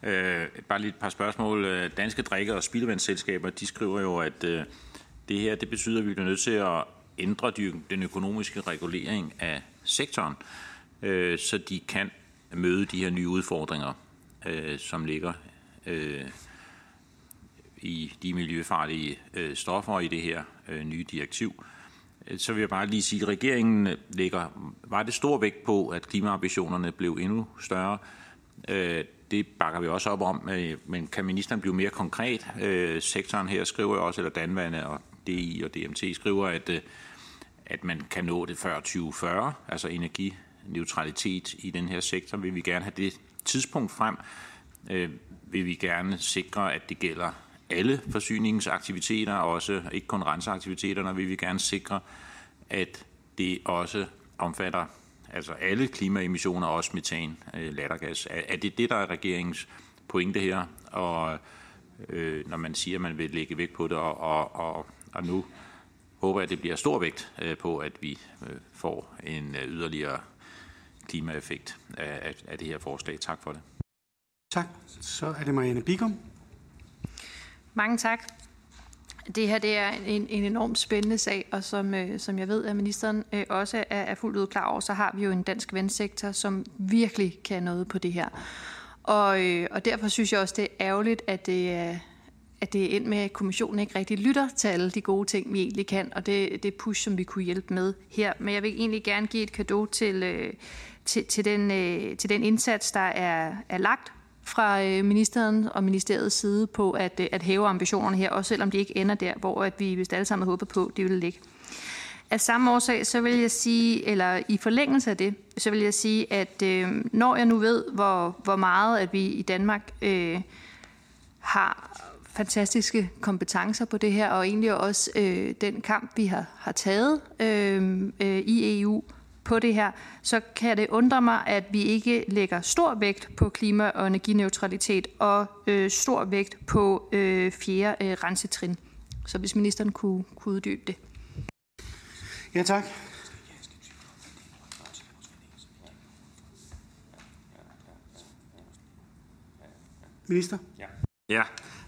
Øh, bare lige et par spørgsmål. Øh, danske drikke- og spildevandsselskaber, de skriver jo, at øh, det her det betyder, at vi bliver nødt til at ændre de, den økonomiske regulering af sektoren, øh, så de kan møde de her nye udfordringer, øh, som ligger øh, i de miljøfarlige øh, stoffer i det her øh, nye direktiv. Øh, så vil jeg bare lige sige, at regeringen lægger var det stor vægt på, at klimaambitionerne blev endnu større. Øh, det bakker vi også op om, øh, men kan ministeren blive mere konkret? Øh, sektoren her skriver også, eller Danvande og DI og DMT skriver, at, øh, at man kan nå det før 2040, altså energineutralitet i den her sektor. Vil vi gerne have det tidspunkt frem? Vil vi gerne sikre, at det gælder alle forsyningsaktiviteter, også ikke kun renseaktiviteterne, vil vi gerne sikre, at det også omfatter altså alle klimaemissioner, også metan, øh, lattergas. Er, er det det, der er regeringens pointe her? Og øh, når man siger, at man vil lægge vægt på det, og, og, og, og nu håber jeg, at det bliver stor vægt øh, på, at vi øh, får en øh, yderligere klimaeffekt af, af, af det her forslag. Tak for det. Tak. Så er det Marianne Bigum. Mange tak. Det her det er en, en enormt spændende sag, og som, øh, som jeg ved, at ministeren øh, også er, er fuldt ud klar over, så har vi jo en dansk vandsektor, som virkelig kan noget på det her. Og, øh, og derfor synes jeg også, det er ærgerligt, at det er, at det er ind med, at kommissionen ikke rigtig lytter til alle de gode ting, vi egentlig kan, og det, det push, som vi kunne hjælpe med her. Men jeg vil egentlig gerne give et kado til, øh, til, til, den, øh, til den indsats, der er, er lagt fra øh, ministeren og ministeriets side på at, øh, at hæve ambitionerne her, også selvom de ikke ender der, hvor at vi vist alle sammen håber på, det vil ligge. Af samme årsag, så vil jeg sige, eller i forlængelse af det, så vil jeg sige, at øh, når jeg nu ved, hvor, hvor meget at vi i Danmark øh, har fantastiske kompetencer på det her, og egentlig også øh, den kamp, vi har, har taget øh, øh, i EU, på det her, så kan det undre mig, at vi ikke lægger stor vægt på klima- og energineutralitet og øh, stor vægt på øh, fjerde øh, rensetrin. Så hvis ministeren kunne, kunne uddybe det. Ja, tak. Minister? Ja. Ja,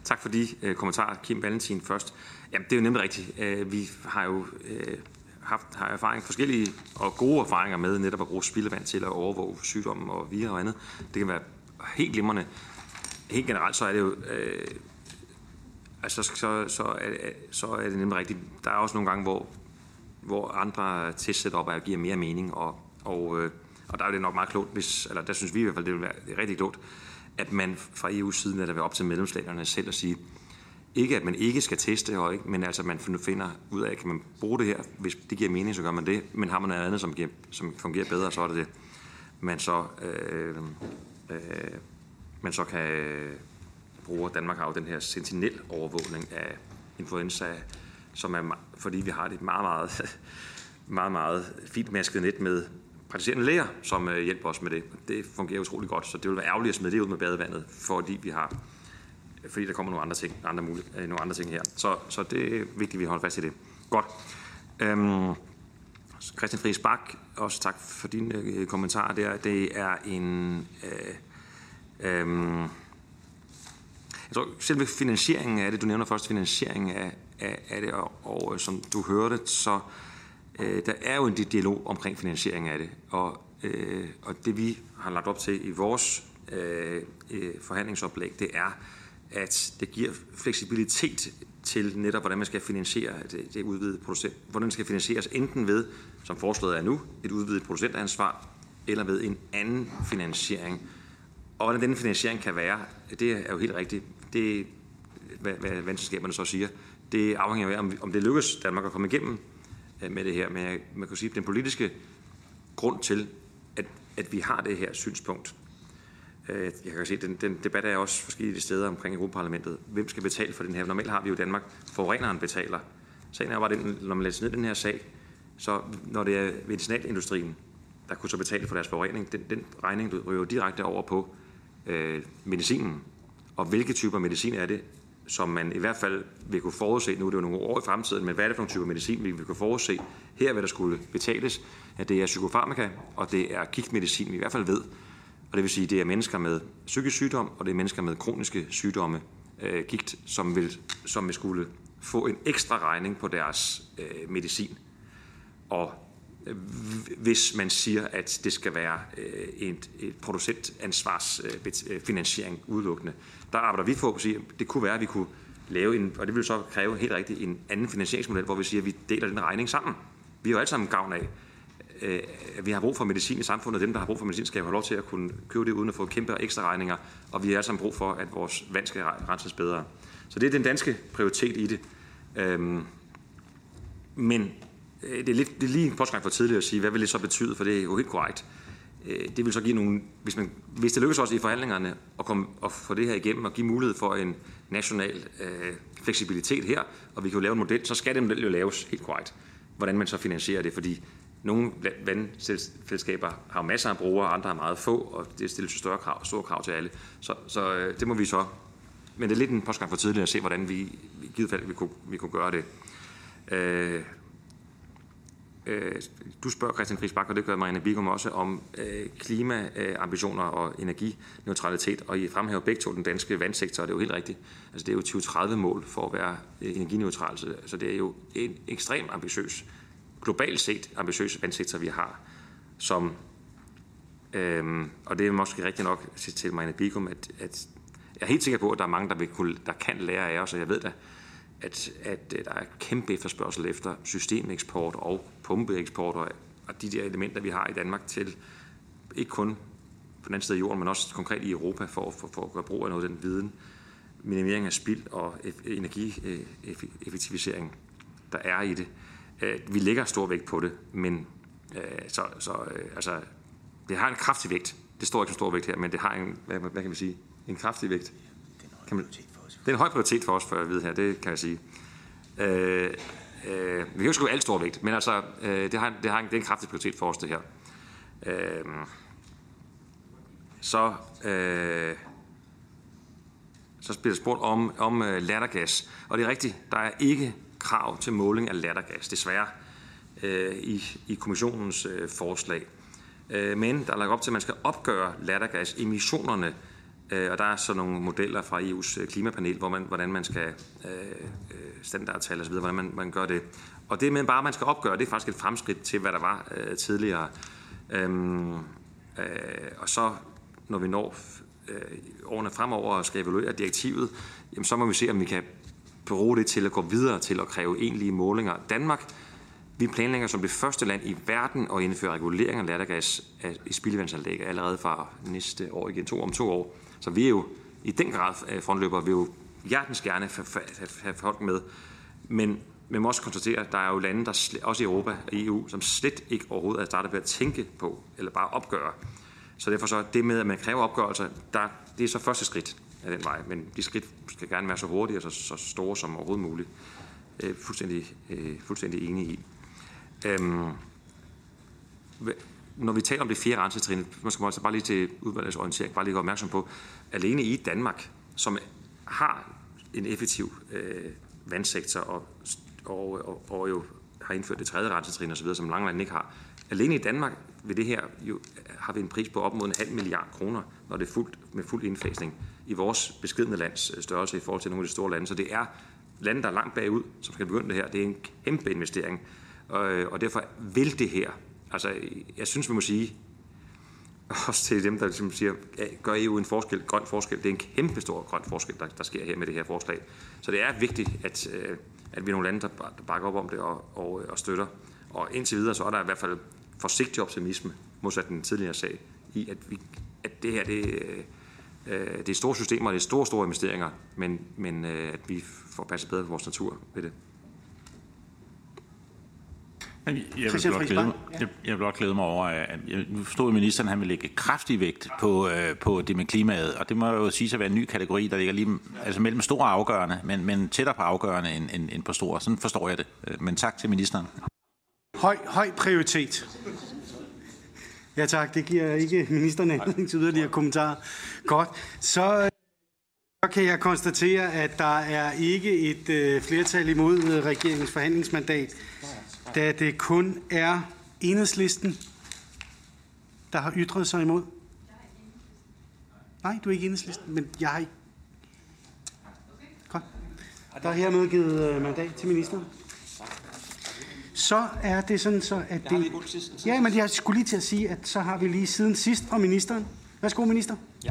tak for de øh, kommentarer. Kim Valentin først. Jamen, det er jo nemlig rigtigt. Øh, vi har jo øh, haft har erfaring, forskellige og gode erfaringer med netop at bruge spildevand til at overvåge sygdomme og virer og andet. Det kan være helt glimrende. Helt generelt så er det jo... Øh, altså, så, så, er, så er det nemlig rigtigt. Der er også nogle gange, hvor, hvor andre testsetup giver mere mening, og, og, øh, og der er det nok meget klogt, hvis, eller der synes vi i hvert fald, det vil være rigtig klogt, at man fra EU's side er der vil op til medlemslandene selv at sige, ikke at man ikke skal teste, og ikke, men altså man finder ud af, kan man bruge det her, hvis det giver mening, så gør man det, men har man noget andet, som, giver, som fungerer bedre, så er det det, man så, øh, øh, man så kan øh, bruge. Danmark har jo den her sentinel-overvågning af influenza, som er, fordi vi har det meget, meget, [laughs] meget, meget fint masket net med praktiserende læger, som øh, hjælper os med det. Det fungerer utrolig godt, så det vil være ærgerligt at smide det ud med badevandet, fordi vi har fordi der kommer nogle andre ting, andre mulige, øh, nogle andre ting her. Så, så det er vigtigt, at vi holder fast i det. Godt. Øhm, Christian Friis Bak, også tak for dine øh, kommentarer der. Det er en... Øh, øh, jeg tror, selve finansieringen af det, du nævner først finansieringen af, af, af det, og, og øh, som du hørte, så øh, der er jo en dialog omkring finansieringen af det. Og, øh, og det vi har lagt op til i vores øh, øh forhandlingsoplæg, det er, at det giver fleksibilitet til netop, hvordan man skal finansiere det, det udvidede producent. Hvordan det skal finansieres enten ved, som foreslået er nu, et udvidet producentansvar, eller ved en anden finansiering. Og hvordan denne finansiering kan være, det er jo helt rigtigt. Det, hvad, hvad vandselskaberne så siger, det afhænger af, om, om det lykkes Danmark at komme igennem øh, med det her. Men man kan sige, at den politiske grund til, at, at vi har det her synspunkt, Øh, jeg kan se, at den, den debat er også forskellige steder omkring Europaparlamentet. Hvem skal betale for den her? Normalt har vi jo i Danmark, forureneren betaler. Sagen er bare den, når man læser ned den her sag, så når det er medicinalindustrien, der kunne så betale for deres forurening, den, den regning ryger direkte over på øh, medicinen. Og hvilke typer medicin er det, som man i hvert fald vil kunne forudse, nu er det jo nogle år i fremtiden, men hvad er det for nogle typer medicin, vi vil kunne forudse? Her hvad der skulle betales, at det er psykofarmaka, og det er gigtmedicin, vi i hvert fald ved, og det vil sige, at det er mennesker med psykisk sygdom, og det er mennesker med kroniske sygdomme, øh, gigt, som vil, som vil skulle få en ekstra regning på deres øh, medicin. Og hvis man siger, at det skal være øh, et, et producentansvarsfinansiering øh, øh udelukkende, der arbejder vi på at sige, at det kunne være, at vi kunne lave en, og det vil så kræve helt rigtigt en anden finansieringsmodel, hvor vi siger, at vi deler den regning sammen. Vi har jo alle sammen gavn af, øh, vi har brug for medicin i samfundet. Dem, der har brug for medicin, skal have lov til at kunne købe det uden at få kæmpe ekstra regninger. Og vi har alle sammen brug for, at vores vand skal renses bedre. Så det er den danske prioritet i det. Øhm, men øh, det er, lidt, det er lige en postgang for tidligt at sige, hvad vil det så betyde, for det er jo helt korrekt. Øh, det vil så give nogle, hvis, man, hvis det lykkes også i forhandlingerne at, komme, at få det her igennem og give mulighed for en national øh, fleksibilitet her, og vi kan jo lave en model, så skal den model jo laves helt korrekt. Hvordan man så finansierer det, fordi nogle vandselskaber har masser af brugere, andre har meget få, og det stiller så større krav, store krav til alle. Så, så øh, det må vi så... Men det er lidt en postgang for tidligt at se, hvordan vi i givet fald vi kunne, vi kunne gøre det. Øh, øh, du spørger Christian Friis Bak, og det gør Marianne Bigum også, om øh, klimaambitioner og energineutralitet, og I fremhæver begge to den danske vandsektor, og det er jo helt rigtigt. Altså det er jo 2030-mål for at være øh, energineutral, så det er jo en ekstremt ambitiøs globalt set ambitiøse vandsektor, vi har, som, øhm, og det er måske rigtigt nok til Marina Bigum, at, at jeg er helt sikker på, at der er mange, der, vil kunne, der kan lære af os, og jeg ved da, at, at øh, der er kæmpe efterspørgsel efter systemeksport og pumpeeksport og, og de der elementer, vi har i Danmark til, ikke kun på den anden side af jorden, men også konkret i Europa, for, for, for at gøre brug af noget af den viden, minimering af spild og energieffektivisering, øh, der er i det. Øh, vi lægger stor vægt på det, men øh, så, så øh, altså, det har en kraftig vægt. Det står ikke så stor vægt her, men det har en, hvad, hvad kan man sige, en kraftig vægt. Kan man, det er en høj prioritet for os, for at vide her, det kan jeg sige. Øh, øh, vi kan jo skrive alt stor vægt, men altså, øh, det, har, det, har en, det er en kraftig prioritet for os, det her. Øh, så, øh, så bliver der spurgt om, om uh, lattergas, og det er rigtigt, der er ikke krav til måling af lattergas, desværre, øh, i, i kommissionens øh, forslag. Øh, men der er lagt op til, at man skal opgøre lattergasemissionerne, Øh, og der er så nogle modeller fra EU's øh, klimapanel, hvor man, hvordan man skal øh, øh standardtal osv., hvordan man, man gør det. Og det med bare, at man skal opgøre, det er faktisk et fremskridt til, hvad der var øh, tidligere. Øhm, øh, og så, når vi når øh, årene fremover og skal evaluere direktivet, jamen, så må vi se, om vi kan bruge det til at gå videre til at kræve egentlige målinger. Danmark, vi planlægger som det første land i verden at indføre regulering af lattergas i spildevandsanlæg allerede fra næste år igen, to om to år. Så vi er jo i den grad øh, frontløber, vi er jo hjertens gerne have folk med. Men man må også konstatere, at der er jo lande, der også i Europa og EU, som slet ikke overhovedet er startet ved at tænke på, eller bare opgøre. Så derfor så det med, at man kræver opgørelser, der, det er så første skridt af den vej. Men de skridt skal gerne være så hurtige og så, så store som overhovedet muligt. Øh, fuldstændig, øh, fuldstændig enig i. Øhm, når vi taler om det fjerde rensetrin, man skal også bare lige til udvalgets orientering, bare lige gøre opmærksom på, alene i Danmark, som har en effektiv øh, vandsektor og, og, og, og jo har indført det tredje rensetrin osv., som Langeland ikke har. Alene i Danmark ved det her jo, har vi en pris på op mod en halv milliard kroner, når det er fuldt, med fuld indfasning i vores beskidende lands øh, størrelse i forhold til nogle af de store lande. Så det er lande, der er langt bagud, som skal begynde det her. Det er en kæmpe investering. Og, øh, og derfor vil det her, altså jeg synes, vi må sige, [laughs] også til dem, der ligesom siger, gør EU en forskel, grøn forskel. Det er en kæmpe stor grøn forskel, der, der sker her med det her forslag. Så det er vigtigt, at, øh, at vi er nogle lande, der bakker op om det og, og, og støtter. Og indtil videre, så er der i hvert fald forsigtig optimisme, modsat den tidligere sag, i at, vi, at det her, det, øh, det er store systemer, det er store, store investeringer, men, men øh, at vi får passet bedre på vores natur ved det. Jeg vil, blot glæde, jeg, jeg vil blot glæde mig over, at jeg, nu forstod at ministeren, han vil lægge kraftig vægt på, øh, på det med klimaet, og det må jo sige at være en ny kategori, der ligger lige altså mellem stor og afgørende, men, men tættere på afgørende end, end, end på stor. Sådan forstår jeg det. Øh, men tak til ministeren. Høj, høj prioritet. Ja tak, det giver ikke ministeren anledning til yderligere kommentarer. Godt, så, så kan jeg konstatere, at der er ikke et øh, flertal imod øh, regeringens forhandlingsmandat da det kun er enhedslisten, der har ytret sig imod. Nej, du er ikke enhedslisten, men jeg har ikke. Godt. Der er hermed givet øh, mandat til ministeren. Så er det sådan så, at det... Ja, men jeg skulle lige til at sige, at så har vi lige siden sidst fra ministeren. Værsgo, minister. Ja.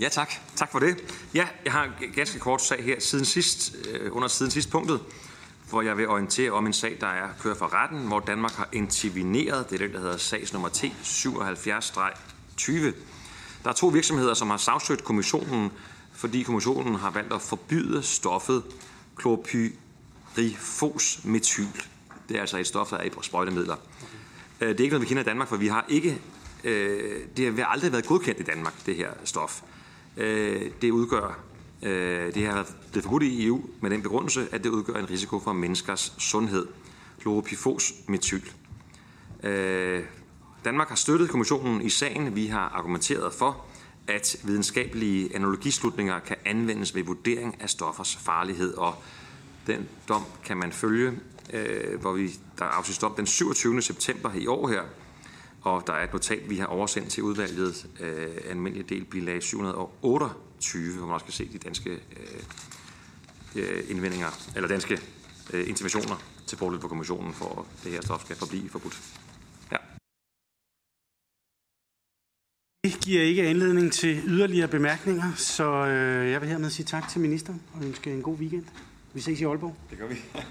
Ja, tak. Tak for det. Ja, jeg har en ganske kort sag her siden sidst, øh, under siden sidst punktet hvor jeg vil orientere om en sag, der er kørt for retten, hvor Danmark har interveneret. Det er det, der hedder sags nummer T 77-20. Der er to virksomheder, som har sagsøgt kommissionen, fordi kommissionen har valgt at forbyde stoffet klopyrifosmetyl. Det er altså et stof, der er i sprøjtemidler. Okay. det er ikke noget, vi kender i Danmark, for vi har ikke, øh, det har aldrig været godkendt i Danmark, det her stof. Øh, det udgør Øh, det har blevet forbudt i EU med den begrundelse, at det udgør en risiko for menneskers sundhed. Chloropifosmetyl. Øh, Danmark har støttet kommissionen i sagen. Vi har argumenteret for, at videnskabelige analogislutninger kan anvendes ved vurdering af stoffers farlighed, og den dom kan man følge, øh, hvor vi, der er afsigt dom den 27. september i år her, og der er et notat, vi har oversendt til udvalget, øh, almindelig del bilag 728, hvor man også kan se de danske øh, øh, indvendinger, eller danske øh, interventioner til fordel for kommissionen, for at det her stof skal forblive forbudt. Ja. Det giver ikke anledning til yderligere bemærkninger, så øh, jeg vil hermed sige tak til ministeren og ønske en god weekend. Vi ses i Aalborg. Det gør vi. [laughs]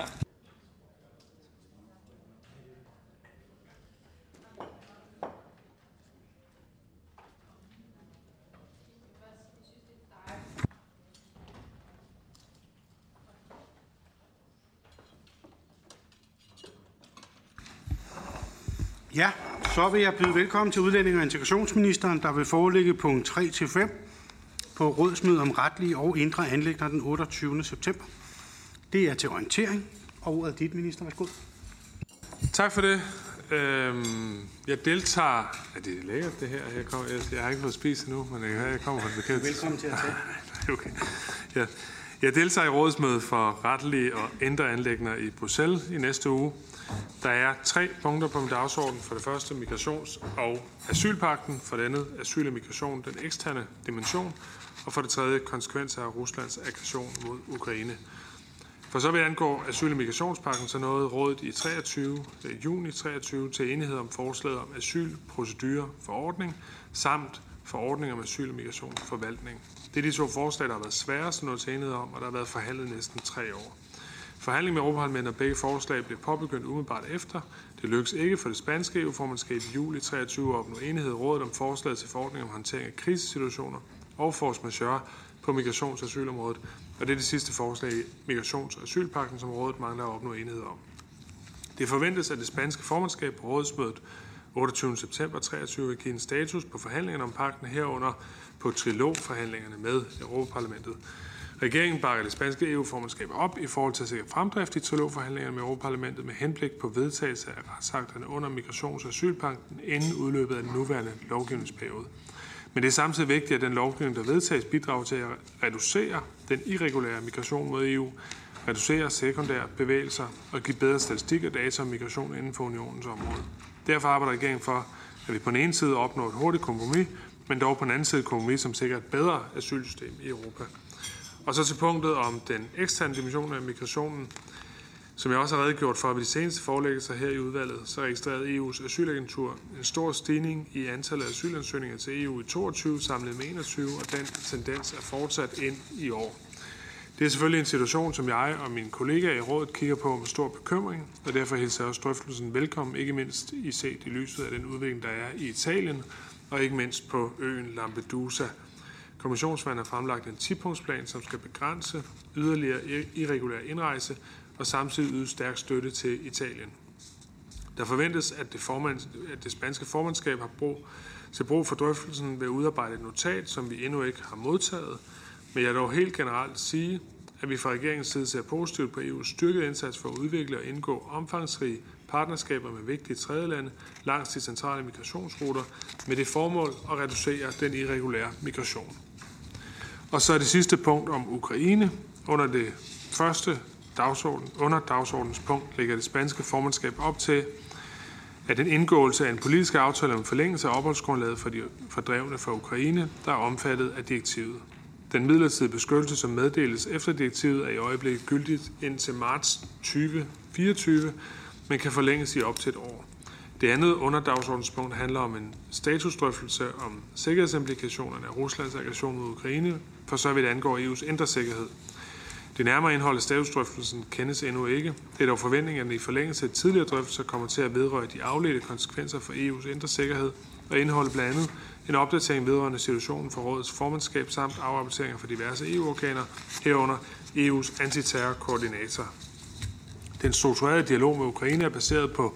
Ja, så vil jeg byde velkommen til udlænding- og integrationsministeren, der vil forelægge punkt 3-5 på rådsmødet om retlige og indre anlægner den 28. september. Det er til orientering, og ordet er dit, minister. Værsgo. Tak for det. Øhm, jeg deltager... Er det lækkert, det her? Jeg, kommer, jeg, jeg har ikke fået spist endnu, men jeg, jeg kommer fra det bekendt. Velkommen til at tage. [laughs] okay. Ja. Jeg deltager i rådsmødet for retlige og indre anlægner i Bruxelles i næste uge. Der er tre punkter på min dagsorden. For det første migrations- og asylpakten, for det andet asyl og migration, den eksterne dimension, og for det tredje konsekvenser af Ruslands aggression mod Ukraine. For så vil angå asyl- og migrationspakken, så nåede rådet i 23, øh, juni 23 til enighed om forslaget om asylprocedurer forordning samt forordning om asyl- og migrationsforvaltning. Det er de to forslag, der har været sværest at nå til enighed om, og der har været forhandlet næsten tre år. Forhandling med Europaparlamentet og begge forslag blev påbegyndt umiddelbart efter. Det lykkedes ikke for det spanske EU-formandskab i juli 23 at opnå enighed i rådet om forslaget til forordning om håndtering af krisesituationer og force majeure på migrations- og asylområdet, og det er det sidste forslag i migrations- og asylpakken, som rådet mangler at opnå enighed om. Det forventes, at det spanske formandskab på rådsmødet 28. september 23 vil give en status på forhandlingerne om pakken herunder på trilogforhandlingerne med Europaparlamentet. Regeringen bakker det spanske EU-formandskab op i forhold til at sikre fremdrift i trilogforhandlingerne med Europaparlamentet med henblik på vedtagelse af retsakterne under migrations- og asylpakken inden udløbet af den nuværende lovgivningsperiode. Men det er samtidig vigtigt, at den lovgivning, der vedtages, bidrager til at reducere den irregulære migration mod EU, reducere sekundære bevægelser og give bedre statistik og data om migration inden for unionens område. Derfor arbejder regeringen for, at vi på den ene side opnår et hurtigt kompromis, men dog på den anden side et kompromis, som sikrer et bedre asylsystem i Europa. Og så til punktet om den eksterne dimension af migrationen. Som jeg også har redegjort for ved de seneste forelæggelser her i udvalget, så registrerede EU's asylagentur en stor stigning i antallet af asylansøgninger til EU i 22 samlet med 21, og den tendens er fortsat ind i år. Det er selvfølgelig en situation, som jeg og mine kollegaer i rådet kigger på med stor bekymring, og derfor hilser jeg også drøftelsen velkommen, ikke mindst i set i lyset af den udvikling, der er i Italien, og ikke mindst på øen Lampedusa. Kommissionsmanden har fremlagt en 10-punktsplan, som skal begrænse yderligere irregulær indrejse og samtidig yde stærk støtte til Italien. Der forventes, at det, formand, at det spanske formandskab har brug, til brug for drøftelsen ved at udarbejde et notat, som vi endnu ikke har modtaget. Men jeg vil dog helt generelt sige, at vi fra regeringens side ser positivt på EU's styrkede indsats for at udvikle og indgå omfangsrige partnerskaber med vigtige tredjelande langs de centrale migrationsruter med det formål at reducere den irregulære migration. Og så er det sidste punkt om Ukraine. Under det første dagsorden, under dagsordens punkt ligger det spanske formandskab op til, at en indgåelse af en politisk aftale om forlængelse af opholdsgrundlaget for de fordrevne fra Ukraine, der er omfattet af direktivet. Den midlertidige beskyttelse, som meddeles efter direktivet, er i øjeblikket gyldigt indtil marts 2024, men kan forlænges i op til et år. Det andet underdagsordenspunkt handler om en statusdrøftelse om sikkerhedsimplikationerne af Ruslands aggression mod Ukraine, for så vidt angår EU's indre sikkerhed. Det nærmere indhold af statusdrøftelsen kendes endnu ikke. Det er dog forventningen, at den i forlængelse af tidligere drøftelser kommer til at vedrøre de afledte konsekvenser for EU's indre sikkerhed og indeholde blandt andet en opdatering vedrørende situationen for rådets formandskab samt afrapporteringer fra diverse EU-organer, herunder EU's antiterrorkoordinator. Den strukturerede dialog med Ukraine er baseret på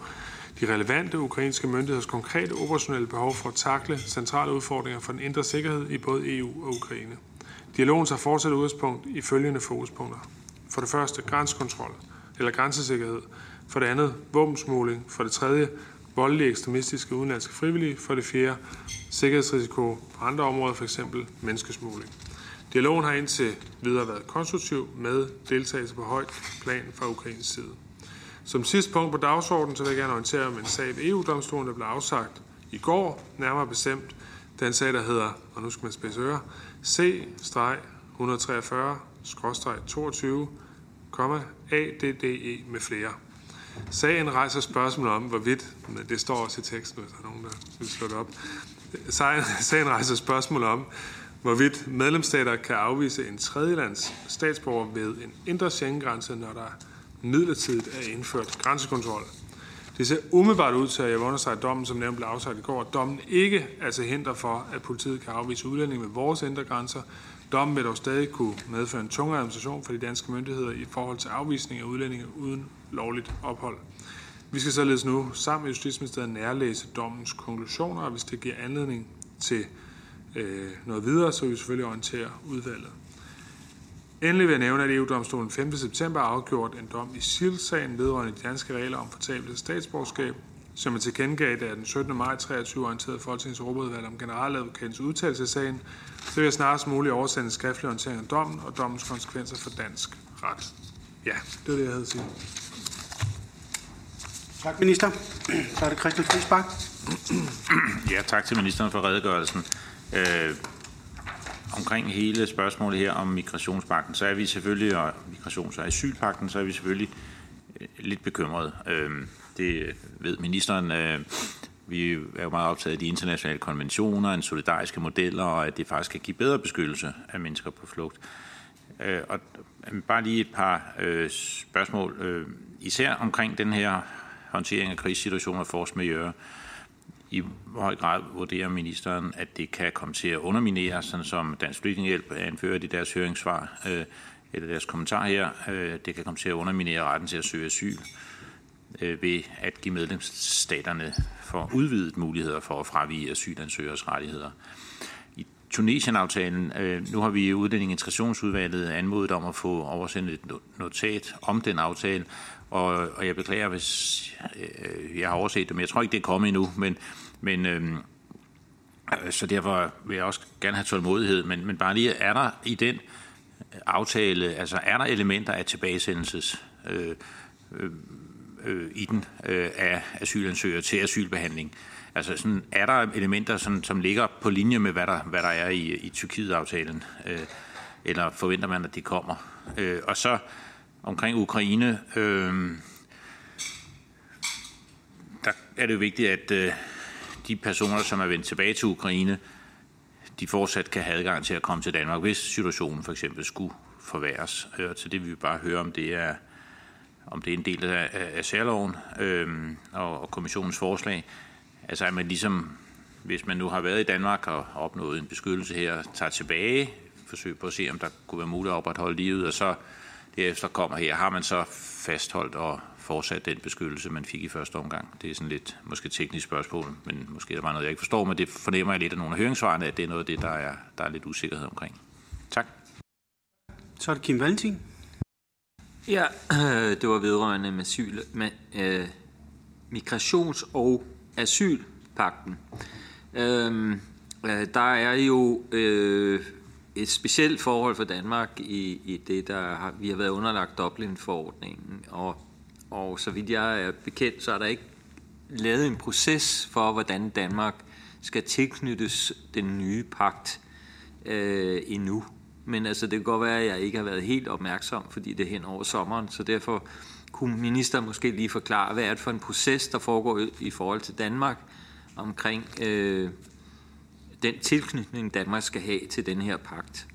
de relevante ukrainske myndigheders konkrete operationelle behov for at takle centrale udfordringer for den indre sikkerhed i både EU og Ukraine. Dialogen tager fortsat udgangspunkt i følgende fokuspunkter. For det første grænsekontrol eller grænsesikkerhed. For det andet våbensmugling. For det tredje voldelige ekstremistiske udenlandske frivillige. For det fjerde sikkerhedsrisiko på andre områder, f.eks. menneskesmugling. Dialogen har indtil videre været konstruktiv med deltagelse på højt plan fra Ukraines side. Som sidste punkt på dagsordenen, så vil jeg gerne orientere om en sag ved EU-domstolen, der blev afsagt i går, nærmere bestemt den sag, der hedder, og nu skal man spidse ører, C-143-22, ADDE med flere. Sagen rejser spørgsmål om, hvorvidt, det står også i teksten, hvis der er nogen, der vil slå det op, sagen rejser spørgsmål om, hvorvidt medlemsstater kan afvise en tredjelands statsborger ved en indre Schengen-grænse, når der midlertidigt er indført grænsekontrol. Det ser umiddelbart ud til, at jeg vil understrege, at dommen, som nævnt blev afsagt i går, at dommen ikke er til hinder for, at politiet kan afvise udlændinge ved vores indre grænser. Dommen vil dog stadig kunne medføre en tungere administration for de danske myndigheder i forhold til afvisning af udlændinge uden lovligt ophold. Vi skal således nu sammen med Justitsministeriet nærlæse dommens konklusioner, og hvis det giver anledning til øh, noget videre, så vil vi selvfølgelig orientere udvalget. Endelig vil jeg nævne, at EU-domstolen 5. september har afgjort en dom i SIL-sagen vedrørende de danske regler om fortabelse af statsborgerskab, som jeg tilkendegav, da den 17. maj 23 orienterede Folketingets Europaudvalg om generaladvokatens udtalelse i sagen, så vil jeg snarest muligt oversende en skriftlig orientering af dommen og dommens konsekvenser for dansk ret. Ja, det er det, jeg havde at sige. Tak, minister. Så er det Christian Friisbak. Ja, tak til ministeren for redegørelsen. Øh, omkring hele spørgsmålet her om migrationspakten, så er vi selvfølgelig, og migrations- og asylpakten, så er vi selvfølgelig øh, lidt bekymrede. Øhm, det ved ministeren. Øh, vi er jo meget optaget af de internationale konventioner, en solidariske modeller, og at det faktisk kan give bedre beskyttelse af mennesker på flugt. Øh, og bare lige et par spørgsmål, især omkring den her håndtering af krigssituationer og force majeure. I høj grad vurderer ministeren, at det kan komme til at underminere, sådan som Dansk Flygtningehjælp anfører i deres høringssvar, øh, eller deres kommentar her, øh, det kan komme til at underminere retten til at søge asyl øh, ved at give medlemsstaterne for udvidet muligheder for at fravige asylansøgers rettigheder. I Tunesien-aftalen, øh, nu har vi i Udlænding Integrationsudvalget anmodet om at få oversendt et notat om den aftale, og, og jeg beklager, hvis øh, jeg har overset det, men jeg tror ikke, det er kommet endnu, men, men øh, så derfor vil jeg også gerne have tålmodighed, men, men bare lige, er der i den aftale, altså er der elementer af tilbagesendelses øh, øh, øh, i den øh, af asylansøgere til asylbehandling? Altså sådan, er der elementer, sådan, som ligger på linje med, hvad der, hvad der er i, i Tyrkiet-aftalen? Øh, eller forventer man, at de kommer? Øh, og så omkring Ukraine, øh, der er det jo vigtigt, at øh, de personer, som er vendt tilbage til Ukraine, de fortsat kan have adgang til at komme til Danmark, hvis situationen for eksempel skulle forværres. Øh, så det vil vi bare høre, om det er, om det er en del af, af særloven øh, og, og kommissionens forslag. Altså at man ligesom, hvis man nu har været i Danmark og opnået en beskyttelse her, tager tilbage, forsøger på at se, om der kunne være muligt at opretholde livet, og så derefter kommer her, har man så fastholdt og fortsat den beskyttelse, man fik i første omgang? Det er sådan lidt måske teknisk spørgsmål, men måske der var noget, jeg ikke forstår, men det fornemmer jeg lidt af nogle af høringssvarene, at det er noget af det, der er, der er lidt usikkerhed omkring. Tak. Så er det Kim Valentin. Ja, [clears throat] det var vedrørende med, asyl, med øh, migrations- og asylpakten. Øh, øh, der er jo øh, et specielt forhold for Danmark i, i det, der har, vi har været underlagt Dublin-forordningen, og, og så vidt jeg er bekendt, så er der ikke lavet en proces for, hvordan Danmark skal tilknyttes den nye pagt øh, endnu. Men altså, det kan godt være, at jeg ikke har været helt opmærksom, fordi det er hen over sommeren, så derfor kunne ministeren måske lige forklare, hvad er det for en proces, der foregår i forhold til Danmark omkring øh, den tilknytning, Danmark skal have til den her pagt.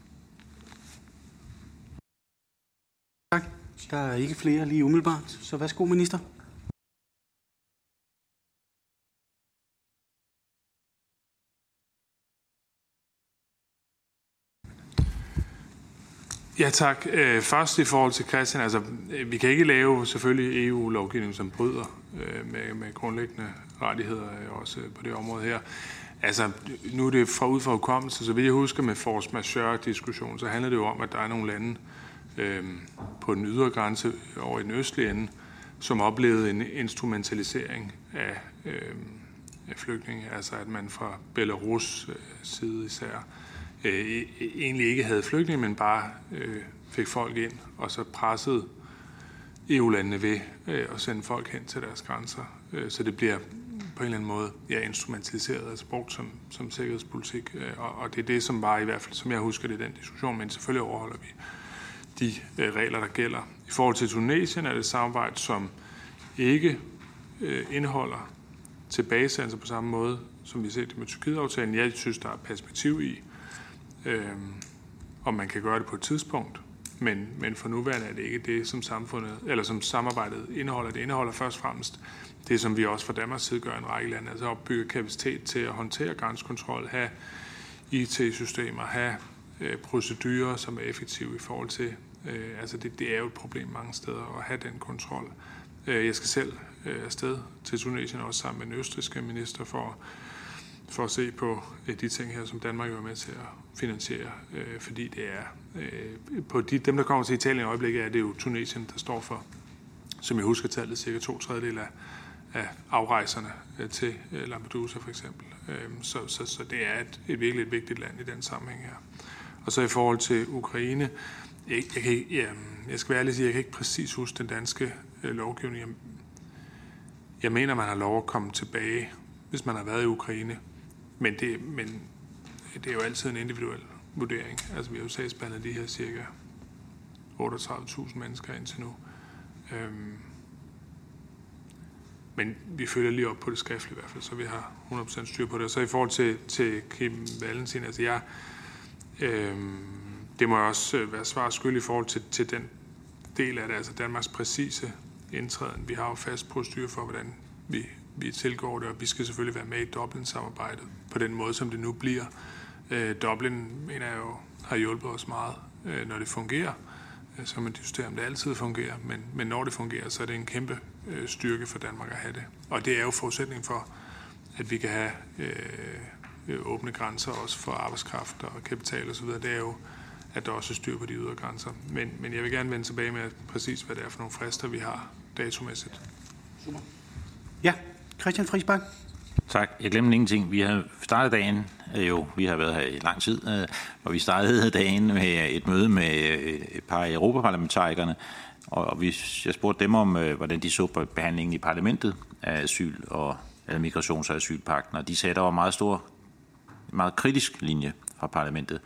Tak. Der er ikke flere lige umiddelbart, så værsgo, minister. Ja tak. Øh, først i forhold til Christian, altså vi kan ikke lave selvfølgelig EU-lovgivning, som bryder øh, med, med grundlæggende rettigheder øh, også på det område her. Altså, nu er det fra ud fra hukommelse, så vidt jeg husker med force majeure-diskussion, så handler det jo om, at der er nogle lande øh, på den ydre grænse over i den østlige ende, som oplevede en instrumentalisering af, øh, af flygtninge, altså at man fra Belarus øh, side især øh, e, e, egentlig ikke havde flygtninge, men bare øh, fik folk ind, og så pressede EU-landene ved øh, at sende folk hen til deres grænser. Øh, så det bliver på en eller anden måde ja, instrumentaliseret, altså brugt som, som sikkerhedspolitik. Øh, og, og det er det, som var i hvert fald, som jeg husker det, den diskussion, men selvfølgelig overholder vi de øh, regler, der gælder. I forhold til Tunesien er det et samarbejde, som ikke øh, indeholder tilbagesendelser på samme måde, som vi ser det med Tyrkiet-aftalen. Jeg synes, der er perspektiv i, øh, om man kan gøre det på et tidspunkt. Men, men for nuværende er det ikke det, som samfundet, eller som samarbejdet indeholder. Det indeholder først og fremmest det, som vi også fra Danmarks side gør en række lande, altså opbygge kapacitet til at håndtere grænsekontrol, have IT-systemer, have øh, procedurer, som er effektive i forhold til, øh, altså det, det er jo et problem mange steder at have den kontrol. Øh, jeg skal selv øh, afsted til Tunesien også sammen med den østriske minister for, for at se på øh, de ting her, som Danmark jo er med til at finansiere, øh, fordi det er, øh, på de, dem der kommer til Italien i øjeblikket, er det jo Tunesien, der står for, som jeg husker tallet, cirka to tredjedel af, af afrejserne øh, til øh, Lampedusa for eksempel. Øhm, så, så, så det er et, et virkelig et vigtigt land i den sammenhæng her. Og så i forhold til Ukraine, jeg, jeg, kan ikke, ja, jeg skal være ærlig sige, jeg kan ikke præcis huske den danske øh, lovgivning. Jeg, Jeg mener, man har lov at komme tilbage, hvis man har været i Ukraine. Men det, men det er jo altid en individuel vurdering. Altså, vi har jo sagsbehandlet de her cirka 38.000 mennesker indtil nu. Øhm, men vi følger lige op på det skriftlige i hvert fald, så vi har 100% styr på det. Og så i forhold til, til Kim Valentin, altså jeg, øh, det må jeg også øh, være svar skyld i forhold til, til den del af det, altså Danmarks præcise indtræden. Vi har jo fast styr for, hvordan vi, vi tilgår det, og vi skal selvfølgelig være med i Dublin-samarbejdet på den måde, som det nu bliver. Øh, Dublin, mener jeg jo, har hjulpet os meget, øh, når det fungerer. Øh, så man diskuterer, om det altid fungerer, men, men når det fungerer, så er det en kæmpe øh, styrke for Danmark at have det. Og det er jo forudsætning for, at vi kan have øh, åbne grænser også for arbejdskraft og kapital osv. Det er jo, at der også er styr på de ydre grænser. Men, men jeg vil gerne vende tilbage med præcis, hvad det er for nogle frister, vi har datomæssigt. Super. Ja, Christian Friisbak. Tak. Jeg glemte ingenting. Vi har startet dagen, øh, jo, vi har været her i lang tid, øh, og vi startede dagen med et møde med øh, et par af europaparlamentarikerne, og vi, jeg spurgte dem om, øh, hvordan de så på behandlingen i parlamentet af asyl og eller migrations- og asylpakten, og de sagde, at der var meget stor, meget kritisk linje fra parlamentet.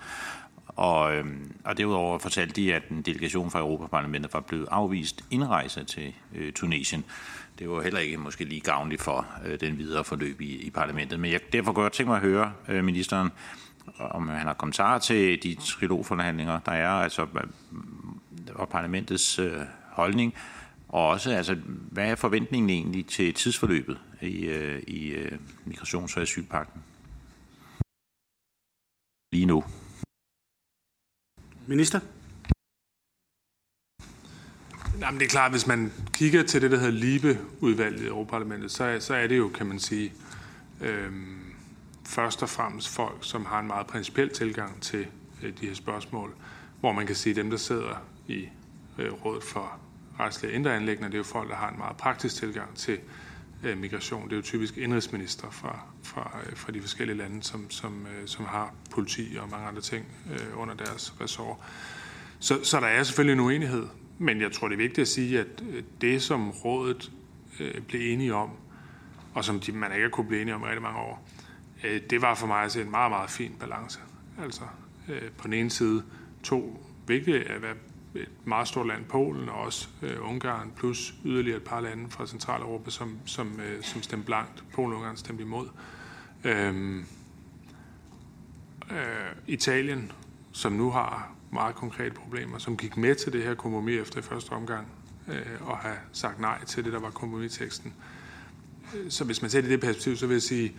Og, øh, og derudover fortalte de, at en delegation fra Europaparlamentet var blevet afvist indrejse til øh, Tunesien. Det var heller ikke måske lige gavnligt for øh, den videre forløb i, i parlamentet. Men jeg, derfor kunne jeg tænke mig at høre øh, ministeren, om han har kommentarer til de trilogforhandlinger, der er, altså og parlamentets øh, holdning, og også, altså, hvad er forventningen egentlig til tidsforløbet i, øh, i øh, migrations- og asylpakten? Lige nu. Minister? Jamen, det er klart, hvis man kigger til det, der hedder LIBE-udvalget i Europaparlamentet, så, så er det jo, kan man sige, øhm, først og fremmest folk, som har en meget principiel tilgang til øh, de her spørgsmål, hvor man kan sige, at dem, der sidder i øh, Rådet for retslige indre Anlægner. det er jo folk, der har en meget praktisk tilgang til øh, migration. Det er jo typisk indrigsminister fra, fra, øh, fra de forskellige lande, som, som, øh, som har politi og mange andre ting øh, under deres ressort. Så, så der er selvfølgelig en uenighed, men jeg tror, det er vigtigt at sige, at øh, det, som rådet øh, blev enige om, og som de, man ikke har kunne blive enige om i rigtig mange år, øh, det var for mig at se en meget, meget fin balance. Altså øh, på den ene side to vigtige, at et meget stort land, Polen, og også øh, Ungarn, plus yderligere et par lande fra Centraleuropa, som, som, øh, som stemte blankt. Polen og Ungarn stemte imod. Øhm, øh, Italien, som nu har meget konkrete problemer, som gik med til det her kompromis efter første omgang, øh, og har sagt nej til det, der var kompromisteksten. Øh, så hvis man ser det i det perspektiv, så vil jeg sige,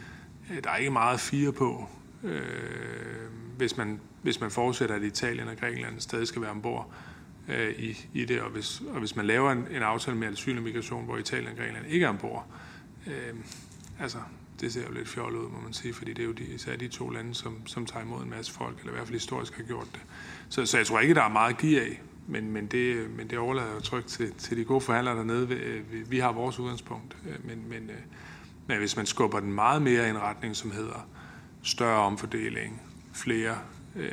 at der er ikke meget fire på, øh, hvis, man, hvis man forudsætter, at Italien og Grækenland stadig skal være ombord øh, Øh, i, i det. Og hvis, og hvis man laver en, en aftale med asyl og migration, hvor Italien og Grækenland ikke er ombord, øh, altså, det ser jo lidt fjollet ud, må man sige, fordi det er jo de, især de to lande, som, som tager imod en masse folk, eller i hvert fald historisk har gjort det. Så, så jeg tror ikke, der er meget at give af, men, men, det, men det overlader jeg trygt til, til de gode forhandlere dernede. Vi, vi har vores udgangspunkt, øh, men, men, øh, men hvis man skubber den meget mere i en retning, som hedder større omfordeling, flere øh,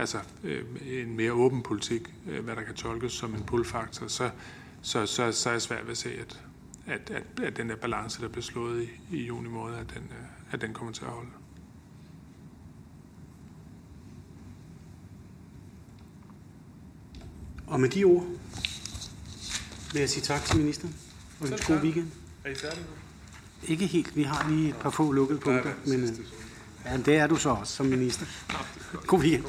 altså øh, en mere åben politik, øh, hvad der kan tolkes som en pull-faktor, så, så, så, så er jeg svært ved at se, at, at, at, at den der balance, der blev slået i, i juni måned, at den, øh, at den kommer til at holde. Og med de ord vil jeg sige tak til ministeren og en god weekend. Er I færdige nu? Ikke helt. Vi har lige et par få lukkede punkter, men øh, ja, det er du så også som minister. God weekend.